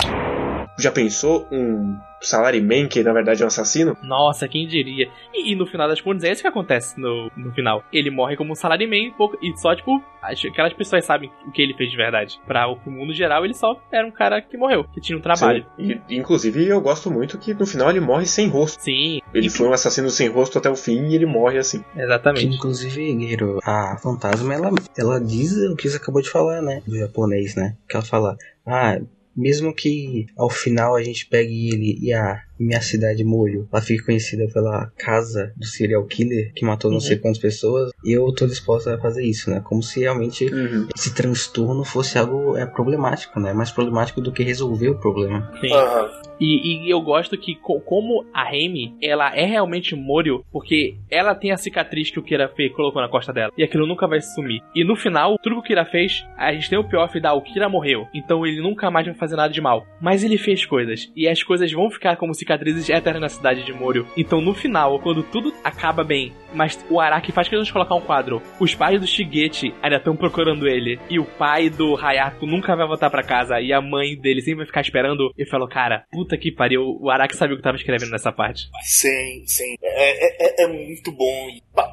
Já pensou um salaryman que na verdade é um assassino? Nossa, quem diria? E, e no final das contas, é isso que acontece no, no final. Ele morre como um salaryman e pouco- e só, tipo, acho que aquelas pessoas sabem o que ele fez de verdade. Pra o mundo geral, ele só era um cara que morreu, que tinha um trabalho. Sim. E, inclusive, eu gosto muito que no final ele morre sem rosto. Sim, Ele e- foi um assassino sem rosto até o fim e ele morre assim. Que, exatamente. inclusive, Guerreiro, a fantasma, ela, ela diz o que você acabou de falar, né? Do japonês, né? Que ela fala, ah, mesmo que ao final a gente pegue ele e a minha cidade molho, ela fique conhecida pela casa do serial killer que matou não Uhum. sei quantas pessoas, eu tô disposta a fazer isso, né? Como se realmente Uhum. esse transtorno fosse algo é, problemático, né? Mais problemático do que resolver o problema. Sim. Aham. E, e eu gosto que, co- como a Remy, ela é realmente Morio, porque ela tem a cicatriz que o Kira fez, colocou na costa dela. E aquilo nunca vai sumir. E no final, tudo que o Kira fez, a gente tem o pior da o Kira morreu. Então ele nunca mais vai fazer nada de mal. Mas ele fez coisas. E as coisas vão ficar como cicatrizes eternas na cidade de Morio. Então no final, quando tudo acaba bem, mas o Araki faz questão de colocar um quadro. Os pais do Shigeti ainda estão procurando ele. E o pai do Hayato nunca vai voltar pra casa. E a mãe dele sempre vai ficar esperando. E falou, cara, puta que pariu. O Araki sabia o que tava escrevendo nessa parte. Sim, sim. É, é, é- é muito bom.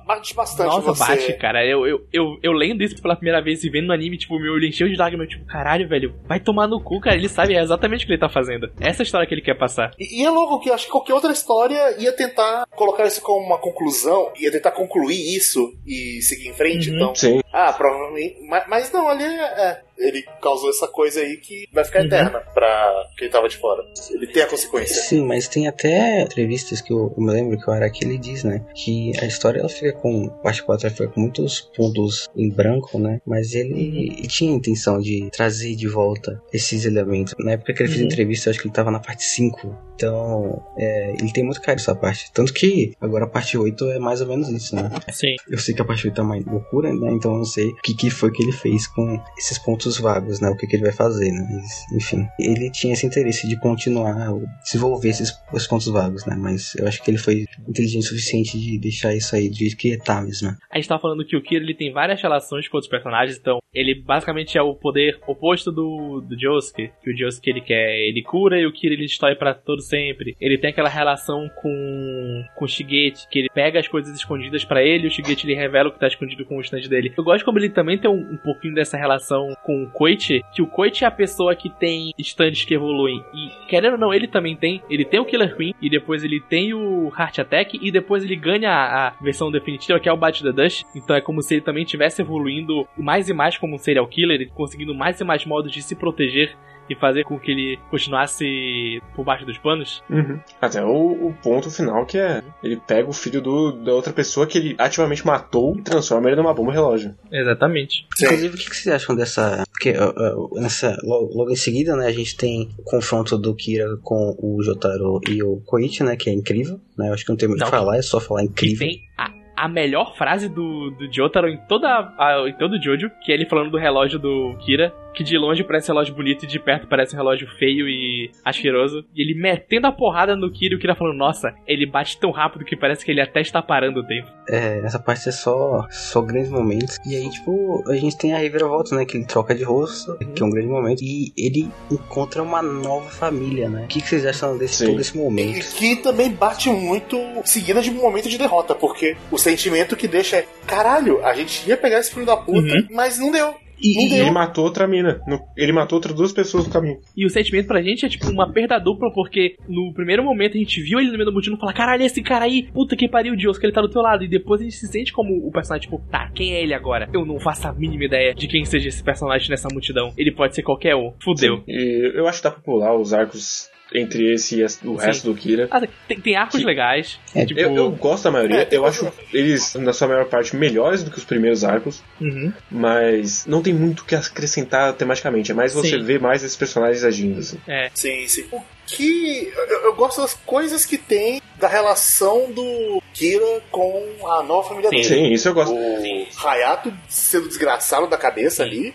Ba- Bate bastante Nossa, você. bate, cara. Eu, eu, eu, eu lendo isso pela primeira vez e vendo no anime, tipo, meu olho encheu de lágrimas. Tipo, caralho, velho, vai tomar no cu, cara. Ele sabe exatamente o que ele tá fazendo. Essa é a história que ele quer passar. E, e é louco que eu acho que qualquer outra história ia tentar colocar isso como uma conclusão, ia tentar concluir isso e seguir em frente. Uhum. Então, Sim. ah, provavelmente. Mas, mas não, ali é, é, Ele causou essa coisa aí que vai ficar Uhum. eterna pra quem tava de fora. Ele tem a consequência. Sim, mas tem até entrevistas que eu, eu me lembro que o Araki ele diz, né? Que a história ela fica com. Parte 4 ela fica com muitos pontos em branco, né? Mas ele, ele tinha a intenção de trazer de volta esses elementos. Na época que ele fez a Uhum. entrevista, eu acho que ele tava na parte 5. Então, é, ele tem muito carinho essa parte. Tanto que agora a parte 8 é mais ou menos isso, né? Sim. Eu sei que a parte 8 é uma loucura, né? Então eu não sei o que, que foi que ele fez com esses pontos vagos, né? O que, que ele vai fazer, né? Mas, enfim, ele tinha esse interesse de continuar, desenvolver esses, esses pontos vagos, né? Mas eu acho que ele foi inteligente o suficiente de deixar isso aí jeito que tá mesmo. né? A gente tá falando que o Kira ele tem várias relações com outros personagens, então ele basicamente é o poder oposto do, do Josuke, que o Josuke ele quer, ele cura e o Kira ele destrói pra todo sempre. Ele tem aquela relação com com o Shigeti, que ele pega as coisas escondidas pra ele, o Shigeti ele revela o que tá escondido com o stand dele. Eu gosto como ele também tem um, um pouquinho dessa relação com o Koichi, que o Koichi é a pessoa que tem stands que evoluem. E, querendo ou não, ele também tem. Ele tem o Killer Queen, e depois ele tem o Heart Attack, e depois ele ganha a, a versão definitiva, que é o Bat the Dust. Então é como se ele também estivesse evoluindo mais e mais como um serial killer, ele conseguindo mais e mais modos de se proteger e fazer com que ele continuasse por baixo dos panos. Uhum. Até o, o, ponto final que é ele pega o filho do, da outra pessoa que ele ativamente matou e transforma ele numa bomba relógio. Exatamente. Inclusive, o que, que vocês acham dessa. Porque uh, uh, nessa, logo, logo, em seguida, né, a gente tem o confronto do Kira com o Jotaro e o Koichi, né? Que é incrível. Né? Eu acho que não tem muito o que falar, é só falar incrível. E tem a a melhor frase do, do Jotaro em, toda a, em todo o Jojo, que é ele falando do relógio do Kira, que de longe parece um relógio bonito e de perto parece um relógio feio e asqueroso. E ele metendo a porrada no Kira e o Kira falando, nossa, ele bate tão rápido que parece que ele até está parando o tempo. É, essa parte é só, só grandes momentos. E aí, tipo, a gente tem a reviravolta, né? Que ele troca de rosto, uhum. que é um grande momento. E ele encontra uma nova família, né? O que, que vocês acham desse, todo esse momento? E que também bate muito seguida de um momento de derrota, porque o sentimento que deixa é: caralho, a gente ia pegar esse filho da puta, uhum. mas não deu. E, ele matou outra mina. ele matou outras duas pessoas no caminho. E o sentimento pra gente é tipo uma perda dupla, porque no primeiro momento a gente viu ele no meio do multidão e fala: caralho, esse cara aí, puta que pariu, Deus, que ele tá do teu lado. E depois a gente se sente como o personagem, tipo, tá, quem é ele agora? Eu não faço a mínima ideia de quem seja esse personagem nessa multidão. Ele pode ser qualquer um. Fudeu. Sim. E eu acho que dá pra pular os arcos entre esse e o Sim. resto do Kira. Ah, tem, tem arcos que, legais. É, tipo... eu, eu, gosto da maioria. É, eu acho eles, na sua maior parte, melhores do que os primeiros arcos. Uhum. Mas não tem muito o que acrescentar tematicamente. É mais você sim. ver mais esses personagens agindo. Assim. É. Sim, sim. O que. Eu, eu, gosto das coisas que tem da relação do Kira com a nova família sim. dele. Sim, isso eu gosto. O Hayato sendo desgraçado da cabeça sim. ali.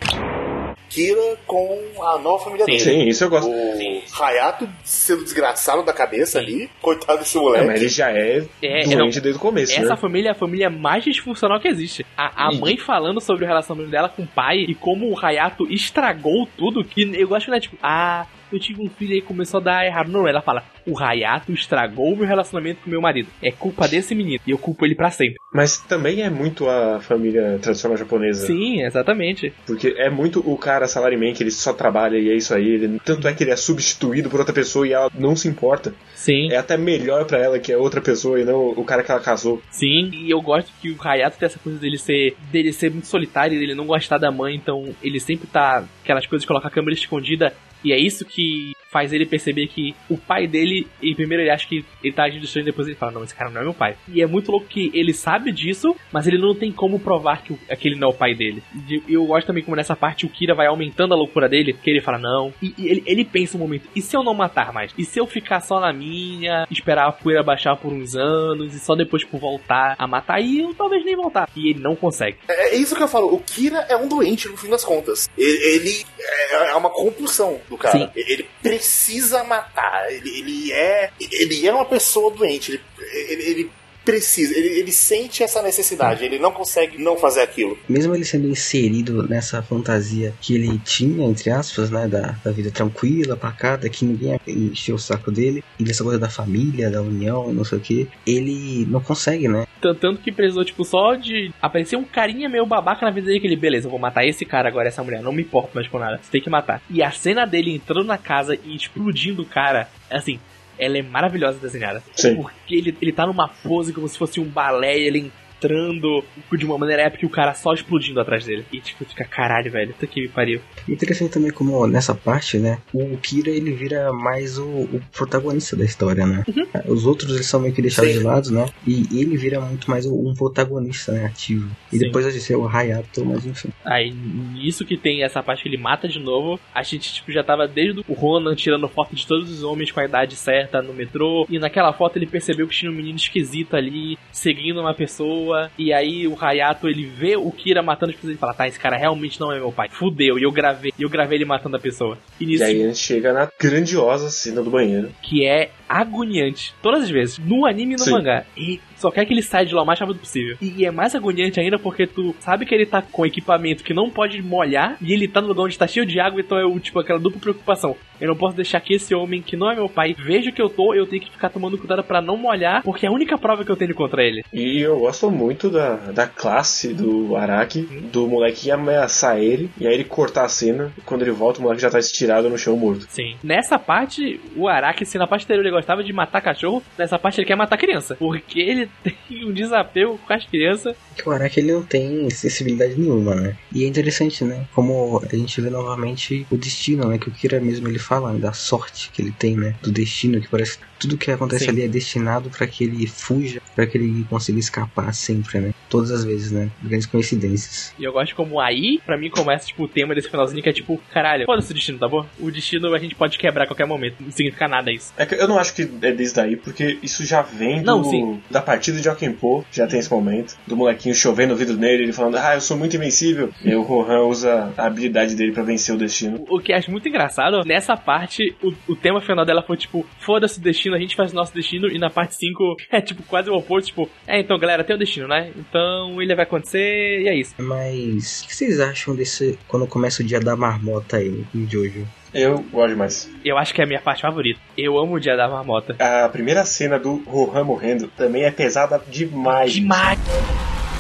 Kira com a nova família sim, dele. Sim, isso eu gosto. O Hayato sendo desgraçado da cabeça sim. ali, coitado desse moleque. É, mas ele já é, é doente não, desde o começo. Essa né? família é a família mais disfuncional que existe. A, a mãe falando sobre o relacionamento dela com o pai e como o Hayato estragou tudo, que eu gosto que né, tipo, ah, eu tive um filho e começou a dar errado. Não, ela fala, o Hayato estragou o meu relacionamento com meu marido. É culpa desse menino. E eu culpo ele para sempre. Mas também é muito a família tradicional japonesa. Sim, exatamente. Porque é muito o cara salaryman que ele só trabalha e é isso aí. Ele, tanto é que ele é substituído por outra pessoa e ela não se importa. Sim. É até melhor para ela que é outra pessoa e não o cara que ela casou. Sim, e eu gosto que o Hayato tem essa coisa dele ser dele ser muito solitário, dele não gostar da mãe, então ele sempre tá aquelas coisas de colocar a câmera escondida e é isso que faz ele perceber que o pai dele, e primeiro ele acha que ele tá agindo estranho, depois ele fala, não, esse cara não é meu pai. E é muito louco que ele sabe disso, mas ele não tem como provar que aquele não é o pai dele. E eu gosto também como nessa parte o Kira vai aumentando a loucura dele, que ele fala, não. E, e ele, ele pensa um momento, e se eu não matar mais? E se eu ficar só na minha, esperar a poeira baixar por uns anos, e só depois, tipo, voltar a matar? E eu talvez nem voltar. E ele não consegue. É, é isso que eu falo, o Kira é um doente no fim das contas. Ele, ele é, é uma compulsão do cara. Sim. Ele precisa matar. Ele, ele, é. Ele é uma pessoa doente. Ele, ele, ele precisa, ele, ele sente essa necessidade, ele não consegue não fazer aquilo. Mesmo ele sendo inserido nessa fantasia que ele tinha, entre aspas, né, da, da vida tranquila, pacata, que ninguém encheu o saco dele, e dessa coisa da família, da união, não sei o que, ele não consegue, né? Tanto que precisou, tipo, só de aparecer um carinha meio babaca na vida dele, que ele, beleza, eu vou matar esse cara agora, essa mulher, não me importo mais com nada, você tem que matar. E a cena dele entrando na casa e explodindo o cara, assim, ela é maravilhosa desenhada. Sim. Porque ele, ele tá numa pose como se fosse um balé, ele entrando de uma maneira épica e o cara só explodindo atrás dele. E tipo, fica caralho, velho, tá que me pariu. Interessante também como nessa parte, né, o Kira ele vira mais o, o protagonista da história, né? Uhum. Os outros eles são meio que deixados Sim. de lado, né? E ele vira muito mais um protagonista, né, ativo. E Sim. depois de ser o Hayato, mas enfim. Aí, nisso que tem essa parte que ele mata de novo, a gente tipo já tava desde o Ronan tirando foto de todos os homens com a idade certa no metrô, e naquela foto ele percebeu que tinha um menino esquisito ali, seguindo uma pessoa e aí o Hayato ele vê o Kira matando as pessoas e fala: tá, esse cara realmente não é meu pai. Fudeu, e eu gravei, e eu gravei ele matando a pessoa. E, nisso, e aí a gente chega na grandiosa cena do banheiro. Que é agoniante, todas as vezes, no anime e no Sim. mangá. E só quer que ele saia de lá o mais rápido possível. E é mais agoniante ainda porque tu sabe que ele tá com equipamento que não pode molhar e ele tá no lugar onde tá cheio de água, então é o tipo aquela dupla preocupação. Eu não posso deixar que esse homem, que não é meu pai, veja que eu tô, eu tenho que ficar tomando cuidado para não molhar, porque é a única prova que eu tenho contra ele. E eu gosto muito da, da classe do Araki, do moleque ameaçar ele, e aí ele cortar a cena, e quando ele volta, o moleque já tá estirado no chão morto. Sim. Nessa parte, o Araki, se na parte anterior ele gostava de matar cachorro, nessa parte ele quer matar criança. Porque ele tem um desapego com as crianças. Que o Araki ele não tem sensibilidade nenhuma, né? E é interessante, né? Como a gente vê novamente o destino, né? Que o Kira mesmo ele fala, né? da sorte que ele tem, né? Do destino, que parece que tudo que acontece Sim. ali é destinado para que ele fuja, para que ele consiga escapar sempre, né? Todas as vezes, né? Grandes coincidências. E eu gosto como aí, pra mim, começa, tipo, o tema desse finalzinho que é tipo, caralho, foda-se o destino, tá bom? O destino a gente pode quebrar a qualquer momento. Não significa nada isso. É que eu não acho que é desde daí, porque isso já vem do, Não, sim. da partida de Okenpo, já tem esse momento, do molequinho chovendo o vidro nele, ele falando, ah, eu sou muito invencível. E o Rohan usa a habilidade dele pra vencer o destino. O que eu acho muito engraçado, nessa parte, o, o tema final dela foi tipo, foda-se o destino, a gente faz o nosso destino, e na parte 5 é tipo quase o oposto, tipo, é, então galera, tem o destino, né? Então ele vai acontecer e é isso. Mas o que vocês acham desse quando começa o dia da marmota aí em Jojo? Eu gosto demais. Eu acho que é a minha parte favorita. Eu amo o dia da marmota. A primeira cena do Rohan morrendo também é pesada demais. Demais!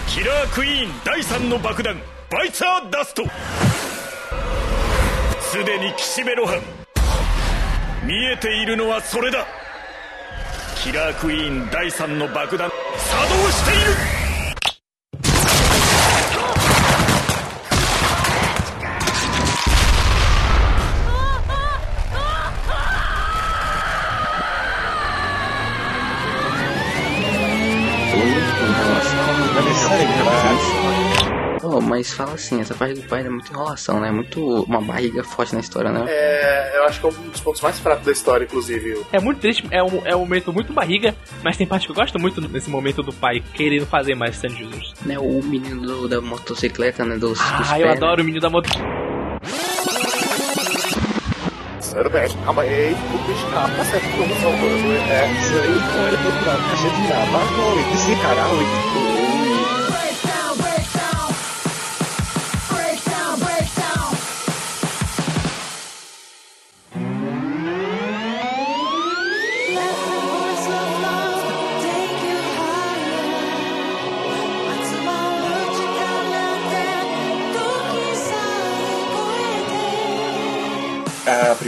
キラークイーン第3の爆弾バイツァーダストすでに岸辺露伴見えているのはそれだキラークイーン第3の爆弾作動している mas fala assim, essa parte do pai é muito enrolação, né? Muito uma barriga forte na história, né? É, eu acho que é um dos pontos mais fracos da história, inclusive. É muito triste, é um, é um momento muito barriga, mas tem parte que eu gosto muito nesse momento do pai querendo fazer mais Stand Users. né? O menino do- da motocicleta, né? Dos, dos Ah, eu pés, né? adoro o menino da moto. Sério, velho. Calma aí, o bicho tá, tá certo, como salvando. É, isso aí do pra caixa de nada. Esse caralho.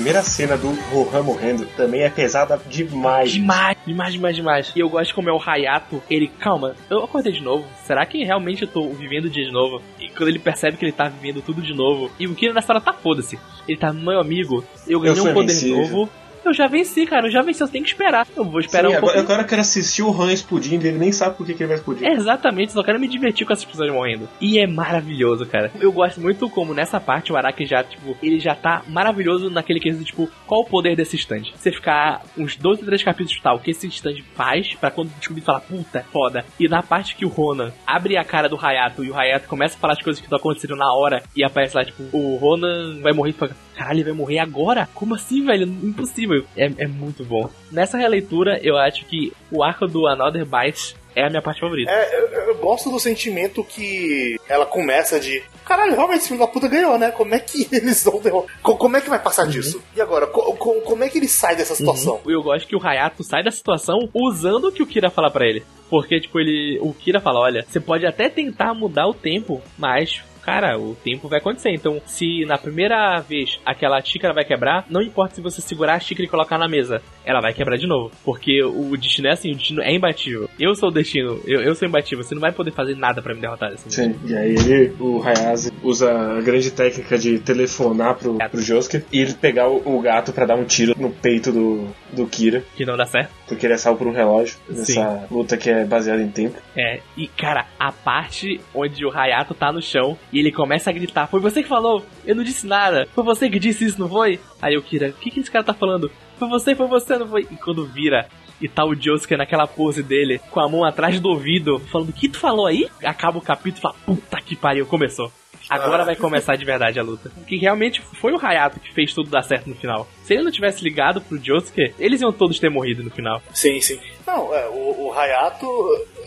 Primeira cena do Rohan morrendo também é pesada demais. Demais, demais, demais, demais. E eu gosto como é o Hayato. Ele, calma, eu acordei de novo. Será que realmente eu tô vivendo o dia de novo? E quando ele percebe que ele tá vivendo tudo de novo. E o Kira nessa hora tá foda-se. Ele tá, meu amigo, eu ganhei sou um poder invencível." novo. Eu já venci, cara. Eu já venci, eu tenho que esperar. Eu vou esperar Sim, um agora, pouco. agora eu quero assistir o Han explodindo e ele nem sabe por que, que ele vai explodir. Exatamente, só quero me divertir com essas pessoas morrendo. E é maravilhoso, cara. Eu gosto muito como nessa parte o Araki já, tipo, ele já tá maravilhoso naquele quesito, tipo, qual o poder desse stand? Você ficar uns dois ou três capítulos, tal, o que esse stand faz pra quando descobrir falar, puta, foda. E na parte que o Ronan abre a cara do Hayato e o Hayato começa a falar as coisas que estão acontecendo na hora e aparece lá, tipo, o Ronan vai morrer e fala, caralho, ele vai morrer agora? Como assim, velho? Impossível. É, é muito bom. Nessa releitura, eu acho que o arco do Another Bites é a minha parte favorita. É, eu, eu gosto do sentimento que ela começa de. Caralho, realmente esse filho da puta ganhou, né? Como é que eles vão derrotar? Co- Como é que vai passar disso? E agora, co- co- como é que ele sai dessa situação? Eu gosto que o Hayato sai da situação usando o que o Kira fala pra ele. Porque, tipo, ele. O Kira fala, olha, você pode até tentar mudar o tempo, mas. Cara, o tempo vai acontecer. Então, se na primeira vez aquela xícara vai quebrar, não importa se você segurar a xícara e colocar na mesa, ela vai quebrar de novo. Porque o destino é assim, o destino é imbatível. Eu sou o destino, eu, eu sou imbatível. Você não vai poder fazer nada pra me derrotar assim. Sim, e aí ele, o Hayase, usa a grande técnica de telefonar pro, pro Josuke e ele pegar o, o gato pra dar um tiro no peito do, do Kira, Que não dá certo. porque ele é salvo por um relógio nessa luta que é baseada em tempo. É, e cara, a parte onde o Hayato tá no chão e ele começa a gritar: Foi você que falou, eu não disse nada, foi você que disse isso, não foi? Aí o Kira: O que, que esse cara tá falando? Foi você, foi você, não foi? E quando vira e tá o Josuke naquela pose dele, com a mão atrás do ouvido, falando: O que tu falou aí? Acaba o capítulo e fala: Puta que pariu, começou. Agora vai começar de verdade a luta. Que realmente foi o Hayato que fez tudo dar certo no final. Se ele não tivesse ligado pro Josuke, eles iam todos ter morrido no final. Sim, sim. Não, é, o, o Hayato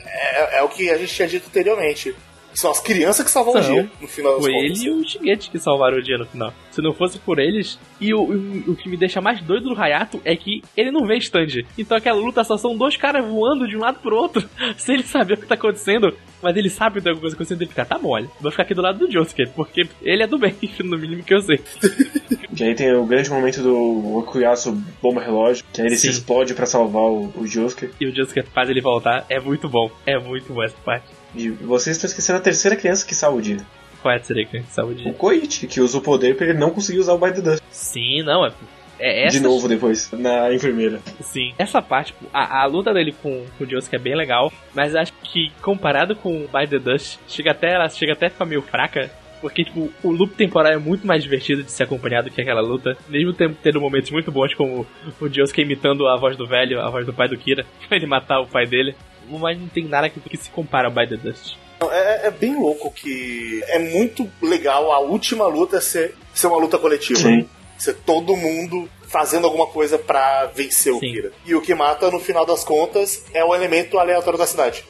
é, é o que a gente tinha dito anteriormente. São as crianças que salvam o dia, no final das Foi contas. ele e o Shigechi que salvaram o dia no final. Se não fosse por eles, e o, o, o que me deixa mais doido do Hayato é que ele não vê stand. Então aquela luta só são dois caras voando de um lado pro outro, sem ele saber o que tá acontecendo. Mas ele sabe que tem alguma coisa acontecendo, ele fica, tá bom, olha, vou ficar aqui do lado do Josuke, porque ele é do bem, no mínimo que eu sei. Que aí tem o grande momento do Okuyasu bomba relógio, que aí ele se Sim. explode pra salvar o, o Josuke. E o Josuke faz ele voltar, é muito bom, é muito bom essa parte. E vocês estão esquecendo a terceira criança que salva o dia. Qual é a sereia saúde? O Koichi, que usa o poder pra ele não conseguir usar o By the Dust. Sim, não, é. É essa De novo depois, na enfermeira. Sim. Essa parte, tipo, a, a luta dele com, com o Josuke é bem legal, mas acho que comparado com o By the Dust, chega até, ela chega até a ficar meio fraca. Porque, tipo, o loop temporal é muito mais divertido de ser acompanhado que aquela luta. Mesmo tendo momentos muito bons, como o Josuke imitando a voz do velho, a voz do pai do Kira, pra ele matar o pai dele. Mas não tem nada que, que se compara ao By the Dust. É, é bem louco que é muito legal a última luta ser, ser uma luta coletiva. Sim. Ser todo mundo fazendo alguma coisa pra vencer o Sim. Kira. E o que mata, no final das contas, é o elemento aleatório da cidade.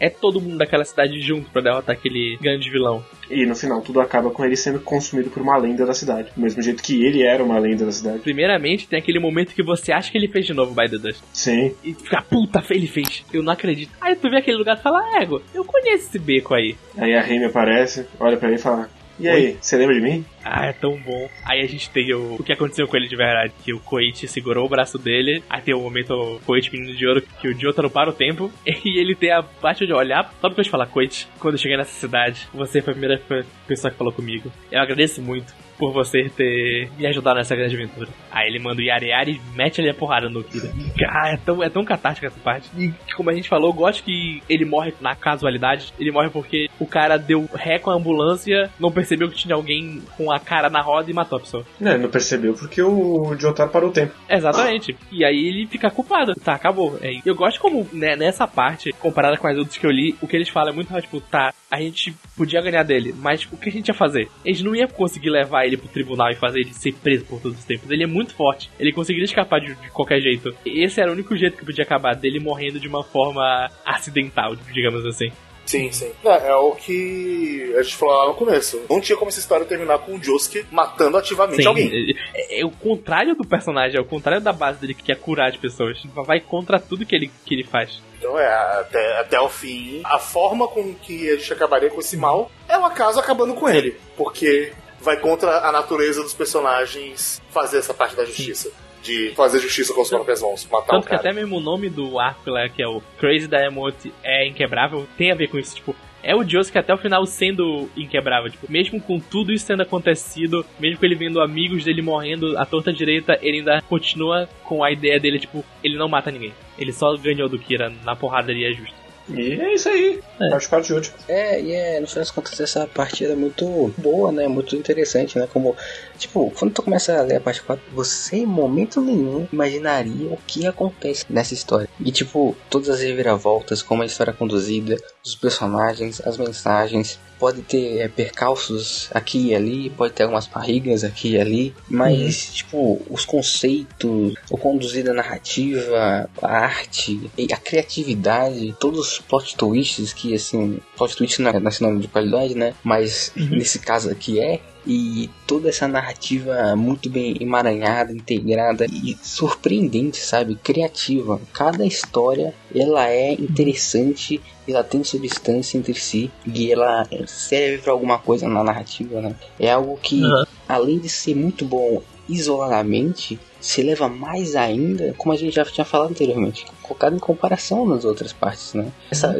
É todo mundo daquela cidade junto pra derrotar aquele grande vilão. E no final tudo acaba com ele sendo consumido por uma lenda da cidade. Do mesmo jeito que ele era uma lenda da cidade. Primeiramente, tem aquele momento que você acha que ele fez de novo By the Dust. Sim. E fica, puta, ele fez. Eu não acredito. Aí tu vê aquele lugar e fala, "Ah, ego, eu conheço esse beco aí. Aí a Remy aparece, olha pra ele e fala: E aí, você lembra de mim? Ah, é tão bom. Aí a gente tem o, o que aconteceu com ele de verdade. Que o Koichi segurou o braço dele. Aí tem o momento, o Koichi menino de ouro, que o Jotaro para o tempo. E ele tem a parte de olhar, só depois de falar, Koichi, quando eu cheguei nessa cidade, você foi a primeira pessoa que falou comigo. Eu agradeço muito por você ter me ajudado nessa grande aventura. Aí ele manda o Yari Yari e mete ali a porrada no Kira. Ah, é tão, é tão catártica essa parte. E como a gente falou, eu gosto que ele morre na casualidade. Ele morre porque o cara deu ré com a ambulância, não percebeu que tinha alguém com a cara na roda e matou a pessoa. Não, não percebeu porque o Jotaro parou o tempo. Exatamente. E aí ele fica culpado. Tá, acabou. É, eu gosto como, né, nessa parte, comparada com as outras que eu li, o que eles falam é muito, tipo, tá, a gente podia ganhar dele, mas o que a gente ia fazer? Eles não iam conseguir levar ele pro tribunal e fazer ele ser preso por todos os tempos. Ele é muito forte. Ele conseguiria escapar de, de qualquer jeito. Esse era o único jeito que podia acabar, dele morrendo de uma forma acidental, digamos assim. Sim, sim. É, é o que a gente falou lá no começo. Não tinha como essa história terminar com o Josuke matando ativamente Sim, alguém. é, é o contrário do personagem, é o contrário da base dele que quer curar as pessoas. Vai contra tudo que ele, que ele faz. Então é, até, até o fim, a forma com que a gente acabaria com esse mal é o acaso acabando com ele. Porque vai contra a natureza dos personagens fazer essa parte da justiça. De fazer justiça com as próprias mãos, matar Tanto que cara. até mesmo o nome do arco lá, que é o Crazy Diamond, é inquebrável, tem a ver com isso, tipo, é o Josuke até o final sendo inquebrável, tipo, mesmo com tudo isso tendo acontecido, mesmo com ele vendo amigos dele morrendo à torta direita, ele ainda continua com a ideia dele, tipo, ele não mata ninguém. Ele só ganhou do Kira na porradaria justa. E é isso aí. É. Parte 4 de hoje. É, e é, no final das contas, essa partida é muito boa, né? Muito interessante, né? Como, tipo, quando tu começa a ler a parte 4, você em momento nenhum imaginaria o que acontece nessa história. E, tipo, todas as reviravoltas, como a história é conduzida, os personagens, as mensagens, pode ter é, percalços aqui e ali, pode ter algumas barrigas aqui e ali, mas, tipo, os conceitos, o conduzir da narrativa, a arte e a criatividade, todos os plot twists que, assim, plot twist não é não é sinônimo de qualidade, né? Mas nesse caso aqui é. E toda essa narrativa muito bem emaranhada, integrada e surpreendente, sabe? Criativa. Cada história, ela é interessante, ela tem substância entre si e ela serve para alguma coisa na narrativa, né? É algo que, Uhum. além de ser muito bom isoladamente, se leva mais ainda, como a gente já tinha falado anteriormente, colocado em comparação nas outras partes, né? Essa,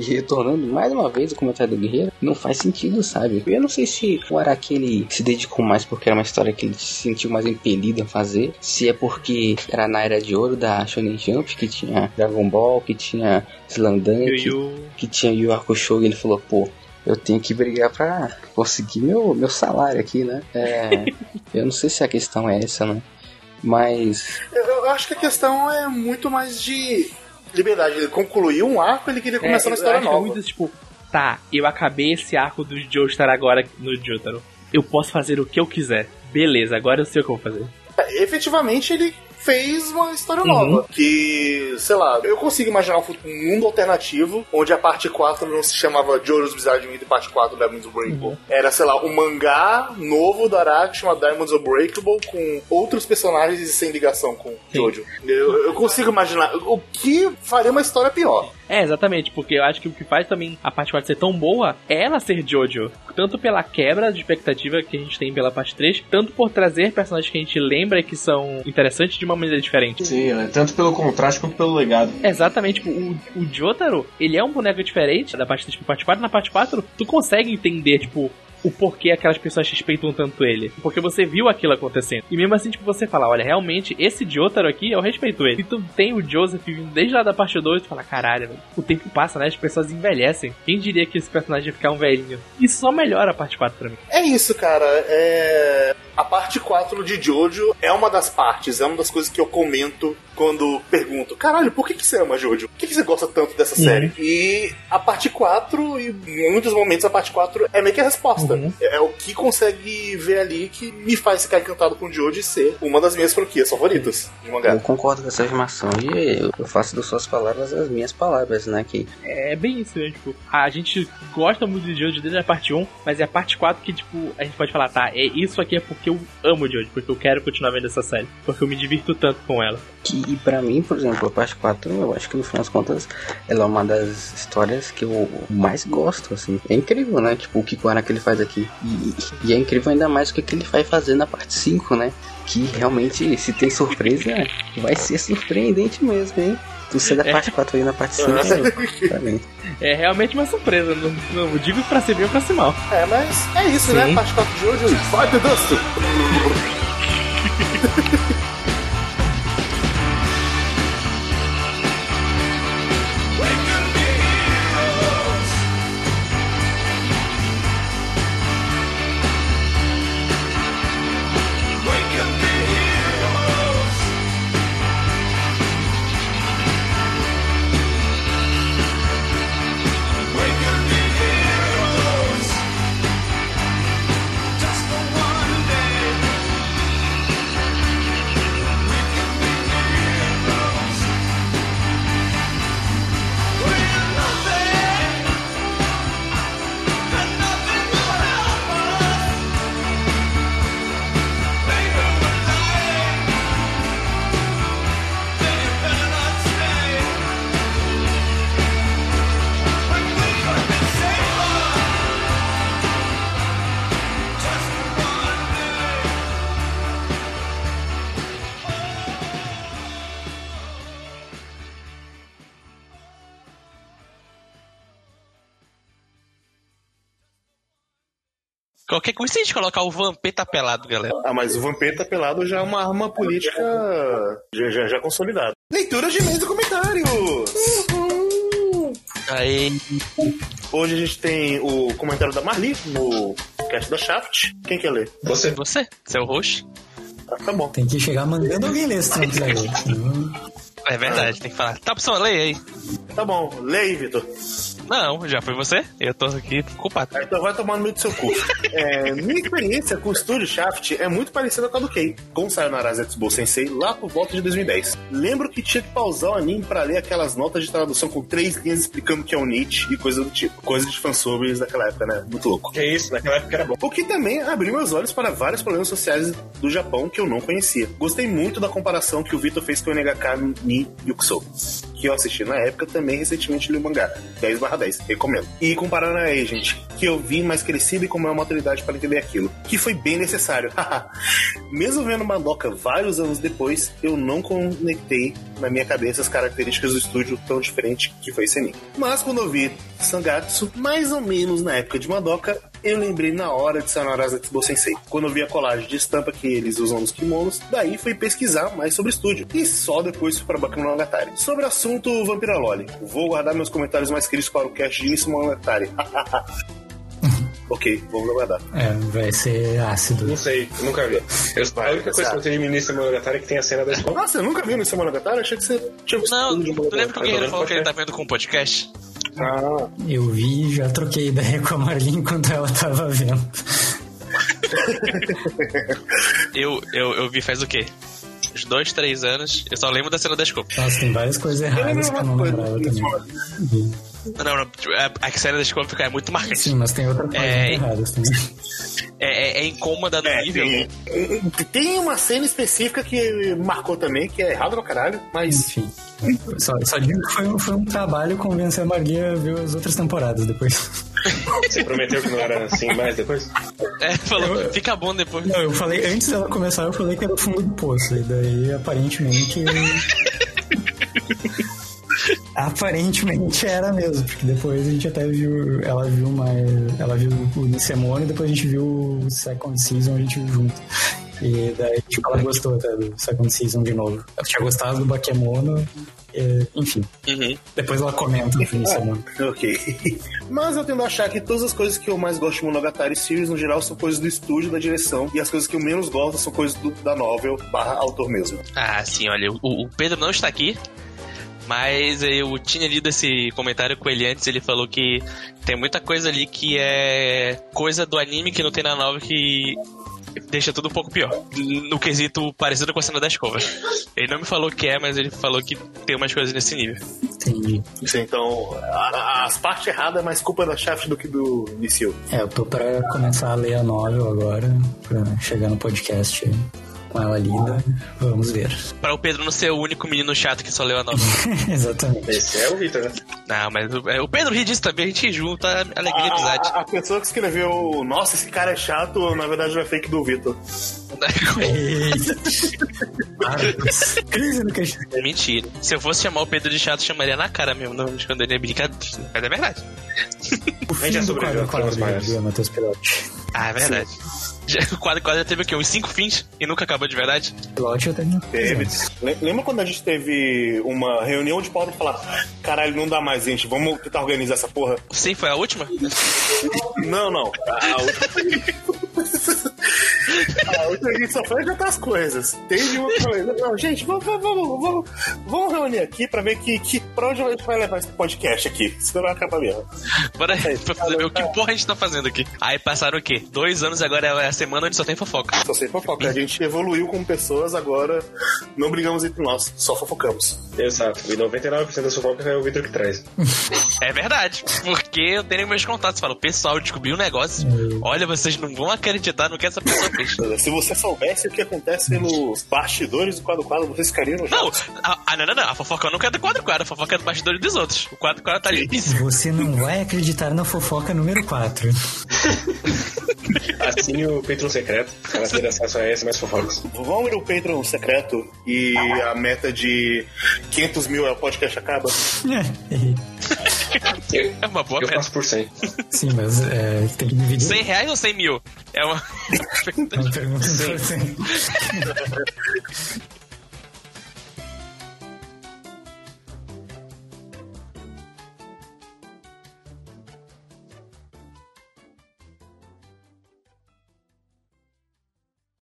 retornando mais uma vez o comentário do Guerreiro, não faz sentido, sabe? Eu não sei se o Araki ele se dedicou mais porque era uma história que ele se sentiu mais impelido a fazer, se é porque era na era de ouro da Shonen Jump, que tinha Dragon Ball, que tinha Slandunk, E o que tinha Yu Hakusho, e ele falou, pô, eu tenho que brigar pra conseguir meu, meu salário aqui, né? É, eu não sei se a questão é essa, né? Mas Eu, acho que a questão é muito mais de liberdade. Ele concluiu um arco, ele queria começar É, uma eu história acho que é nova. muito tipo, tá, eu acabei esse arco do Joestar agora no Jotaro. Eu posso fazer o que eu quiser. Beleza, agora eu sei o que eu vou fazer. É, Efetivamente, ele fez uma história nova. Que, sei lá, eu consigo imaginar um mundo alternativo onde a parte 4 não se chamava Jojo's Bizarre Adventure e parte 4 Diamonds Unbreakable. Era, sei lá, um mangá novo da Araki chamado Diamonds Unbreakable com outros personagens e sem ligação com Jojo. Eu, eu consigo imaginar o que faria uma história pior. É, exatamente, porque eu acho que o que faz também a parte 4 ser tão boa é ela ser Jojo. Tanto pela quebra de expectativa que a gente tem pela parte 3, tanto por trazer personagens que a gente lembra que são interessantes de uma maneira diferente. Sim, é, tanto pelo contraste quanto pelo legado. Exatamente, tipo, o, o Jotaro, ele é um boneco diferente da parte 3 pra parte 4. Na parte 4, tu consegue entender, tipo, o porquê aquelas pessoas respeitam tanto ele. Porque você viu aquilo acontecendo. E mesmo assim, tipo, você fala, olha, realmente, esse Jotaro aqui, eu respeito ele. E tu tem o Joseph vindo desde lá da parte 2 e tu fala, caralho, velho, o tempo passa, né? As pessoas envelhecem. Quem diria que esse personagem ia ficar um velhinho? Isso só melhora a parte 4 pra mim. É isso, cara. É... A parte 4 de Jojo é uma das partes, é uma das coisas que eu comento quando pergunto: caralho, por que, que você ama Jojo? Por que, que você gosta tanto dessa série? E a parte 4, e em muitos momentos a parte 4 é meio que a resposta. É, é o que consegue ver ali que me faz ficar encantado com Jojo e ser uma das minhas franquias favoritas de mangá. Eu concordo com essa afirmação e eu- eu faço das suas palavras as minhas palavras, né? Que É bem isso, né? Tipo, a gente gosta muito de Jojo desde a parte 1, mas é a parte 4 que, tipo, a gente pode falar, tá, é isso aqui é porque eu amo Jojo, porque eu quero continuar vendo essa série, porque eu me divirto tanto com ela. que e pra mim, por exemplo, a parte 4, eu acho que no final das contas, ela é uma das histórias que eu mais gosto, assim. É incrível, né? Tipo, o que o Araki ele faz aqui. E, e é incrível ainda mais o que, que ele vai fazer na parte 5, né? Que realmente, se tem surpresa, vai ser surpreendente mesmo, hein? Tu ser da parte 4 aí na parte 5, é, parabéns. É realmente uma surpresa, não, não digo pra ser bem ou pra ser mal. É, mas é isso, né? Parte 4 de Jojo. Fight the Dust! Qualquer coisa se a gente colocar o Vampeta pelado, galera. Ah, mas o Vampeta pelado já é uma arma política já, já, já consolidada. Leitura de e-mails e comentários! Aí. Hoje a gente tem o comentário da Marli no cast da Shaft. Quem quer ler? Você. Você, seu host. Ah, tá bom. Tem que chegar mandando alguém ler esse É verdade, tem que falar. Tá, pessoal, leia aí. Tá bom. Lê aí, Vitor. Não, já foi você? Eu tô aqui culpado. Ah, Então vai tomar no meio do seu cu. É, minha experiência com o estúdio Shaft é muito parecida com a do Kei, com Sayonara Zetsubo Sensei lá por volta de 2010. Lembro que tinha que pausar o anime pra ler aquelas notas de tradução com três linhas explicando que é o Nietzsche e coisa do tipo. Coisa de fansubs daquela época, né? Muito louco. Que é isso, naquela época era bom. O que também abriu meus olhos para vários problemas sociais do Japão que eu não conhecia. Gostei muito da comparação que o Vitor fez com o NHK ni Yukusou, que eu assisti na época também recentemente li o mangá. 10 10, recomendo. E comparando aí, gente, que eu vi mais crescido e com maior maturidade para entender aquilo, que foi bem necessário. Mesmo vendo Madoka vários anos depois, eu não conectei na minha cabeça as características do estúdio tão diferente que foi anime. Mas quando eu vi Sangatsu, mais ou menos na época de Madoka, eu lembrei na hora de Sayonara Zetsubo Sensei. Quando eu vi a colagem de estampa que eles usam nos kimonos, daí fui pesquisar mais sobre o estúdio. E só depois fui para Baku no Monogatari. Sobre o assunto Vampira Loli, vou guardar meus comentários mais queridos para o cast de Isso Monogatari. ok, vamos aguardar. É, vai ser ácido. Não sei, eu nunca vi. Eu, a única coisa que eu tenho de Ministro Monogatari é que tem a cena da escola. Ah, você nunca viu no Isso Monogatari? Achei que você tinha visto Não, tu lembra que o Guerreiro falou que ele tá vendo com o podcast? Ah, Eu vi e já troquei ideia com a Marlene enquanto ela tava vendo. Eu, eu, eu vi faz o quê? uns dois, três anos. Eu só lembro da cena da escova. Nossa, tem várias coisas erradas que eu não lembrava também. Não, não, a, a cena da fica- é muito marcante. Sim, mas tem outras coisas É. erradas também. É, é, é incômoda no É, nível. tem, tem uma cena específica que marcou também, que é errado pra caralho, mas Enfim. Só, só digo que foi, um- foi um trabalho convencer a Marguinha a ver as outras temporadas depois. Você prometeu que não era assim mais depois? É, falou, fica bom depois. Não, eu falei, antes dela começar, eu falei que era o fundo do poço. E daí, aparentemente. aparentemente era mesmo, porque depois a gente até viu. Ela viu mais. Ela viu o Nissemone e depois a gente viu o Second Season, a gente viu junto. E daí, tipo, ela gostou até do Second Season de novo. Ela tinha gostado do Bakemono. e, enfim, Uhum. depois ela comenta no Nissemone. ok. Mas eu tendo a achar que todas as coisas que eu mais gosto de Monogatari Series, no geral, são coisas do estúdio, da direção, e as coisas que eu menos gosto são coisas do- da novel barra autor mesmo. Ah, sim, olha, o, o Pedro não está aqui, mas eu tinha lido esse comentário com ele antes, ele falou que tem muita coisa ali que é coisa do anime que não tem na nova que deixa tudo um pouco pior. No quesito parecido com a cena da escova. Ele não me falou o que é, mas ele falou que tem umas coisas nesse nível. Entendi. Isso, então, a- a- as partes erradas é mais culpa da Shaft do que do Nissil. É, eu tô pra começar a ler a novel agora, pra chegar no podcast com ela lida. Vamos ver. Pra o Pedro não ser o único menino chato que só leu a nova. Exatamente. Esse é o Victor, né? não, mas o, é, o Pedro ri disso também, a gente junta a alegria e A, amizade. a- a pessoa que escreveu, nossa, esse cara é chato, na verdade é fake do Vitor. Crise no queixo. É mentira. Se eu fosse chamar o Pedro de chato, chamaria na cara mesmo, não escondendo a brincadeira. Mas é verdade. O A gente fim já do sobreviveu quadro quadro, Matheus Pilote. Ah, é verdade. Já, o quadro quadro já teve o quê? Uns cinco fins e nunca acabou de verdade? Eu tenho. Teve. Le- Lembra quando a gente teve uma reunião de pauta e falar: caralho, não dá mais, gente, vamos tentar organizar essa porra? Sim, foi a última? Não, não. A última. A última a gente só foi adiantar as coisas. Teve uma não, gente, vamos, vamos, vamos, vamos, reunir aqui pra ver que, que, pra onde a gente vai levar esse podcast aqui. Senão vai acabar mesmo. Bora pra fazer ver o que porra a gente tá fazendo aqui. Aí passaram o quê? Dois anos agora é a semana onde só tem fofoca. Só sei fofoca. A gente evoluiu como pessoas, agora não brigamos entre nós, só fofocamos. Exato. E 99% da fofoca é o Victor que traz. É verdade. Porque eu tenho meus contatos. Falo, pessoal, descobri um negócio. Olha, vocês não vão acreditar no que essa pessoa fez. Se você soubesse o que acontece nos bastidores do quadro quadro, vocês ficariam no Não, a, a, não, não, não. A fofoca nunca é do quadro quadro. A fofoca é do bastidor dos outros. O quadro quadro tá limpíssimo. Você não vai acreditar na fofoca número 4. Assine o Patreon secreto para ter acesso a esse mais fofocas. Vamos ir o Patreon secreto e a meta de 500 mil é o podcast acaba. Eu, É uma boa eu meta. faço por 100. Sim, mas é, tem que dividir. 100 reais ou 100 mil? É uma. Uma pergunta importante.